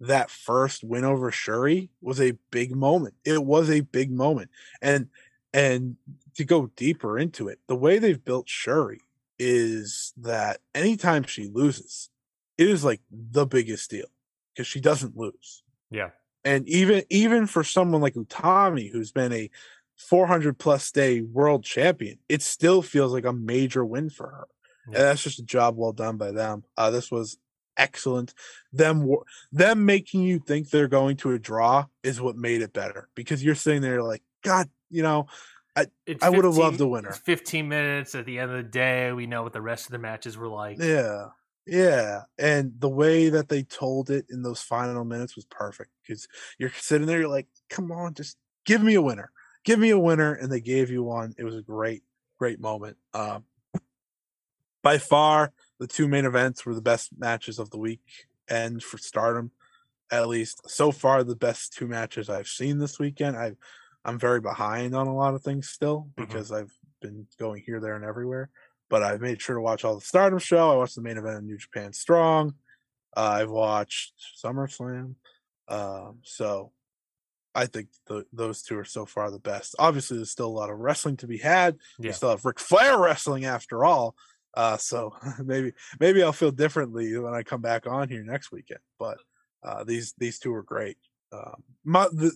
that first win over Shuri was a big moment. It was a big moment. And and to go deeper into it, the way they've built Shuri is that anytime she loses, it is like the biggest deal because she doesn't lose. yeah. And even even for someone like Utami, who's been a 400 plus day world champion, it still feels like a major win for her. Yeah. And that's just a job well done by them. Uh, this was excellent. Them them making you think they're going to a draw is what made it better because you're sitting there like, God, you know, It's I would have loved a winner. It's 15 minutes at the end of the day. We know what the rest of the matches were like. Yeah. Yeah. And the way that they told it in those final minutes was perfect because you're sitting there, you're like, come on, just give me a winner. Give me a winner. And they gave you one. It was a great, great moment. Um, by far, the two main events were the best matches of the week and for stardom, at least so far, the best two matches I've seen this weekend. I, I'm very behind on a lot of things still Mhm. because I've been going here, there, and everywhere but I've made sure to watch all the Stardom show. I watched the main event of New Japan Strong. Uh, I've watched SummerSlam. Um, so I think the, those two are so far the best. Obviously, there's still a lot of wrestling to be had. We still have Ric Flair wrestling after all. Uh, so *laughs* maybe maybe I'll feel differently when I come back on here next weekend. But uh, these these two are great. Um, mu- the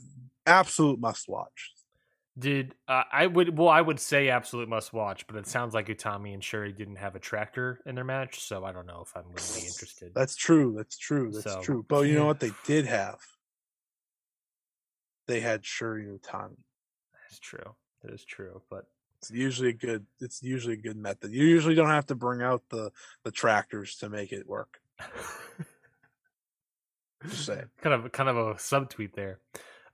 absolute must watch. Did uh, I would well I would say absolute must watch, but it sounds like Utami and Shuri didn't have a tractor in their match, so I don't know if I'm going to be interested. That's true. That's true. That's So, true. But you know what they *laughs* did have? They had Shuri and Utami. That's true. That is true. But It's usually a good. It's usually a good method. You usually don't have to bring out the the tractors to make it work. *laughs* Just saying. kind of kind of a subtweet there.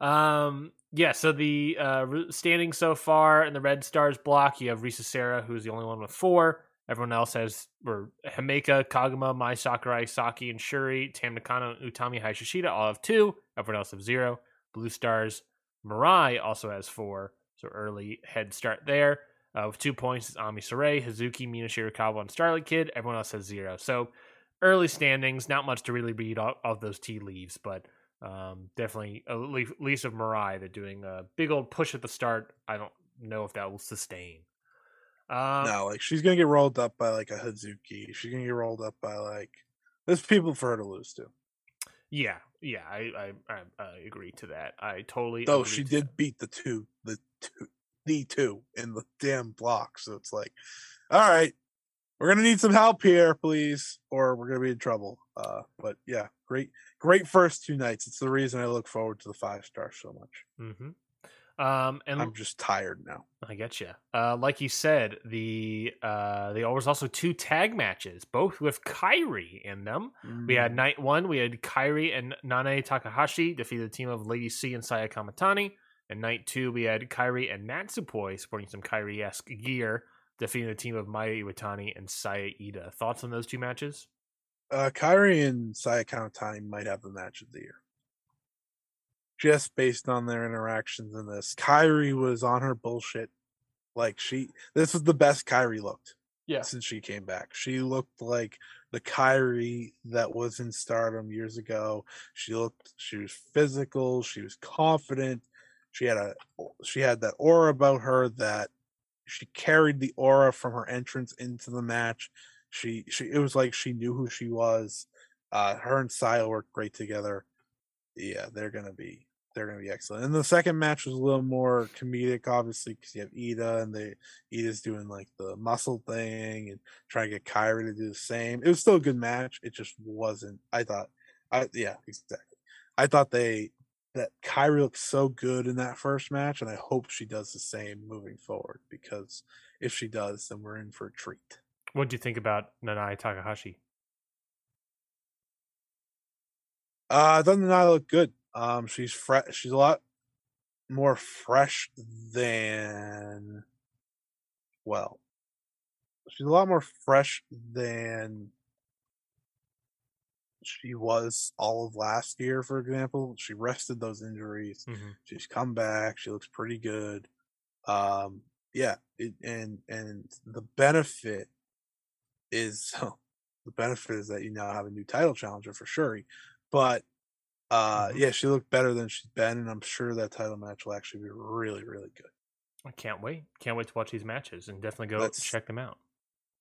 Um, yeah. So the uh, standing so far in the Red Stars block, you have Risa Sera, who's the only one with four. Everyone else has or Himeka, Koguma, Mai Sakurai, Saki, and Shuri, Tam Nakano, Utami, Hayashishita all have two. Everyone else have zero. Blue Stars, Mirai also has four. So early head start there. Uh, with two points is Ami Sourei, Hazuki, Mina Shirakawa, and Starlight Kid. Everyone else has zero. So early standings, not much to really read off of those tea leaves, but Um, definitely, at least, of Mirai, they're doing a big old push at the start. I don't know if that will sustain. Um, no, like she's gonna get rolled up by like a Hazuki. She's gonna get rolled up by like there's people for her to lose to. Yeah, yeah, I I, I, I agree to that. I totally. Though she did that. beat the two, the two, the two in the damn block. So it's like, all right, we're gonna need some help here, please, or we're gonna be in trouble. Uh, but yeah, great, great first two nights. It's the reason I look forward to the five star so much. Mhm. Um, and I'm just tired now. I get you. Uh, like you said, the uh, there was also two tag matches, both with Kairi in them. We had Mm, night one, we had Kairi and Nanae Takahashi defeat the team of Lady C and Saya Kamatani. And night two, we had Kairi and Natsupoi sporting some Kairi esque gear, defeating the team of Mayu Iwatani and Saya Iida. Thoughts on those two matches? uh, Kairi and Saya Kamatani might have the match of the year. Just based on their interactions in this. Kairi was on her bullshit. Like she this was the best Kairi looked Yeah. since she came back. She looked like the Kairi that was in stardom years ago. She looked she was physical, she was confident. She had a she had that aura about her that she carried the aura from her entrance into the match. She she it was like she knew who she was. Uh her and Saya worked great together. Yeah, they're gonna be they're gonna be excellent. And the second match was a little more comedic, obviously, because you have Ida and they Ida's doing like the muscle thing and trying to get Kairi to do the same. It was still a good match. It just wasn't. I thought, I yeah, exactly. I thought they that Kairi looks so good in that first match, and I hope she does the same moving forward. Because if she does, then we're in for a treat. What do you think about Nanae Takahashi? Uh, doesn't not look good. Um, she's fresh. She's a lot more fresh than. Well, she's a lot more fresh than she was all of last year. For example, she rested those injuries. Mhm. She's come back. She looks pretty good. Um, yeah, it, and and the benefit is *laughs* the benefit is that you now have a new title challenger for Shuri. But uh, Mhm. yeah, she looked better than she's been, and I'm sure that title match will actually be really, really good. I can't wait. Can't wait to watch these matches and definitely go Let's- check them out.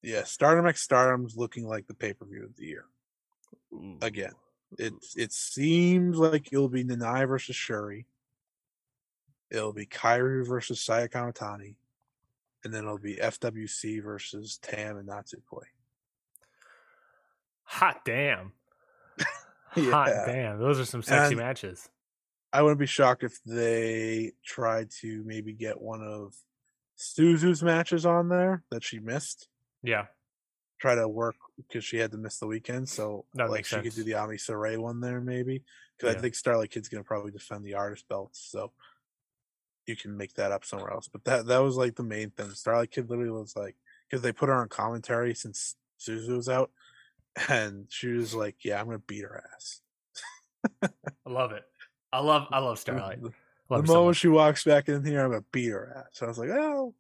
Yeah, Stardom X Stardom's looking like the pay per view of the year. Again. It it seems like it'll be Nanae versus Shuri. It'll be Kairi versus Saya Kamatani, and then it'll be FWC versus Tam and Natsupoi. Hot damn. *laughs* Hot damn. Those are some sexy And- matches. I wouldn't be shocked if they tried to maybe get one of Suzu's matches on there that she missed. Yeah. Try to work because she had to miss the weekend, so That like she could do the Ami Sourei one there maybe. Because Yeah. I think Starlight Kid's gonna probably defend the artist belts, so you can make that up somewhere else. But that that was like the main thing. Starlight Kid literally was like because they put her on commentary since Suzu was out, and she was like, "Yeah, I'm gonna beat her ass." I love it. I love I love *laughs* Starlight. The, Love the her so moment she walks back in here, I'm gonna beat her ass. So I was like, "Oh,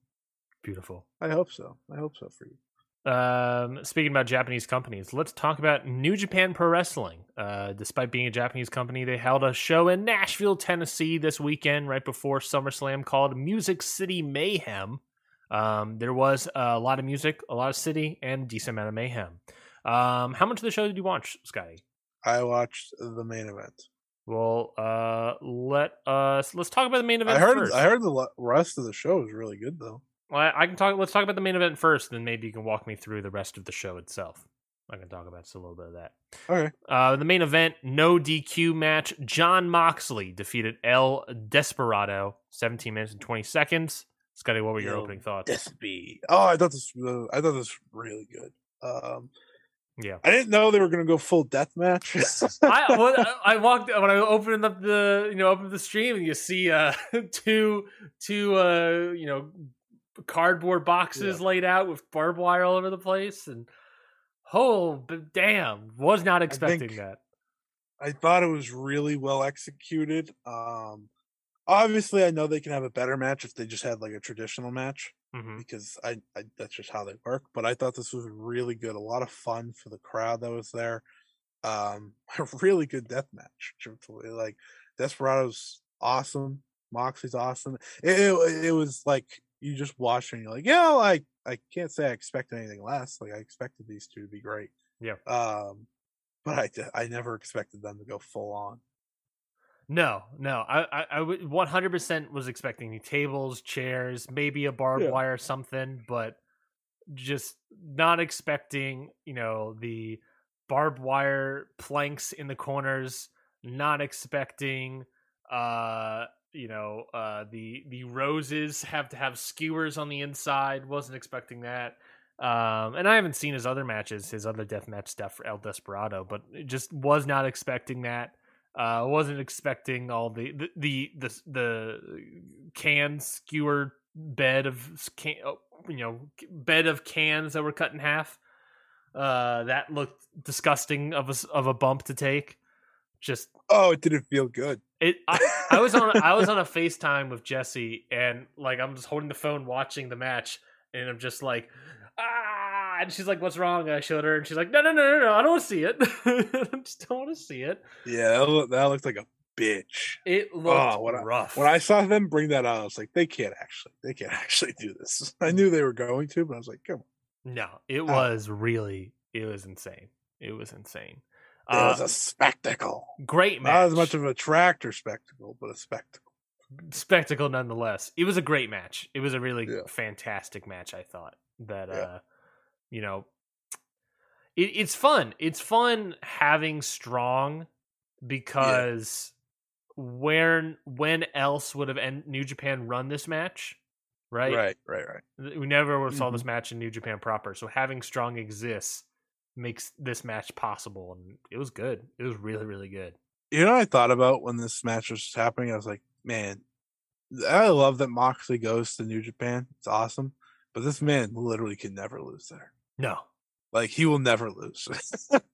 Beautiful. I hope so. I hope so for you." Um, speaking about Japanese companies, let's talk about New Japan Pro Wrestling. Uh, despite being a Japanese company, they held a show in Nashville, Tennessee this weekend, right before SummerSlam, called Music City Mayhem. Um, there was a lot of music, a lot of city, and a decent amount of mayhem. Um, how much of the show did you watch, Scotty? I watched the main event. Well, uh, let us let's talk about the main event I heard. first. I heard the rest of the show was really good though. Well, I I can talk. Let's talk about the main event first, then maybe you can walk me through the rest of the show itself. I can talk about just a little bit of that. Okay. Uh, the main event, no DQ match. Jon Moxley defeated El Desperado, 17 minutes and 20 seconds. Scotty, what were your El opening thoughts? Despy. Oh, I thought this. was- I thought this was really good. Um, Yeah. I didn't know they were gonna go full death match. *laughs* I, when I walked when I opened up the you know opened the stream and you see uh *laughs* two two uh you know cardboard boxes laid out with barbed wire all over the place and oh but damn was not expecting think- that I thought it was really well executed. Um, obviously, I know they can have a better match if they just had like a traditional match hmm because I, I that's just how they work. But I thought this was really good. A lot of fun for the crowd that was there. um, *laughs* a really good death match. Like Desperado's awesome, Moxley's awesome. It, it, it was like you just watch and you're like, yeah, like I can't say I expected anything less. Like I expected these two to be great. Yeah. Um, but I I never expected them to go full on. No, no. I, I, I 100% was expecting the tables, chairs, maybe a barbed Yeah. wire, something, but just not expecting, you know, the barbed wire planks in the corners, not expecting, uh, you know, uh, the the roses have to have skewers on the inside. Wasn't expecting that. Um, and I haven't seen his other matches, his other death match stuff for El Desperado, but just was not expecting that. Uh, wasn't expecting all the the the the, the can skewer bed of can, oh, you know bed of cans that were cut in half. Uh, that looked disgusting of a of a bump to take. Just Oh, it didn't feel good. It. I, I was on I was on a FaceTime with Jesse, and like I'm just holding the phone watching the match, and I'm just like. Ah, and she's like, "What's wrong?" And I showed her, and she's like, "No, no, no, no, no! I don't want to see it. *laughs* I just don't want to see it." Yeah, that looked, that looked like a bitch. It looked Oh, when I- rough. When I saw them bring that out, I was like, they can't actually, they can't *laughs* actually do this. I knew they were going to, but I was like, come on. no, it was really, it was insane. It was insane. It Uh, was a spectacle. great match. Not as much of a tractor spectacle, but a spectacle. spectacle nonetheless. It was a great match. It was a really Yeah. fantastic match. I thought that, Yeah. uh, you know, it, it's fun. It's fun having strong because where when else would have New Japan run this match, right? Right, right, right. We never would have saw Mhm. this match in New Japan proper. So having strong exists makes this match possible, and it was good. It was really, really good. You know what I thought about when this match was happening? I was like, man, I love that Moxley goes to New Japan. It's awesome. But this man literally can never lose there. No, Like he will never lose.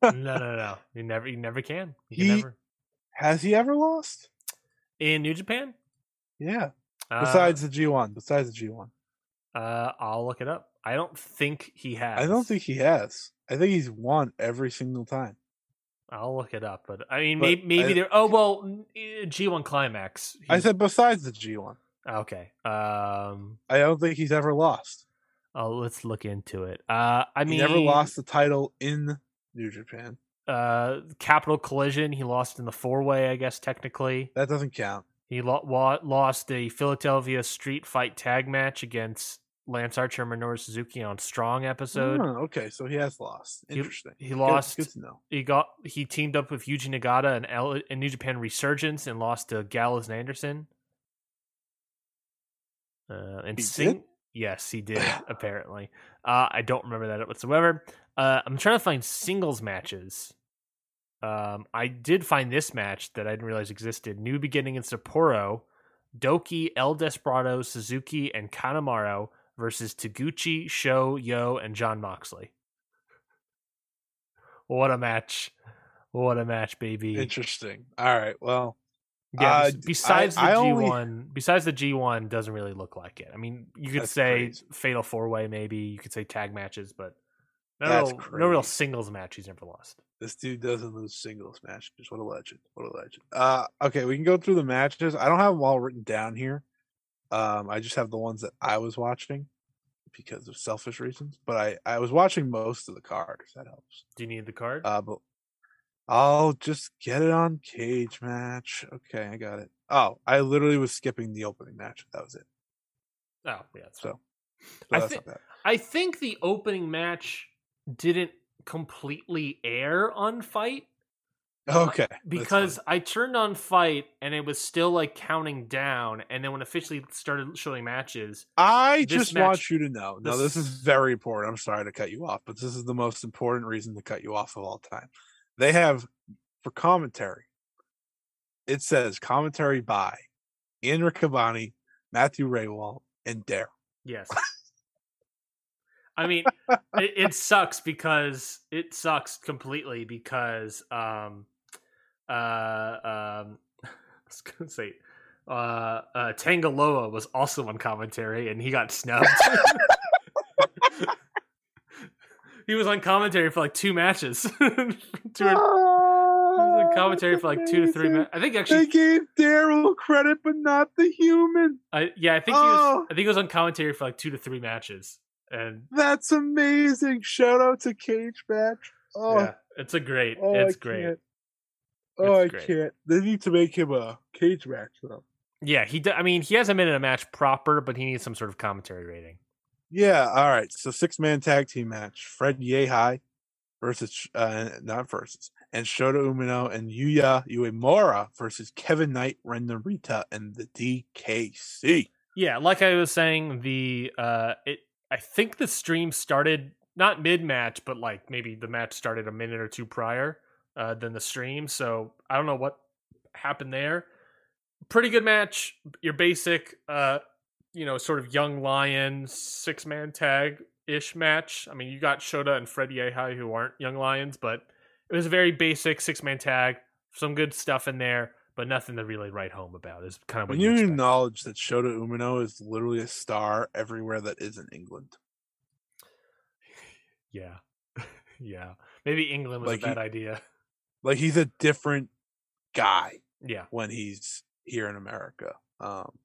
no, no, no. You never, you never can. You can He- never Has he ever lost? in New Japan. Yeah. Uh, Besides the G one. Besides the G one. uh, I'll look it up. I don't think he has. I don't think he has. I think he's won every single time. I'll look it up, but I mean, But maybe, maybe I- there. Oh well, G one climax. I said besides the G one. okay. Um, I don't think he's ever lost. oh, let's look into it. Uh, I mean, never lost the title in New Japan. Uh, Capital Collision. He lost in the four way, I guess technically. That doesn't count. He lo- wa- lost a Philadelphia Street Fight tag match against Lance Archer Minoru Suzuki on Strong episode. Oh, okay, so he has lost. He- Interesting. he Good- lost- Good, to know. he got he teamed up with Yuji Nagata and, L- and New Japan Resurgence and lost to Gallows and Anderson. Uh, and He sing- did? yes, he did *sighs* apparently. Uh, I don't remember that whatsoever. Uh, I'm trying to find singles matches. Um, I did find this match that I didn't realize existed. New Beginning in Sapporo, Douki, El Desperado, Suzuki, and Kanemaru versus Taguchi, Sho, Yo, and Jon Moxley. What a match! What a match, baby! Interesting. All right. Well, Yeah. Uh, besides I- the G only- one, besides the G one, doesn't really look like it. I mean, you could That's say crazy. fatal four way, maybe you could say tag matches, but no, That's real, no real singles match he's never lost. this dude doesn't lose singles matches. What a legend. What a legend. Uh okay, we can go through the matches. I don't have them all written down here. Um, I just have the ones that I was watching because of selfish reasons. But I, I was watching most of the card, if that helps. Do you need the card? Uh but I'll just get it on cage match. Okay, I got it. Oh, I literally was skipping the opening match. That was it. oh, yeah. That's So, so I that's thi- not bad. I think the opening match didn't completely air on Fight Okay. because. I turned on Fight and it was still like counting down, and then when officially started showing matches, I just match- want you to know. Now, this is very important. I'm sorry to cut you off, but this is the most important reason to cut you off of all time. They have for commentary. It says commentary by Ian Riccaboni, Matthew Rehwoldt, and Dare. Yes. I mean, it, it sucks because it sucks completely because um uh um *laughs* I was gonna say uh uh Tangaloa was also on commentary and he got snubbed. *laughs* he was on commentary for like two matches. *laughs* two or- commentary for like two to three minutes. I think actually They gave Daryl credit, but not the human. I, yeah, I think he was. Oh. I think he was on commentary for like two to three matches, and That's amazing. Shout out to Cage Match. Oh, yeah, it's a great. oh it's I great. Can't. Oh, I great. can't. They need to make him a cage match though. Yeah, he. I mean, he hasn't been in a match proper, but he needs some sort of commentary rating. Yeah. All right. So six man tag team match: Fred Yehi versus uh, not versus and Shota Umino and Yuya Uemura versus Kevin Knight, Ren Narita, and the DKC. Yeah, like I was saying, the uh, it. I think the stream started not mid match, but like maybe the match started a minute or two prior uh, than the stream. So I don't know what happened there. Pretty good match. Your basic, uh, you know, sort of young lion six man tag ish match. I mean, you got Shota and Fred Yehi who aren't young lions, but it was a very basic six man tag. Some good stuff in there, but nothing to really write home about. Is kind of what When you you acknowledge that Shota Umino is literally a star everywhere that isn't England. Yeah. *laughs* yeah. Maybe England was Like a bad he- idea. *laughs* Like he's a different guy Yeah. when he's here in America. Um,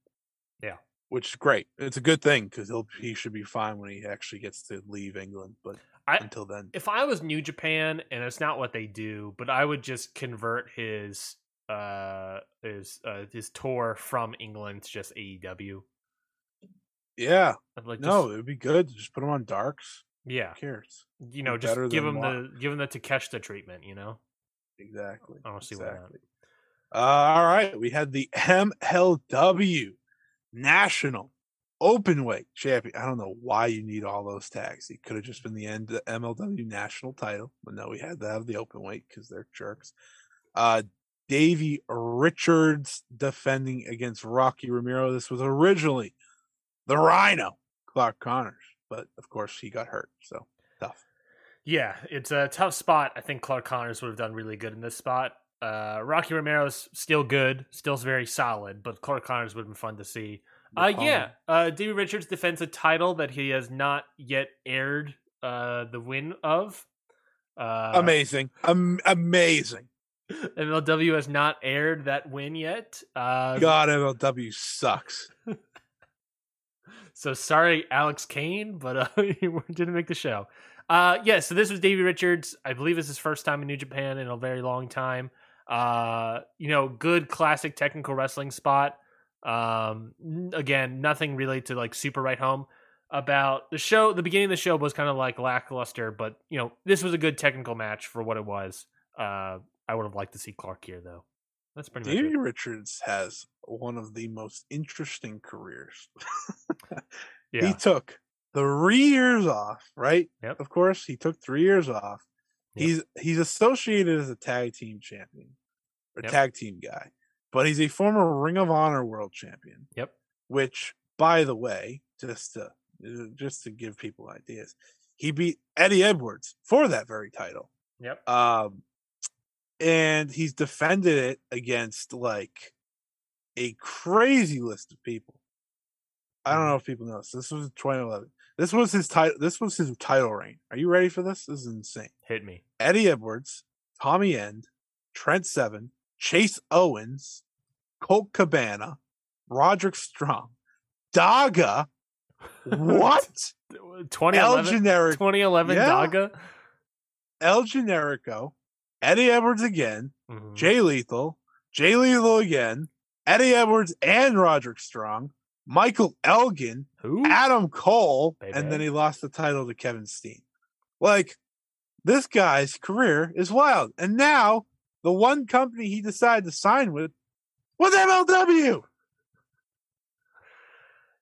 Yeah. which is great. It's a good thing because he'll he should be fine when he actually gets to leave England. But I until then, if I was New Japan and it's not what they do, but I would just convert his uh his uh his tour from England to just AEW. yeah, I'd like no, just- it'd be good. Just put him on darks. yeah. Who cares? You know, just give him what- the give him the Takeshita treatment, you know? Exactly. I don't see why exactly. Uh, all right, we had the MLW National Openweight Champion. I don't know why you need all those tags. It could have just been the end the MLW National Title, but no, we had to have the Openweight because they're jerks. Uh, Davey Richards defending against Rocky Romero. This was originally the Rhino, Clark Connors, but of course he got hurt, so. Yeah, it's a tough spot. I think Clark Connors would have done really good in this spot. Uh, Rocky Romero's still good, still very solid, but Clark Connors would have been fun to see. Uh, yeah, uh, Davey Richards defends a title that he has not yet aired uh, the win of. Uh, amazing, Am- amazing. MLW has not aired that win yet. Uh, God, MLW sucks. *laughs* So sorry, Alex Kane, but uh, *laughs* he didn't make the show. Uh, yeah, so this was Davey Richards. I believe it's his first time in New Japan in a very long time. Uh, you know, good classic technical wrestling spot. Um, again, nothing really to like super write home about the show. The beginning of the show was kind of like lackluster, but you know, this was a good technical match for what it was. Uh, I would have liked to see Clark here though. That's pretty much Davey. Richards has one of the most interesting careers. *laughs* Yeah, He took three years off, right? Yep. Of course, he took three years off. Yep. He's he's associated as a tag team champion or Yep. tag team guy, but he's a former Ring of Honor world champion. Yep. Which, by the way, just to uh, just to give people ideas, he beat Eddie Edwards for that very title. Yep. Um, and he's defended it against like a crazy list of people. I don't know if people know this. This was 2011. This was his title. This was his title reign. Are you ready for this? This is insane. Hit me. Eddie Edwards, Tommy End, Trent Seven, Chase Owens, Colt Cabana, Roderick Strong, Daga. What? *laughs* El 2011, Generic 2011 Yeah. Daga. El Generico, Eddie Edwards again, Mhm. Jay Lethal, Jay Lethal again, Eddie Edwards and Roderick Strong, Michael Elgin, Who? Adam Cole, and then he lost the title to Kevin Steen. Like, this guy's career is wild. And now, the one company he decided to sign with was MLW.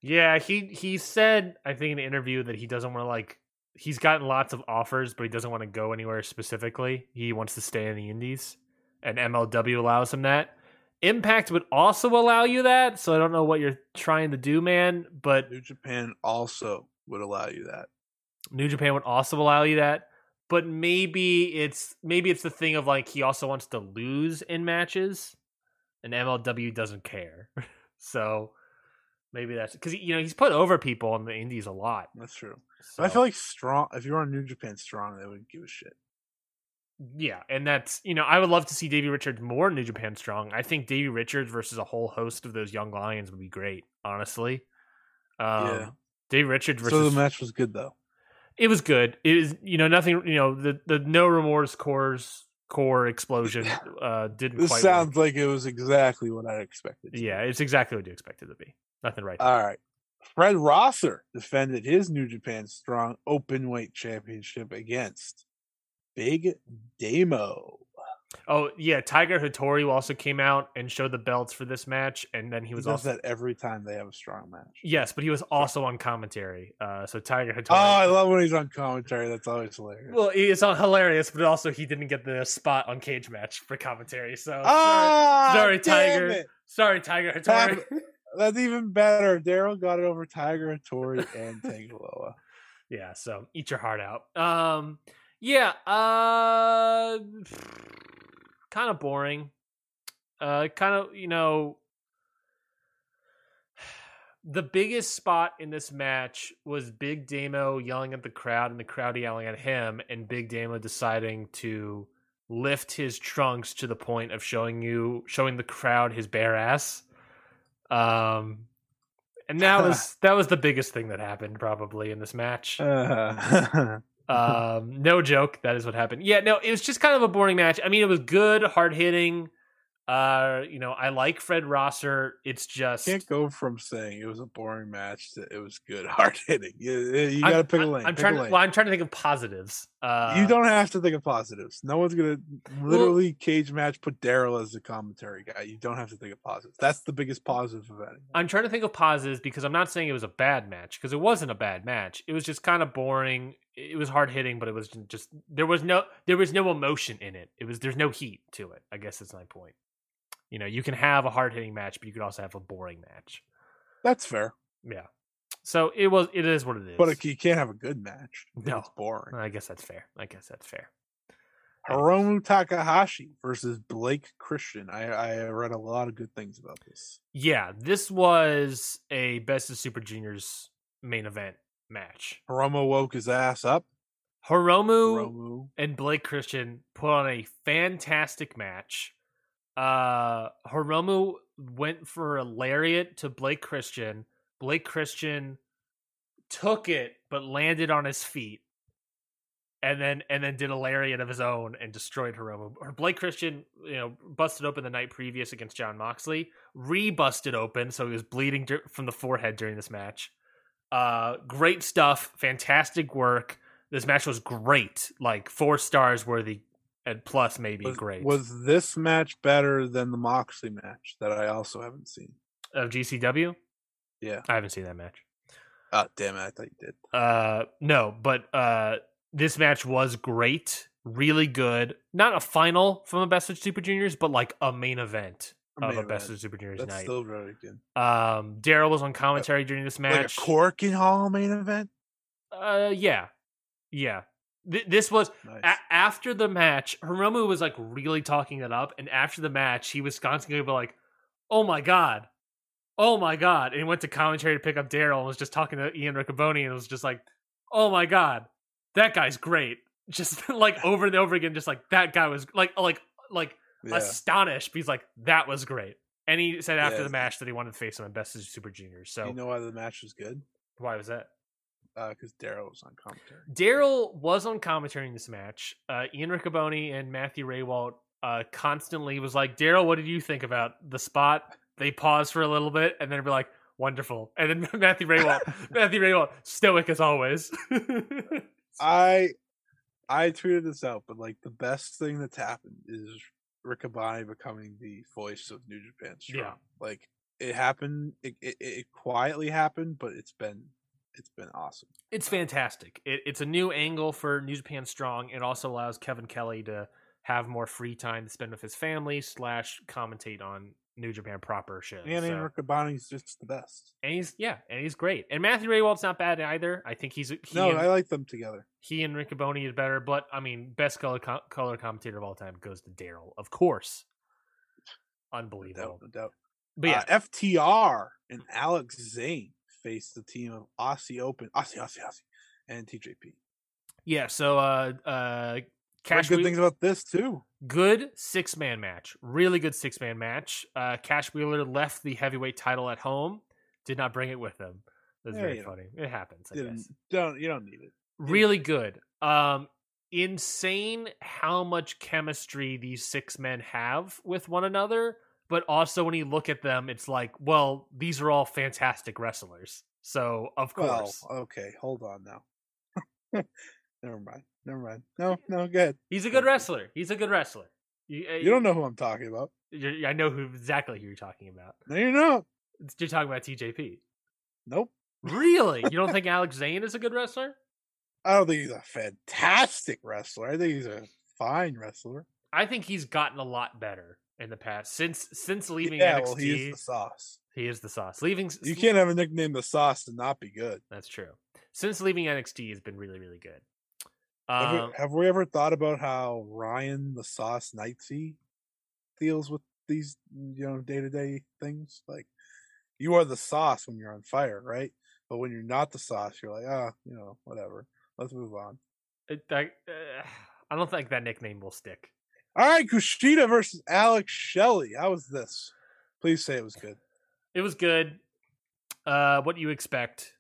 Yeah, he he said I think in an interview that he doesn't want to like he's gotten lots of offers, but he doesn't want to go anywhere specifically. He wants to stay in the Indies, and MLW allows him that. Impact would also allow you that, so I don't know what you're trying to do, man. But New Japan also would allow you that. New Japan would also allow you that. But maybe it's maybe it's the thing of like he also wants to lose in matches, and MLW doesn't care. *laughs* so maybe that's because you know he's put over people in the Indies a lot. That's true. So. I feel like strong. If you're on New Japan Strong, they wouldn't give a shit. Yeah, and that's you know I would love to see Davey Richards more New Japan Strong. I think Davey Richards versus a whole host of those young lions would be great. Honestly, um, Yeah. Davey Richards versus So the match was good though. it was good. It is you know nothing you know the the no remorse cores core explosion *laughs* uh didn't This quite sounds work. like it was exactly what I expected. to yeah be. it's exactly what you expected to be. Nothing right. there. All right. Fred Rosser defended his New Japan Strong Open Weight Championship against Big Damo. oh yeah, Tiger Hattori also came out and showed the belts for this match, and then he He was does also that every time they have a strong match. yes, but he was also on commentary. Uh, so Tiger Hattori. Oh, I love when he's on commentary. That's always hilarious. Well, it's all hilarious, but also he didn't get the spot on Cage Match for commentary. So ah, sorry, damn Tiger. it. sorry, Tiger Hattori. That's even better. Daryl got it over Tiger Hattori and Tangaloa. yeah, so eat your heart out. Um, yeah, uh, *sighs* kind of boring. Uh, kind of, you know, *sighs* the biggest spot in this match was Big Damo yelling at the crowd and the crowd yelling at him, and Big Damo deciding to lift his trunks to the point of showing you, showing the crowd his bare ass. Um, and that *laughs* was that was the biggest thing that happened probably in this match. Uh, *laughs* Um, no joke, that is what happened. Yeah, no, it was just kind of a boring match. I mean, it was good, hard hitting. Uh, you know, I like Fred Rosser. It's just can't go from saying it was a boring match to it was good, *laughs* hard hitting. You, you got to pick a lane. I'm pick trying to. lane. Well, I'm trying to think of positives. Uh, you don't have to think of positives. No one's gonna literally cage match put Daryl as the commentary guy. You don't have to think of positives. That's the biggest positive of it. I'm trying to think of positives because I'm not saying it was a bad match because it wasn't a bad match. It was just kind of boring. It was hard hitting, but it was just there was no there was no emotion in it. It was there's no heat to it. I guess that's my point. You know, you can have a hard hitting match, but you could also have a boring match. That's fair, Yeah. So it was. It is what it is. but you can't have a good match. No. it's boring. I guess that's fair. I guess that's fair. Hiromu Takahashi versus Blake Christian. I, I read a lot of good things about this. Yeah, this was a Best of Super Juniors main event match. Hiromu woke his ass up. Hiromu Hiromu. and Blake Christian put on a fantastic match. Uh Hiromu went for a lariat to Blake Christian. Blake Christian took it but landed on his feet. And then and then did a lariat of his own and destroyed Hiromu. Or Blake Christian, you know, busted open the night previous against Jon Moxley, re-busted open, so he was bleeding from the forehead during this match. Uh, great stuff, fantastic work. This match was great, like four stars worthy, and plus maybe Was, great. was this match better than the Moxley match that I also haven't seen? of GCW? Yeah. I haven't seen that match. Oh damn it! I thought you did. Uh, no, but uh, this match was great, really good. Not a final from a Best of Super Juniors, but like a main event of main a Best of Super Juniors That's night. still really good. um, Daryl was on commentary during this match. Like a Korakuen Hall main event. uh, yeah, yeah. Th- this was Nice. a- after the match, Hiromu was like really talking it up, and after the match, he was constantly like, "Oh my god, oh my god," and he went to commentary to pick up Daryl and was just talking to Ian Riccaboni, and was just like, "Oh my god, that guy's great." *laughs* Just like over and over again, just like that guy was like like like yeah. astonished. But he's like, "That was great," and he said after Yeah. the match that he wanted to face him in Best of Super Juniors. So you know why the match was good? why was that? Because Daryl was on commentary. Daryl was on commentary in this match. Uh, Ian Riccaboni and Matthew Rehwoldt uh, constantly was like, Daryl, what did you think about the spot? They pause for a little bit and then be like, wonderful. And then *laughs* Matthew Rehwoldt, *laughs* Matthew Rehwoldt, stoic as always. *laughs* I I tweeted this out, but like the best thing that's happened is Riccaboni becoming the voice of New Japan Strong. Yeah. Like it happened, it, it, it quietly happened, but it's been it's been awesome. it's fantastic. It, it's a new angle for New Japan Strong. It also allows Kevin Kelly to have more free time to spend with his family slash commentate on New Japan proper shows. And So- Ian Riccaboni's just the best. and he's yeah, and he's great. And Matthew Rehwoldt's not bad either. I think he's he No, and, I like them together. he and Riccaboni is better. But I mean, best color co- color commentator of all time goes to Daryl, of course. No Unbelievable. doubt, no doubt. But yeah, Uh, FTR and Alex Zayne faced the team of Aussie Open, Aussie, Aussie, Aussie, and TJP. yeah. So uh, uh, Cash good things about this too. good six man match, really good six man match. Uh, Cash Wheeler left the heavyweight title at home, did not bring it with him. That's Yeah, very you know. funny. It happens, I Didn't, guess. don't you don't need it. Really good. Um, insane how much chemistry these six men have with one another. But also, when you look at them, it's like, well, these are all fantastic wrestlers. So of Well, course, okay, hold on now. *laughs* Never mind. Never mind. No, *laughs* no, good. he's a good wrestler. He's a good wrestler. You, uh, You don't know who I'm talking about. I know who exactly who you're talking about. No, you're not. You're talking about TJP. Nope. Really? You don't *laughs* think Alex Zayne is a good wrestler? I don't think he's a fantastic wrestler. I think he's a fine wrestler. I think he's gotten a lot better in the past since since leaving yeah, NXT. well, he is the sauce. he is the sauce. Leaving You can't have a nickname the sauce and not be good. That's true. Since leaving NXT, he's been really really good. Have, Um, we, have we ever thought about how Ryan the Sauce Knightsey deals with these, you know, day to day things? Like, you are the sauce when you're on fire, right? But when you're not the sauce, you're like, ah, you know, whatever. Let's move on. it- I, uh, *sighs* I don't think that nickname will stick. All right, Kushida versus Alex Shelley. How was this? Please say it was good. It was good. Uh, what do you expect.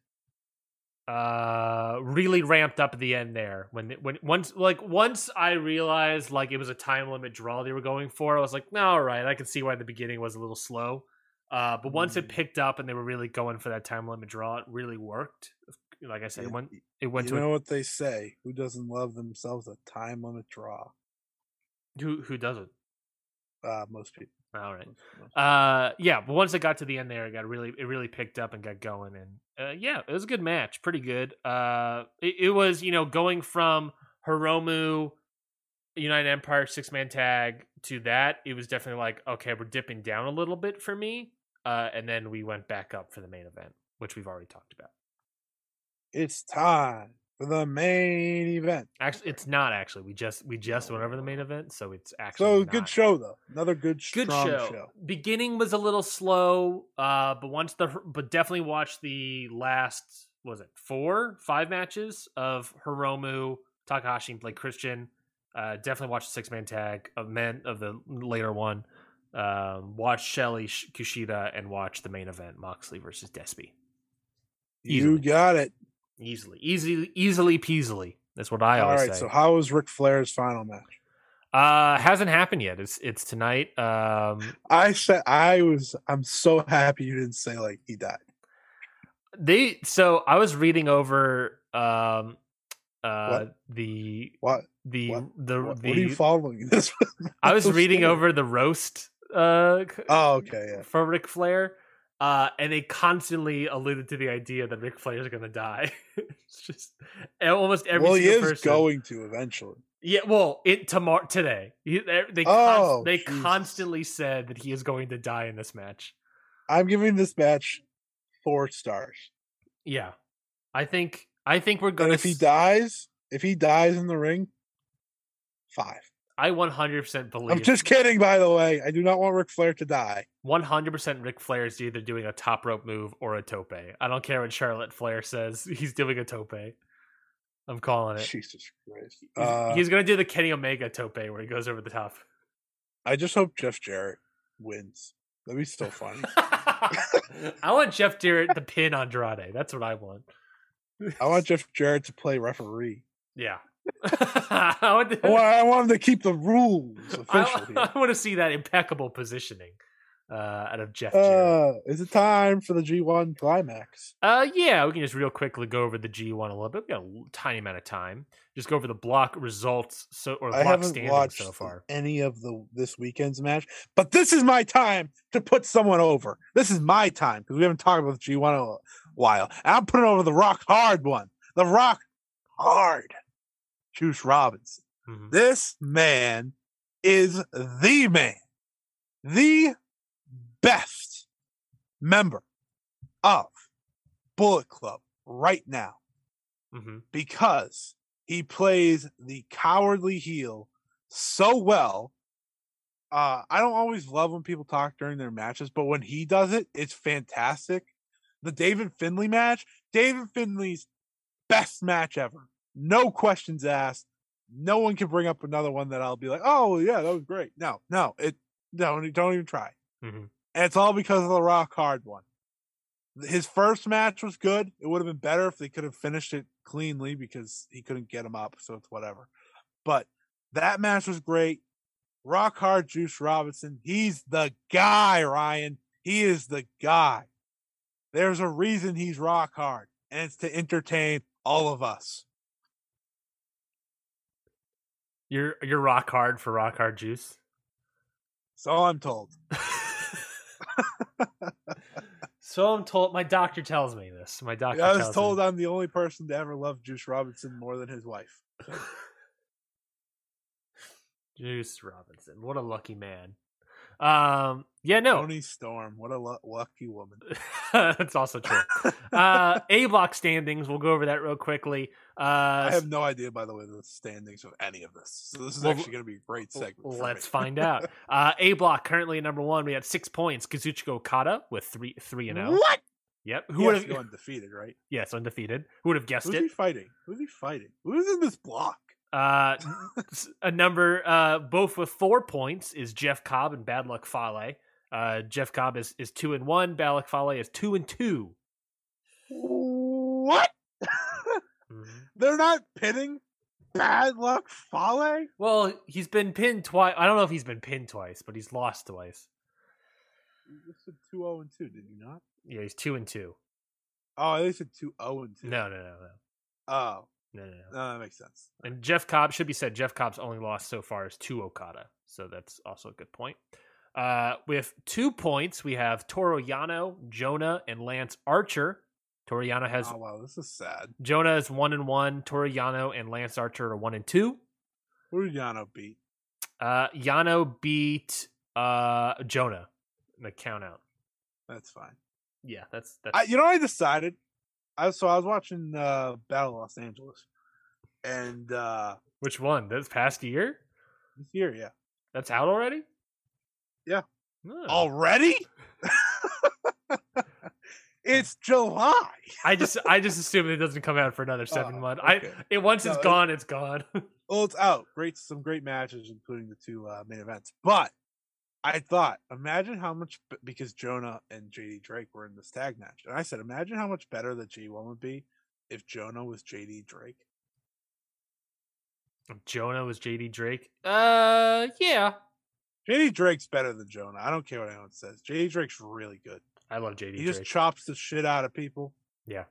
Uh, really ramped up at the end there when when once like once I realized like it was a time limit draw they were going for. I was like, no, all right, I can see why the beginning was a little slow. Uh, but once it Mm. picked up and they were really going for that time limit draw, it really worked. Like I said, it Yeah, went it went you to know what they say? Who doesn't love themselves a time limit draw? who who doesn't. Uh, most people. All right. Uh, yeah, but once it got to the end there, it got really, it really picked up and got going, and uh, yeah, it was a good match, pretty good. Uh, it, it was, you know, going from Hiromu, United Empire six man tag to that, it was definitely like, okay, we're dipping down a little bit for me, uh, and then we went back up for the main event, which we've already talked about. It's time the main event. Actually, it's not actually. We just we just went over the main event, so it's actually So not. good show though. Another good, good show. show. Beginning was a little slow, uh, but once the but definitely watch the last was it four five matches of Hiromu Takahashi and Blake Christian. Uh, definitely watch the six man tag of men of the later one. Um, watched Shelley Sh- Kushida and watch the main event Moxley versus Despy. Easily. You got it. Easily, easily, easily peasily. That's what I All always right. say. So how was Ric Flair's final match? uh, hasn't happened yet. It's it's tonight. Um, I said I was. I'm so happy you didn't say like he died. they so i was reading over um uh What? the What? the What? the What, the what are you following *laughs* this? i was reading over the roast uh Oh, okay. Yeah. for Ric Flair uh and they constantly alluded to the idea that Ric Flair is going to die *laughs* it's just almost every well, he is person going to eventually. yeah well it tomorrow today he, they they, Oh, const- they Jesus. constantly said that he is going to die in this match I'm giving this match four stars. yeah i think i think we're going if he dies, if he dies in the ring, five. I 100% believe. I'm just kidding, by the way. I do not want Ric Flair to die. 100% Ric Flair is either doing a top rope move or a tope. I don't care what Charlotte Flair says. *laughs* He's doing a tope. I'm calling it. Jesus Christ. He's, Uh, he's going to do the Kenny Omega tope where he goes over the top. I just hope Jeff Jarrett wins. That'd be so fun. *laughs* I want Jeff Jarrett to pin Andrade. That's what I want. I want Jeff Jarrett to play referee. Yeah. I want, to, I want, I to keep the rules *laughs* official here. *laughs* I want to see that impeccable positioning uh, out of Jeff Uh, is it time for the G1 climax? Uh, yeah, we can just real quickly go over the G1 a little bit. We got a tiny amount of time. Just go over the block results so or I block standings so far. any of the this weekend's match, but this is my time to put someone over. This is my time because we haven't talked about the G1 in a while. And I'm putting over the Rock Hard one, the Rock Hard, Juice Robinson. Mhm. This man is the man, the best member of Bullet Club right now Mhm. because he plays the cowardly heel so well. Uh, I don't always love when people talk during their matches, but when he does it, it's fantastic. The David Finlay match, David Finlay's best match ever. No questions asked. no one can bring up another one that I'll be like, oh yeah, that was great. No, no, it don't don't even try. Mhm. And it's all because of the rock hard one. His first match was good. It would have been better if they could have finished it cleanly because he couldn't get him up, so it's whatever. But that match was great. Rock hard Juice Robinson. He's the guy, Ryan. He is the guy. There's a reason he's rock hard, and it's to entertain all of us. You're you're rock hard for rock hard juice. So I'm told. *laughs* *laughs* so I'm told. My doctor tells me this. My doctor. I was told me. I'm the only person to ever love Juice Robinson more than his wife. *laughs* Juice Robinson. What a lucky man. Um. Yeah. No. Toni Storm, what a lucky woman. *laughs* That's also true. Uh, *laughs* a block standings. We'll go over that real quickly. Uh, I have no idea, by the way, the standings of any of this. So this is Well, actually going to be a great segment. Let's find out. *laughs* Uh, a block currently number one. We had six points. Kazuchika Okada with three three and zero. What? Yep. Who would have undefeated, right? Yes, undefeated. Who would have guessed Who's it? he fighting? Who's he fighting? Who's in this block? Uh, a number uh, both with four points is Jeff Cobb and Bad Luck Fale. Uh, Jeff Cobb is, is two and one. Bad Luck Fale is two and two. What? *laughs* They're not pitting bad luck Fale? Well, he's been pinned twice. I don't know if he's been pinned twice, but he's lost twice. You just said 2 0 and 2, did you not? Yeah, he's two and two. Oh, you said 2 0 and 2. No, no, no, no, Oh, no, no, no. no, that makes sense. And Jeff Cobb should be said. Jeff Cobb's only lost so far is to Okada, so that's also a good point. Uh, with two points, we have Toru Yano, Jonah, and Lance Archer. Toru Yano has Oh, wow, this is sad. Jonah is one and one. Toru Yano and Lance Archer are one and two. Who did Yano beat? Uh, Yano beat uh Jonah in the count out. That's fine. Yeah, that's that's I, you know, I decided. I so I was watching uh, Battle of Los Angeles, and uh, which one? This past year? this year, yeah, That's out already? Yeah. Oh. already. *laughs* it's July. I just I just assume it doesn't come out for another seven Oh, months. I it once No, it's it- gone, it's gone. *laughs* Well, it's out. Great, some great matches, including the two uh, main events. But I thought, imagine how much because Jonah and JD Drake were in this tag match, and I said, imagine how much better the G one would be if Jonah was JD Drake. If Jonah was JD Drake. Uh yeah. JD Drake's better than Jonah. I don't care what anyone says. JD Drake's really good. I love JD He Drake. just chops the shit out of people. Yeah.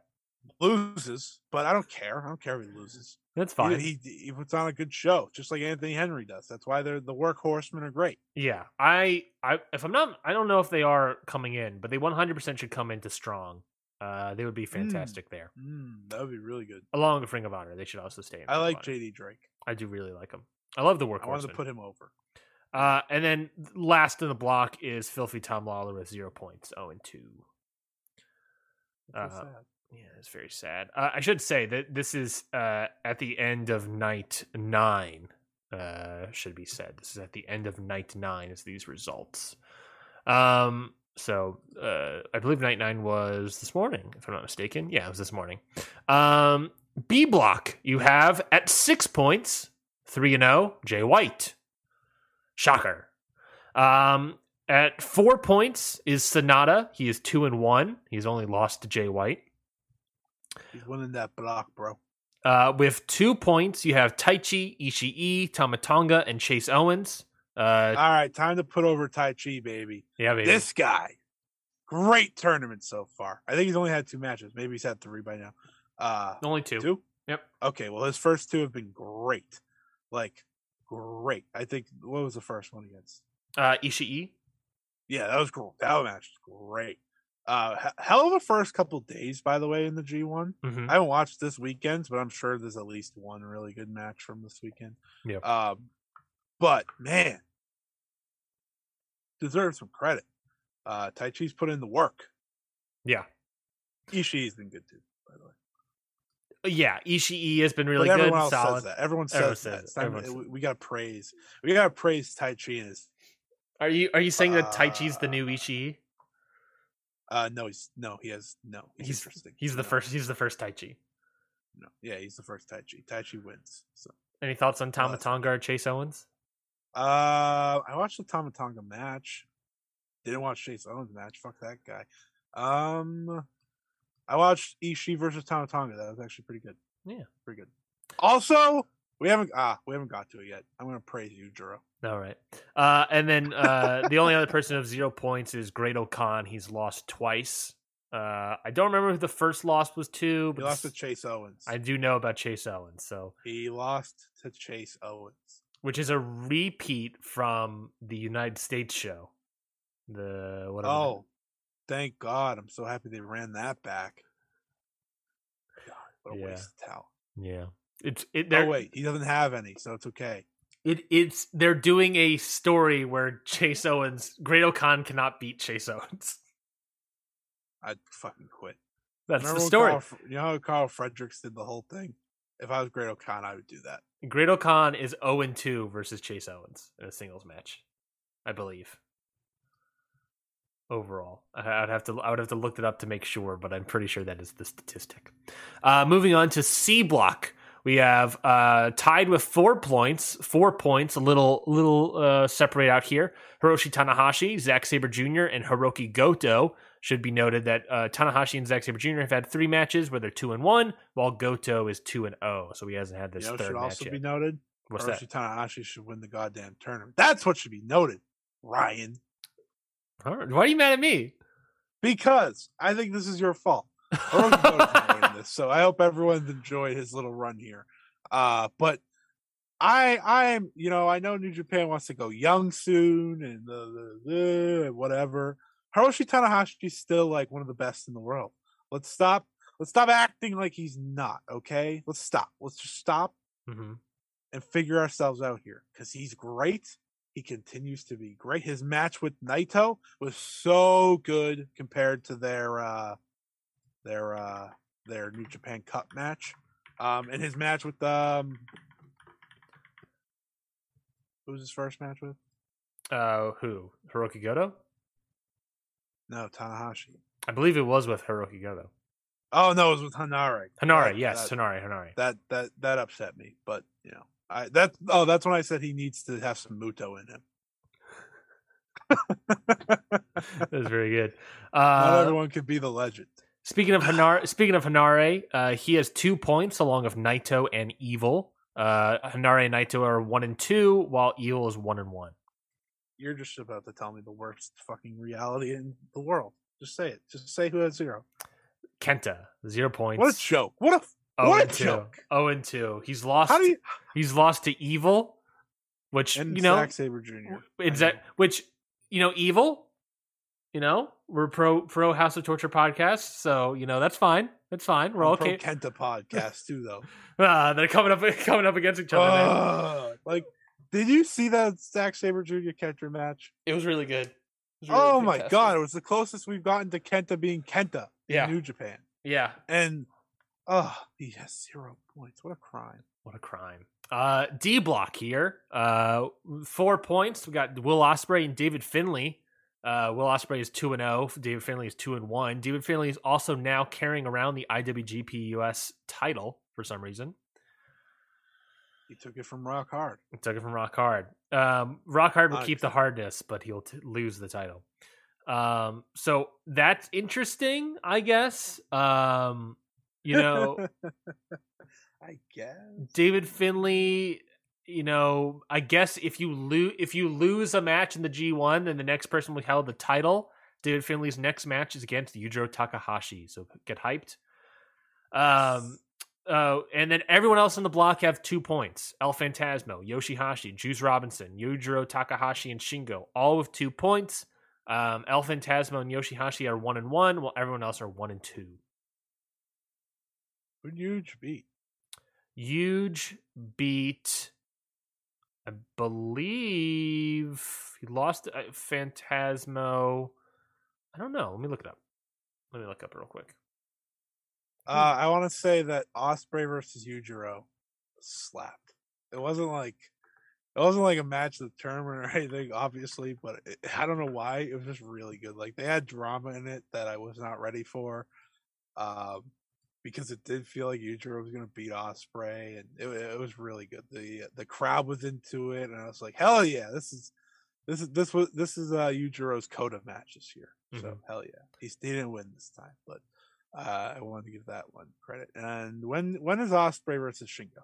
Loses, but I don't care. I don't care if he loses. That's fine. He, he puts on a good show, just like Anthony Henry does. That's why they're the workhorsemen are great. yeah. I I if I'm not I don't know if they are coming in, but they 100% should come into strong. Uh they would be fantastic there. Mm, that would be really good. Along with Ring of Honor, they should also stay in. I like. JD Drake. I do really like him. I love the workhorse. I wanted to put him over. Uh, and then last in the block is Filthy Tom Lawler with zero points, zero and two. Uh, sad. Yeah, it's very sad. Uh, I should say that this is uh, at the end of night nine. Uh, should be said. This is at the end of night nine. Is these results? Um. So uh, I believe night nine was this morning, if I'm not mistaken. Yeah, it was this morning. Um. B block you have at six points, three and zero. Jay White. Shocker. Um. At four points is Sanada. He is two and one. He's only lost to Jay White. He's winning that block, bro. Uh, with two points, you have Taichi, Ishii, Tama Tonga, and Chase Owens. Uh, All right, time to put over Taichi, baby. yeah, baby. This guy, great tournament so far. I think he's only had two matches. Maybe he's had three by now. Uh, only two. two. Yep. Okay, well, his first two have been great. Like, great. I think, what was the first one against? Uh, Ishii. Yeah, that was cool. That match was great. Uh, hell of a first couple days, by the way, in the G1. Mhm. I haven't watched this weekend, but I'm sure there's at least one really good match from this weekend. Yeah. Um, but man, deserves some credit. Uh, Taichi's put in the work. Yeah. Ishii's been good too, by the way. Yeah, Ishii has been really but good. everyone else solid. says that. Everyone says Everyone that. says Everyone says we, gotta praise. We gotta praise Taichi and his. Are you are you saying that Taichi's the Uh, new Ishii? Uh, no, he's no, he has no. He's, He's interesting. he's the No, first. He's the first Taichi. No, yeah, he's the first Tai Chi. Taichi wins. So Any thoughts on Tama What? Tonga or Chase Owens? Uh, I watched the Tama Tonga match. Didn't watch Chase Owens match. Fuck that guy. Um, I watched Ishii versus Tama Tonga. That was actually pretty good. Yeah. pretty good. Also, we haven't ah we haven't got to it yet. I'm gonna praise you, Juro. All right. Uh, and then uh, the only other person of zero points is Great Khan. He's lost twice. Uh, I don't remember who the first loss was to, He lost to Chase Owens. I do know about Chase Owens, so He lost to Chase Owens. which is a repeat from the United States show. The the- Oh, thank God! I'm so happy they ran that back. God, what a Yeah. waste of talent. yeah. It's it. Oh wait, he doesn't have any, so it's okay. It it's they're doing a story where Chase Owens, Great Khan cannot beat Chase Owens. I'd fucking quit. That's Remember the story. Carl you know how Karl Fredericks did the whole thing? If I was Great-O-Khan, I would do that. Great Khan is 0 2 versus Chase Owens in a singles match, I believe. Overall, I'd have to I would have to look it up to make sure, but I'm pretty sure that is the statistic. Uh, moving on to C block, we have uh, tied with four points. Four points, a little little uh, separate out here. Hiroshi Tanahashi, Zack Sabre Jr., and Hiroki Goto. Should be noted that uh, Tanahashi and Zack Sabre Jr. have had three matches where they're two and one, while Goto is two and zero. So he hasn't had this you know, third should match also yet. be noted. What's Hiroshi that? Tanahashi should win the goddamn tournament. That's what should be noted, Ryan. Right. Why are you mad at me? Because I think this is your fault. Hiroki Goto's not winning this, so I hope everyone's enjoyed his little run here. Uh, but I, I'm, you know, I know New Japan wants to go young soon and the, the, the and whatever. Hiroshi Tanahashi is still like one of the best in the world. Let's stop. Let's stop acting like he's not. Okay, let's stop. Let's just stop Mm-hmm. and figure ourselves out here because he's great. He continues to be great. His match with Naito was so good compared to their uh their uh their New Japan Cup match. Um and his match with um who was his first match with? Uh, who? Hiroki Goto? No, Tanahashi. I believe it was with Hiroki Goto. Oh no, it was with Henare. Henare, That- yes, that, Henare, Henare. that that that upset me. But you know, I that oh that's when I said he needs to have some Muto in him. *laughs* that was very good. *laughs* Not Uh, everyone could be the legend. Speaking of Henare, speaking of Henare, uh, he has two points along with Naito and Evil. Uh, Henare and Naito are one and two, while Evil is one and one. You're just about to tell me the worst fucking reality in the world. Just say it. Just say who has zero. Kenta zero points. What a joke. What a Oh what a two. joke. Oh and two. He's lost. how do you He's lost to Evil, which and you know Zack Sabre Jr. Is I that know. which you know evil? You know we're pro pro House of Torture podcast, so you know that's fine. That's fine. We're I'm pro okay. Kenta podcast too though. *laughs* Ah, they're coming up *laughs* coming up against each other. man. Ugh. like did you see that Zack Sabre Jr. Kenta match? It was really good. Was really oh my god, it was the closest we've gotten to Kenta being Kenta Yeah. in New Japan. Yeah, And oh, he has zero points. What a crime. what a crime. Uh, D block here. Uh, four points. We got Will Ospreay and David Finlay. Uh, Will Ospreay is two and zero. David Finlay is two and one. David Finlay is also now carrying around the IWGP US title for some reason. He took it from Rock Hard. He took it from Rock Hard. Um, Rock Hard will keep the hardness, but he'll t- lose the title. Um, so that's interesting, I guess. Um, you know, *laughs* I guess. David Finlay. You know, I guess if you lose if you lose a match in the G one, then the next person will hold the title. David Finlay's next match is against Yujiro Takahashi, so get hyped. Um, uh, and then everyone else on the block have two points. El Phantasmo, Yoshihashi, Juice Robinson, Yujiro Takahashi, and Shingo, all with two points. Um, El Phantasmo and Yoshihashi are one and one, while everyone else are one and two. Who'd Huge beat? Huge beat, I believe he lost uh, Phantasmo. I don't know. Let me look it up. Let me look up real quick. Uh, I want to say that Ospreay versus Yujiro slapped. It wasn't like it wasn't like a match of the tournament or *laughs* anything, obviously, but it, I don't know why. It was just really good. Like they had drama in it that I was not ready for. Um, because it did feel like Yujiro was going to beat Ospreay, and it, it was really good. the The crowd was into it, and I was like, "Hell yeah, this is this is this was this is uh Yujiro's code of match this year." So Mhm. hell yeah, He's, he didn't win this time, but uh, I wanted to give that one credit. And when when is Ospreay versus Shingo?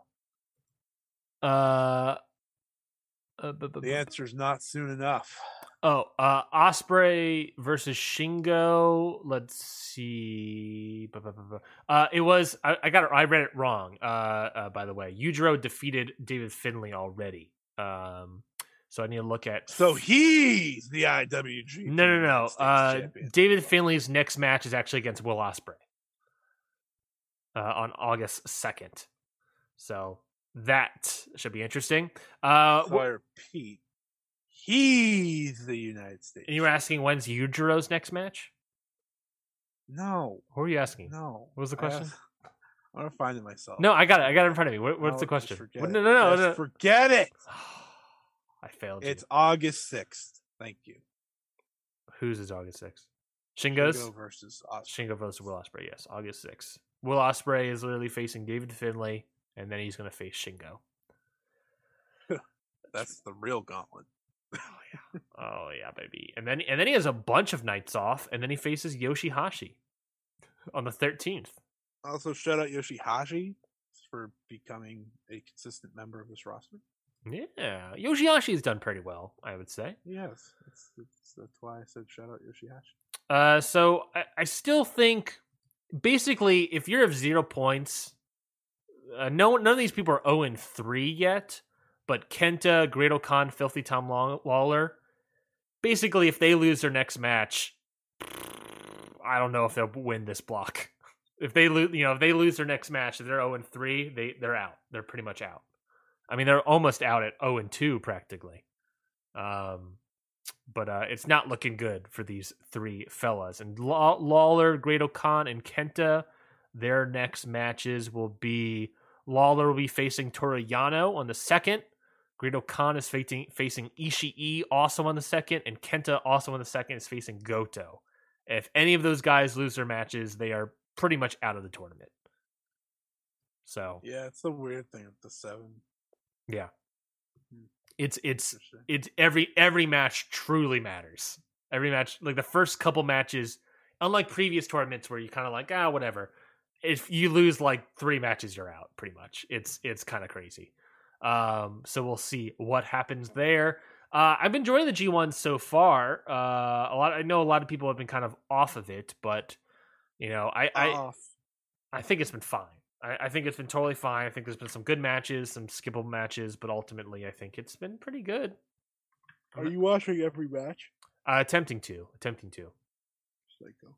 Uh, uh, bu- bu- The answer is not soon enough. Oh, uh, Ospreay versus Shingo. Let's see. Uh, it was. I, I got it. I read it wrong. Uh, uh, by the way, Yujiro defeated David Finlay already. Um, so I need to look at. So he's the IWG. no, no, no. Uh. David Finlay's next match is actually against Will Ospreay uh, on August second. So that should be interesting. Uh, So I repeat, he's the United States. and you were asking when's Yujiro's next match? No, Who are you asking? no. What was the I question? asked- *laughs* I'm gonna find it myself. No, I got it. I got it in front of me. What, what's No, the question? forget What- no, no, no, no. Forget it. *sighs* I failed. It's you. August sixth. Thank you. whose is August sixth? Shingo's. Shingo versus Ospreay. Shingo versus Will Ospreay. Yes, August sixth. Will Ospreay is literally facing David Finlay, and then he's going to face Shingo. *laughs* That's the real gauntlet. *laughs* Oh yeah, oh yeah, baby. And then and then he has a bunch of nights off, and then he faces Yoshihashi on the thirteenth. Also, shout out Yoshihashi for becoming a consistent member of this roster. Yeah, Yoshihashi's done pretty well, I would say. Yes, it's, it's, that's why I said shout out Yoshihashi. Uh, so I, I still think, basically, if you're of zero points, uh, no none of these people are zero and three yet. But Kenta, Great Khan, Filthy Tom Lawler, basically, if they lose their next match, I don't know if they'll win this block. *laughs* If they lose, you know, if they lose their next match, if they're zero and three, they they're out. They're pretty much out. I mean, they're almost out at zero and two practically. Um, but uh, it's not looking good for these three fellas. And Law- Lawler, Great Khan, and Kenta, their next matches will be Lawler will be facing Toru Yano on the second. Great Khan is facing facing Ishii also on the second, and Kenta also on the second is facing Goto. If any of those guys lose their matches, they are pretty much out of the tournament. So Yeah, it's the weird thing with the seven. yeah, it's it's it's every every match truly matters. Every match, like the first couple matches, unlike previous tournaments where you kind of like ah whatever. If you lose like three matches, you're out. Pretty much, it's it's kind of crazy. Um, so we'll see what happens there. Uh, I've been enjoying the G1 so far. Uh, a lot. I know a lot of people have been kind of off of it, but you know, I I. I think it's been fine. I, I think it's been totally fine. I think there's been some good matches, some skippable matches, but ultimately, I think it's been pretty good. Are you watching every match? Uh, attempting to, attempting to. Psycho.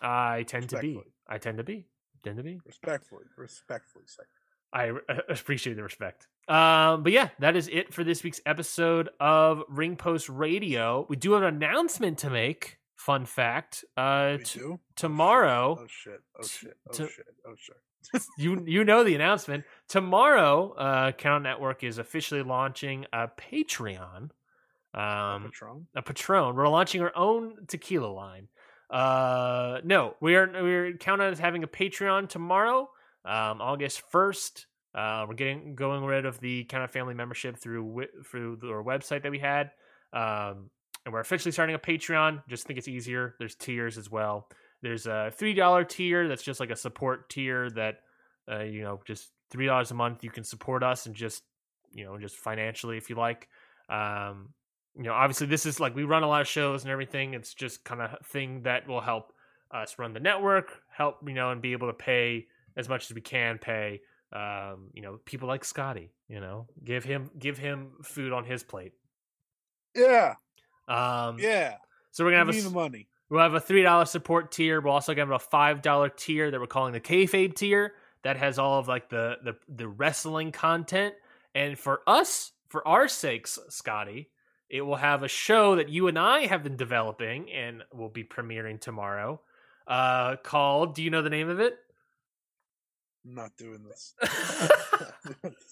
I tend to be. I tend to be. Be. Respectfully, respectfully, psycho. I *laughs* appreciate the respect. Um, but yeah, that is it for this week's episode of Ring Post Radio. We do have an announcement to make. Fun fact. Uh, t- tomorrow, Oh shit! Oh t- shit! Oh to- shit! Oh shit! *laughs* you you know the announcement. Tomorrow, uh, Count Network is officially launching a Patreon. Um, Patron. a Patron. We're launching our own tequila line. Uh, no, we are we're counting as having a Patreon tomorrow, um, August first. Uh, we're getting going rid of the kind of Family membership through through our website that we had, um, and we're officially starting a Patreon. Just think it's easier. There's tiers as well. There's a three dollar tier that's just like a support tier that, uh, you know, just three dollars a month. You can support us and just, you know, just financially if you like. Um, you know, obviously this is like we run a lot of shows and everything. It's just kind of thing that will help us run the network, help you know, and be able to pay as much as we can pay. Um, you know, people like Scotty. You know, give him give him food on his plate. Yeah, Um, yeah. So we're gonna have a the money. We'll have a three dollar support tier. We'll also have a five dollar tier that we're calling the kayfabe tier. That has all of like the the the wrestling content. And for us, for our sakes, Scotty, it will have a show that you and I have been developing and will be premiering tomorrow. Uh, called. Do you know the name of it? I'm not doing this. *laughs*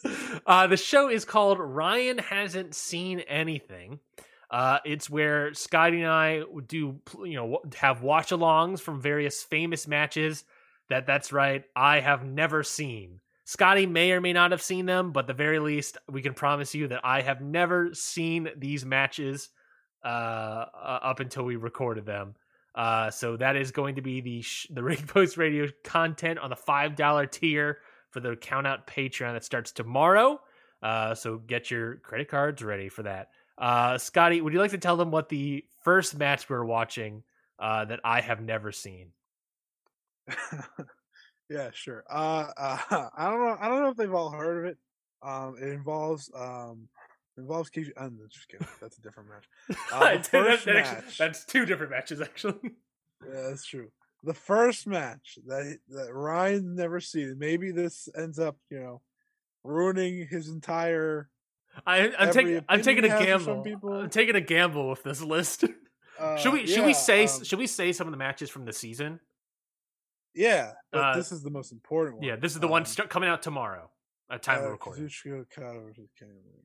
*laughs* uh, the show is called Ryan Hasn't Seen Anything. Uh, it's where Scotty and I do, you know, have watch alongs from various famous matches that that's right. I have never seen. Scotty may or may not have seen them, but the very least, we can promise you that I have never seen these matches uh, up until we recorded them. Uh, so that is going to be the sh- the *laughs* Ring Post Radio content on the five dollar tier for the Count Out Patreon that starts tomorrow. Uh, so get your credit cards ready for that. Uh, Scotty, would you like to tell them what the first match we're watching uh, that I have never seen? *laughs* yeah, sure. Uh, *laughs* uh, I don't know. I don't know if they've all heard of it. Um, it involves um, involves Keisha. I'm just kidding. That's a different match. *laughs* Uh, that, that match. actually, that's two different matches, *laughs* actually. Yeah, that's true. The first match that that Ryan never seen. Maybe this ends up, you know, ruining his entire. I, I'm taking. I'm taking a opinion has for some gamble. I'm taking a gamble with this list. Uh, should we? Should we say? um, should we say some of the matches from the season? Yeah, but uh, this is the most important one. Yeah, this is the one Um, start, coming out tomorrow. At time of uh, recording. Kazuchika Okada versus Kenny Omega.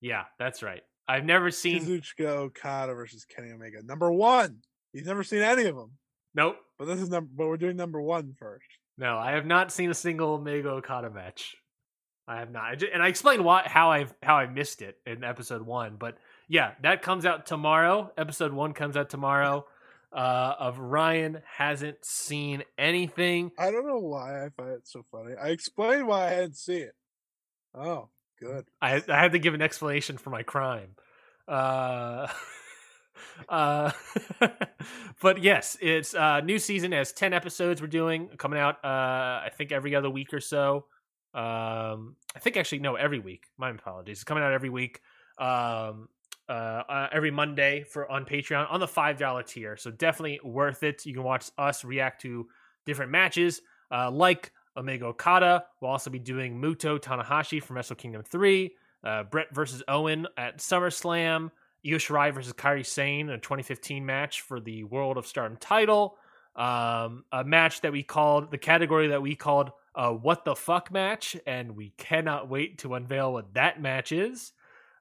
Yeah, that's right. I've never seen. Kazuchika Okada versus Kenny Omega. Number one. He's never seen any of them, Nope. but this is number. But we're doing number one first. No, I have not seen a single Omega Okada match. I have not, I ju- and I explained why how I've how I missed it in episode one. But yeah, that comes out tomorrow. Episode one comes out tomorrow. Uh, of Ryan hasn't seen anything. I don't know why I find it so funny. I explained why I hadn't seen it. Oh, good. I I had to give an explanation for my crime. Uh, *laughs* uh, *laughs* but yes, it's uh new season has ten episodes. We're doing coming out. Uh, I think every other week or so. Um, I think actually no, every week. My apologies. It's coming out every week. Um, uh, uh every Monday for on Patreon on the five dollar tier. So definitely worth it. You can watch us react to different matches, uh, like Omega Okada. We'll also be doing Muto Tanahashi from Wrestle Kingdom 3, uh, Brett versus Owen at SummerSlam, Io Shirai versus Kairi Sane, in a 2015 match for the World of Stardom title. Um, a match that we called, the category that we called a What the Fuck match, and we cannot wait to unveil what that match is.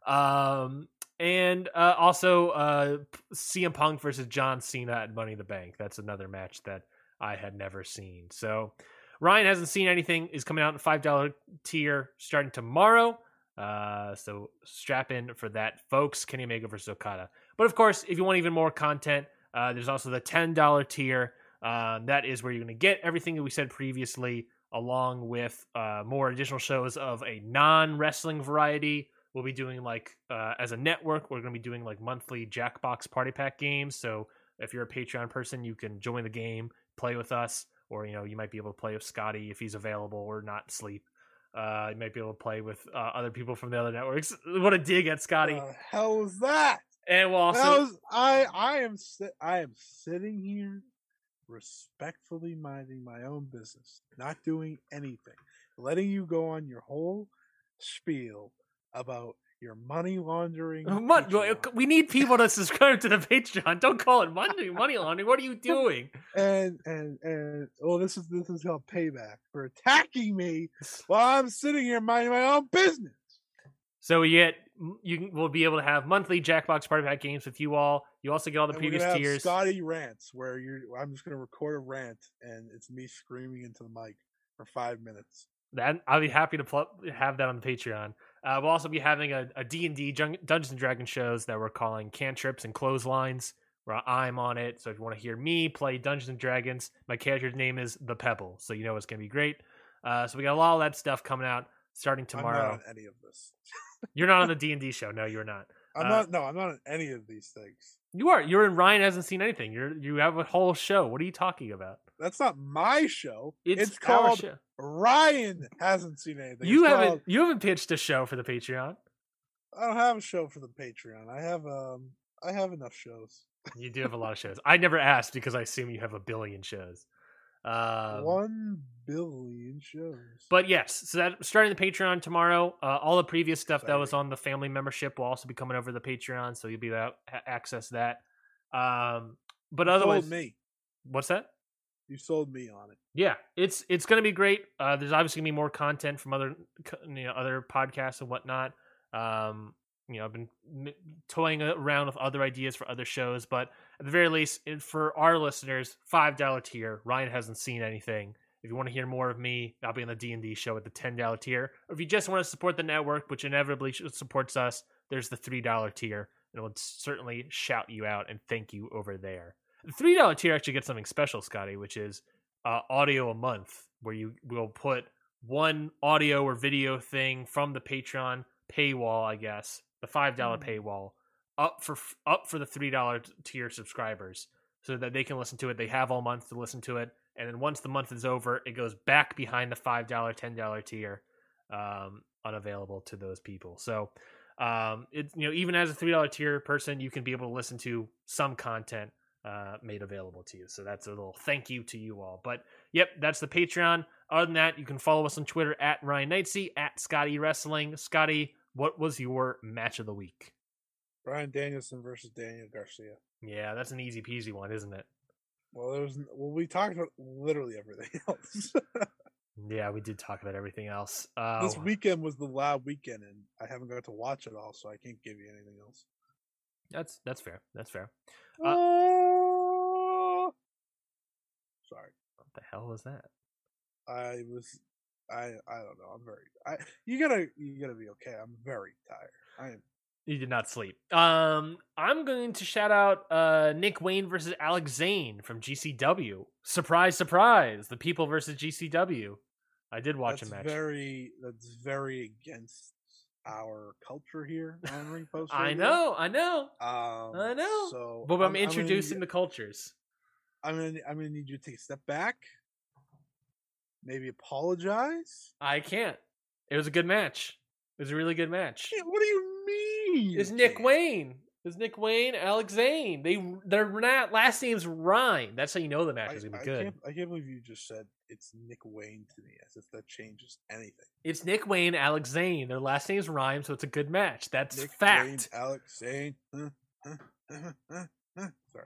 Um, and uh, also uh, CM Punk versus John Cena at Money in the Bank. That's another match that I had never seen. So Ryan hasn't seen anything. Is coming out in five dollar tier starting tomorrow. Uh, so strap in for that, folks. Kenny Omega versus Okada. But of course, if you want even more content, uh, there's also the ten dollar tier. Um, that is where you're going to get everything that we said previously, along with uh, more additional shows of a non wrestling variety. We'll be doing like uh, as a network, we're going to be doing like monthly Jackbox Party Pack games. So if you're a Patreon person, you can join the game, play with us, or you know you might be able to play with Scotty if he's available or not sleep. Uh, you might be able to play with uh, other people from the other networks. *laughs* What a dig at Scotty! The hell was that? and we'll also was- I I am si- I am sitting here respectfully minding my own business, not doing anything, letting you go on your whole spiel about your money laundering. *laughs* Mon- we need people to subscribe to the Patreon. Don't call it money money laundering. What are you *laughs* doing? and and and well, this is this is called payback for attacking me while I'm sitting here minding my own business. So we get you will be able to have monthly Jackbox Party Pack games with you all. You also get all the And previous tiers. Scotty rants where you're. I'm just gonna record a rant and it's me screaming into the mic for five minutes. That I'll be happy to pl- have that on the Patreon. Uh, we'll also be having a, a D&D Jun- Dungeons and Dragons shows that we're calling Cantrips and Clotheslines, where I'm on it. So if you want to hear me play Dungeons and Dragons, my character's name is The Pebble, so you know it's going to be great. Uh, so we got a lot of that stuff coming out starting I'm tomorrow. not on any of this. *laughs* You're not on the D&D show. No, you're not. I'm Uh, not. No, I'm not on any of these things. You are. You're in Ryan hasn't seen anything. You're you have a whole show. What are you talking about? That's not my show. It's, It's, called show. Ryan hasn't seen anything. You It's haven't called- you haven't pitched a show for the Patreon. I don't have a show for the Patreon. I have um. I have enough shows. You do have a lot of shows. I never asked because I assume you have a billion shows. Um, One billion shows. But yes, so that starting the Patreon tomorrow. Uh, all the previous stuff that was on the family membership will also be coming over the Patreon, so you'll be able to access that. Um, but You otherwise, me. what's that? You sold me on it. Yeah, it's it's going to be great. Uh, there's obviously going to be more content from other you know other podcasts and whatnot. Um, you know, I've been toying around with other ideas for other shows, but at the very least, for our listeners, five dollar tier. Ryan hasn't seen anything. If If you want to hear more of me, I'll be on the D and D show at the ten dollar tier. Or if you just want to support the network, which inevitably supports us, there's the three dollar tier, and we'll certainly shout you out and thank you over there. The three dollar tier actually gets something special, Scotty, which is uh, audio a month, where you will put one audio or video thing from the Patreon paywall, I guess, the five dollar Mm. paywall, up for up for the three dollar tier subscribers, so that they can listen to it. They have all month to listen to it, and then once the month is over, it goes back behind the five dollar, ten dollar tier, um, unavailable to those people. So, um, it you know even as a three dollar tier person, you can be able to listen to some content uh, made available to you. So that's a little thank you to you all. But yep, that's the Patreon. Other than that, you can follow us on Twitter at Ryan Knightsey, at Scotty Wrestling. Scotty, what was your match of the week? Bryan Danielson versus Daniel Garcia. Yeah, that's an easy peasy one, isn't it? Well, there was well, we talked about literally everything *laughs* else. Yeah, we did talk about everything else. Uh, this weekend was the loud weekend, and I haven't got to watch it all, so I can't give you anything else. that's that's fair. That's fair. Uh, sorry, What the hell was that? I was. I I don't know. I'm very. I you gotta you gotta be okay. I'm very tired. I am. You did not sleep. Um, I'm going to shout out uh, Nick Wayne versus Alex Zayne from GCW. Surprise, surprise! The people versus GCW. I did watch that's a match. Very. That's very against our culture here on *laughs* Ring Post. I know, I know. Um, I know. So, But I'm, gonna introducing need- the cultures. I'm gonna. I'm gonna need you to take a step back. Maybe apologize. I can't. It was a good match. It was a really good match. What do you mean? It's Nick? Wayne. It's Nick Wayne, Alex Zayne. They their not last names rhyme. That's how you know the match I, is gonna I be good. Can't, I can't believe you just said it's Nick Wayne to me, as if that changes anything. It's Nick Wayne, Alex Zayne. Their last names rhyme, so it's a good match. That's Nick fact. Wayne, Alex Zayne. Huh, huh, huh, huh, huh. Sorry.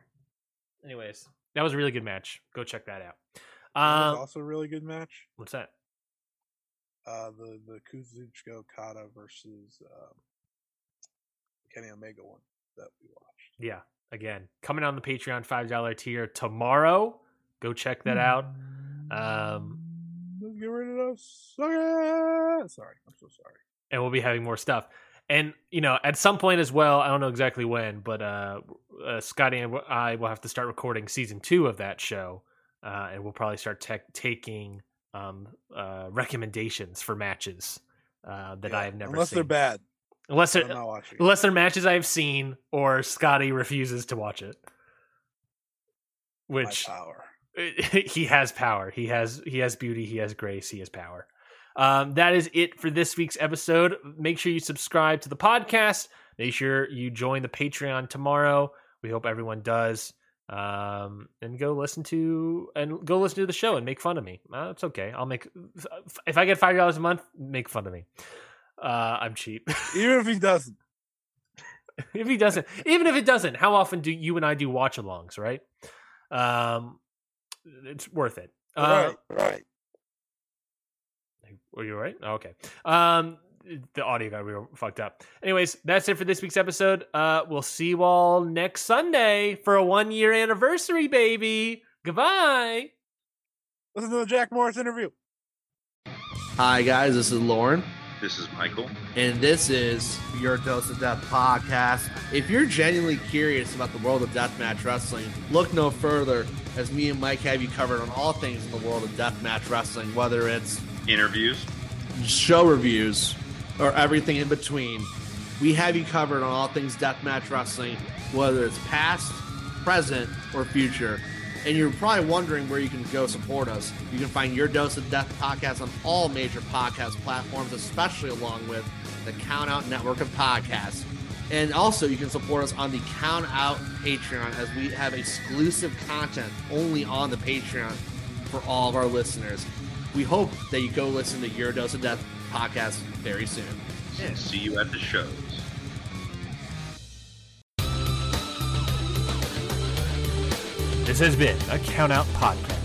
Anyways, that was a really good match. Go check that out. That Um, also a really good match. what's that? Uh, the the Kazuchika Okada versus um, Kenny Omega one that we watched. Yeah, again, coming on the Patreon five dollar tier tomorrow. Go check that out. Um, Let's get rid of those. Okay. Sorry, I'm so sorry. and we'll be having more stuff. And you know, at some point as well, I don't know exactly when, but uh, uh Scotty and I will have to start recording season two of that show, uh, and we'll probably start tech taking um, uh, recommendations for matches uh, that I have never unless seen. they're bad. unless they're not watching. it. unless they're matches I've seen or Scotty refuses to watch it, which power. *laughs* he has power. He has he has beauty. He has grace. He has power. Um, that is it for this week's episode. Make sure you subscribe to the podcast. Make sure you join the Patreon tomorrow. We hope everyone does. Um, and go listen to and go listen to the show and make fun of me. Uh, it's okay. I'll make if I get five dollars a month, make fun of me. Uh, I'm cheap. *laughs* Even if he doesn't. if he doesn't, even if it doesn't, how often do you and I do watch alongs, right? Um, it's worth it. Uh, right, right. Were you all right? Oh, okay. Um, the audio got real fucked up. Anyways, that's it for this week's episode. Uh, we'll see you all next Sunday for a one year anniversary, baby. Goodbye. Listen to the Jack Morris interview. Hi, guys. This is Lauren, This is Michael. and this is your Dose of Death podcast. If you're genuinely curious about the world of deathmatch wrestling, look no further as me and Mike have you covered on all things in the world of deathmatch wrestling, whether it's Interviews. show reviews or everything in between. We have you covered on all things deathmatch wrestling, whether it's past, present, or future. And you're probably wondering where you can go support us. You can find your Dose of Death podcast on all major podcast platforms, especially along with the Count Out network of podcasts. And also, you can support us on the Count Out Patreon as we have exclusive content only on the Patreon for all of our listeners. We hope that you go listen to Your Dose of Death podcast very soon. And see you at the shows. This has been a Count Out Podcast.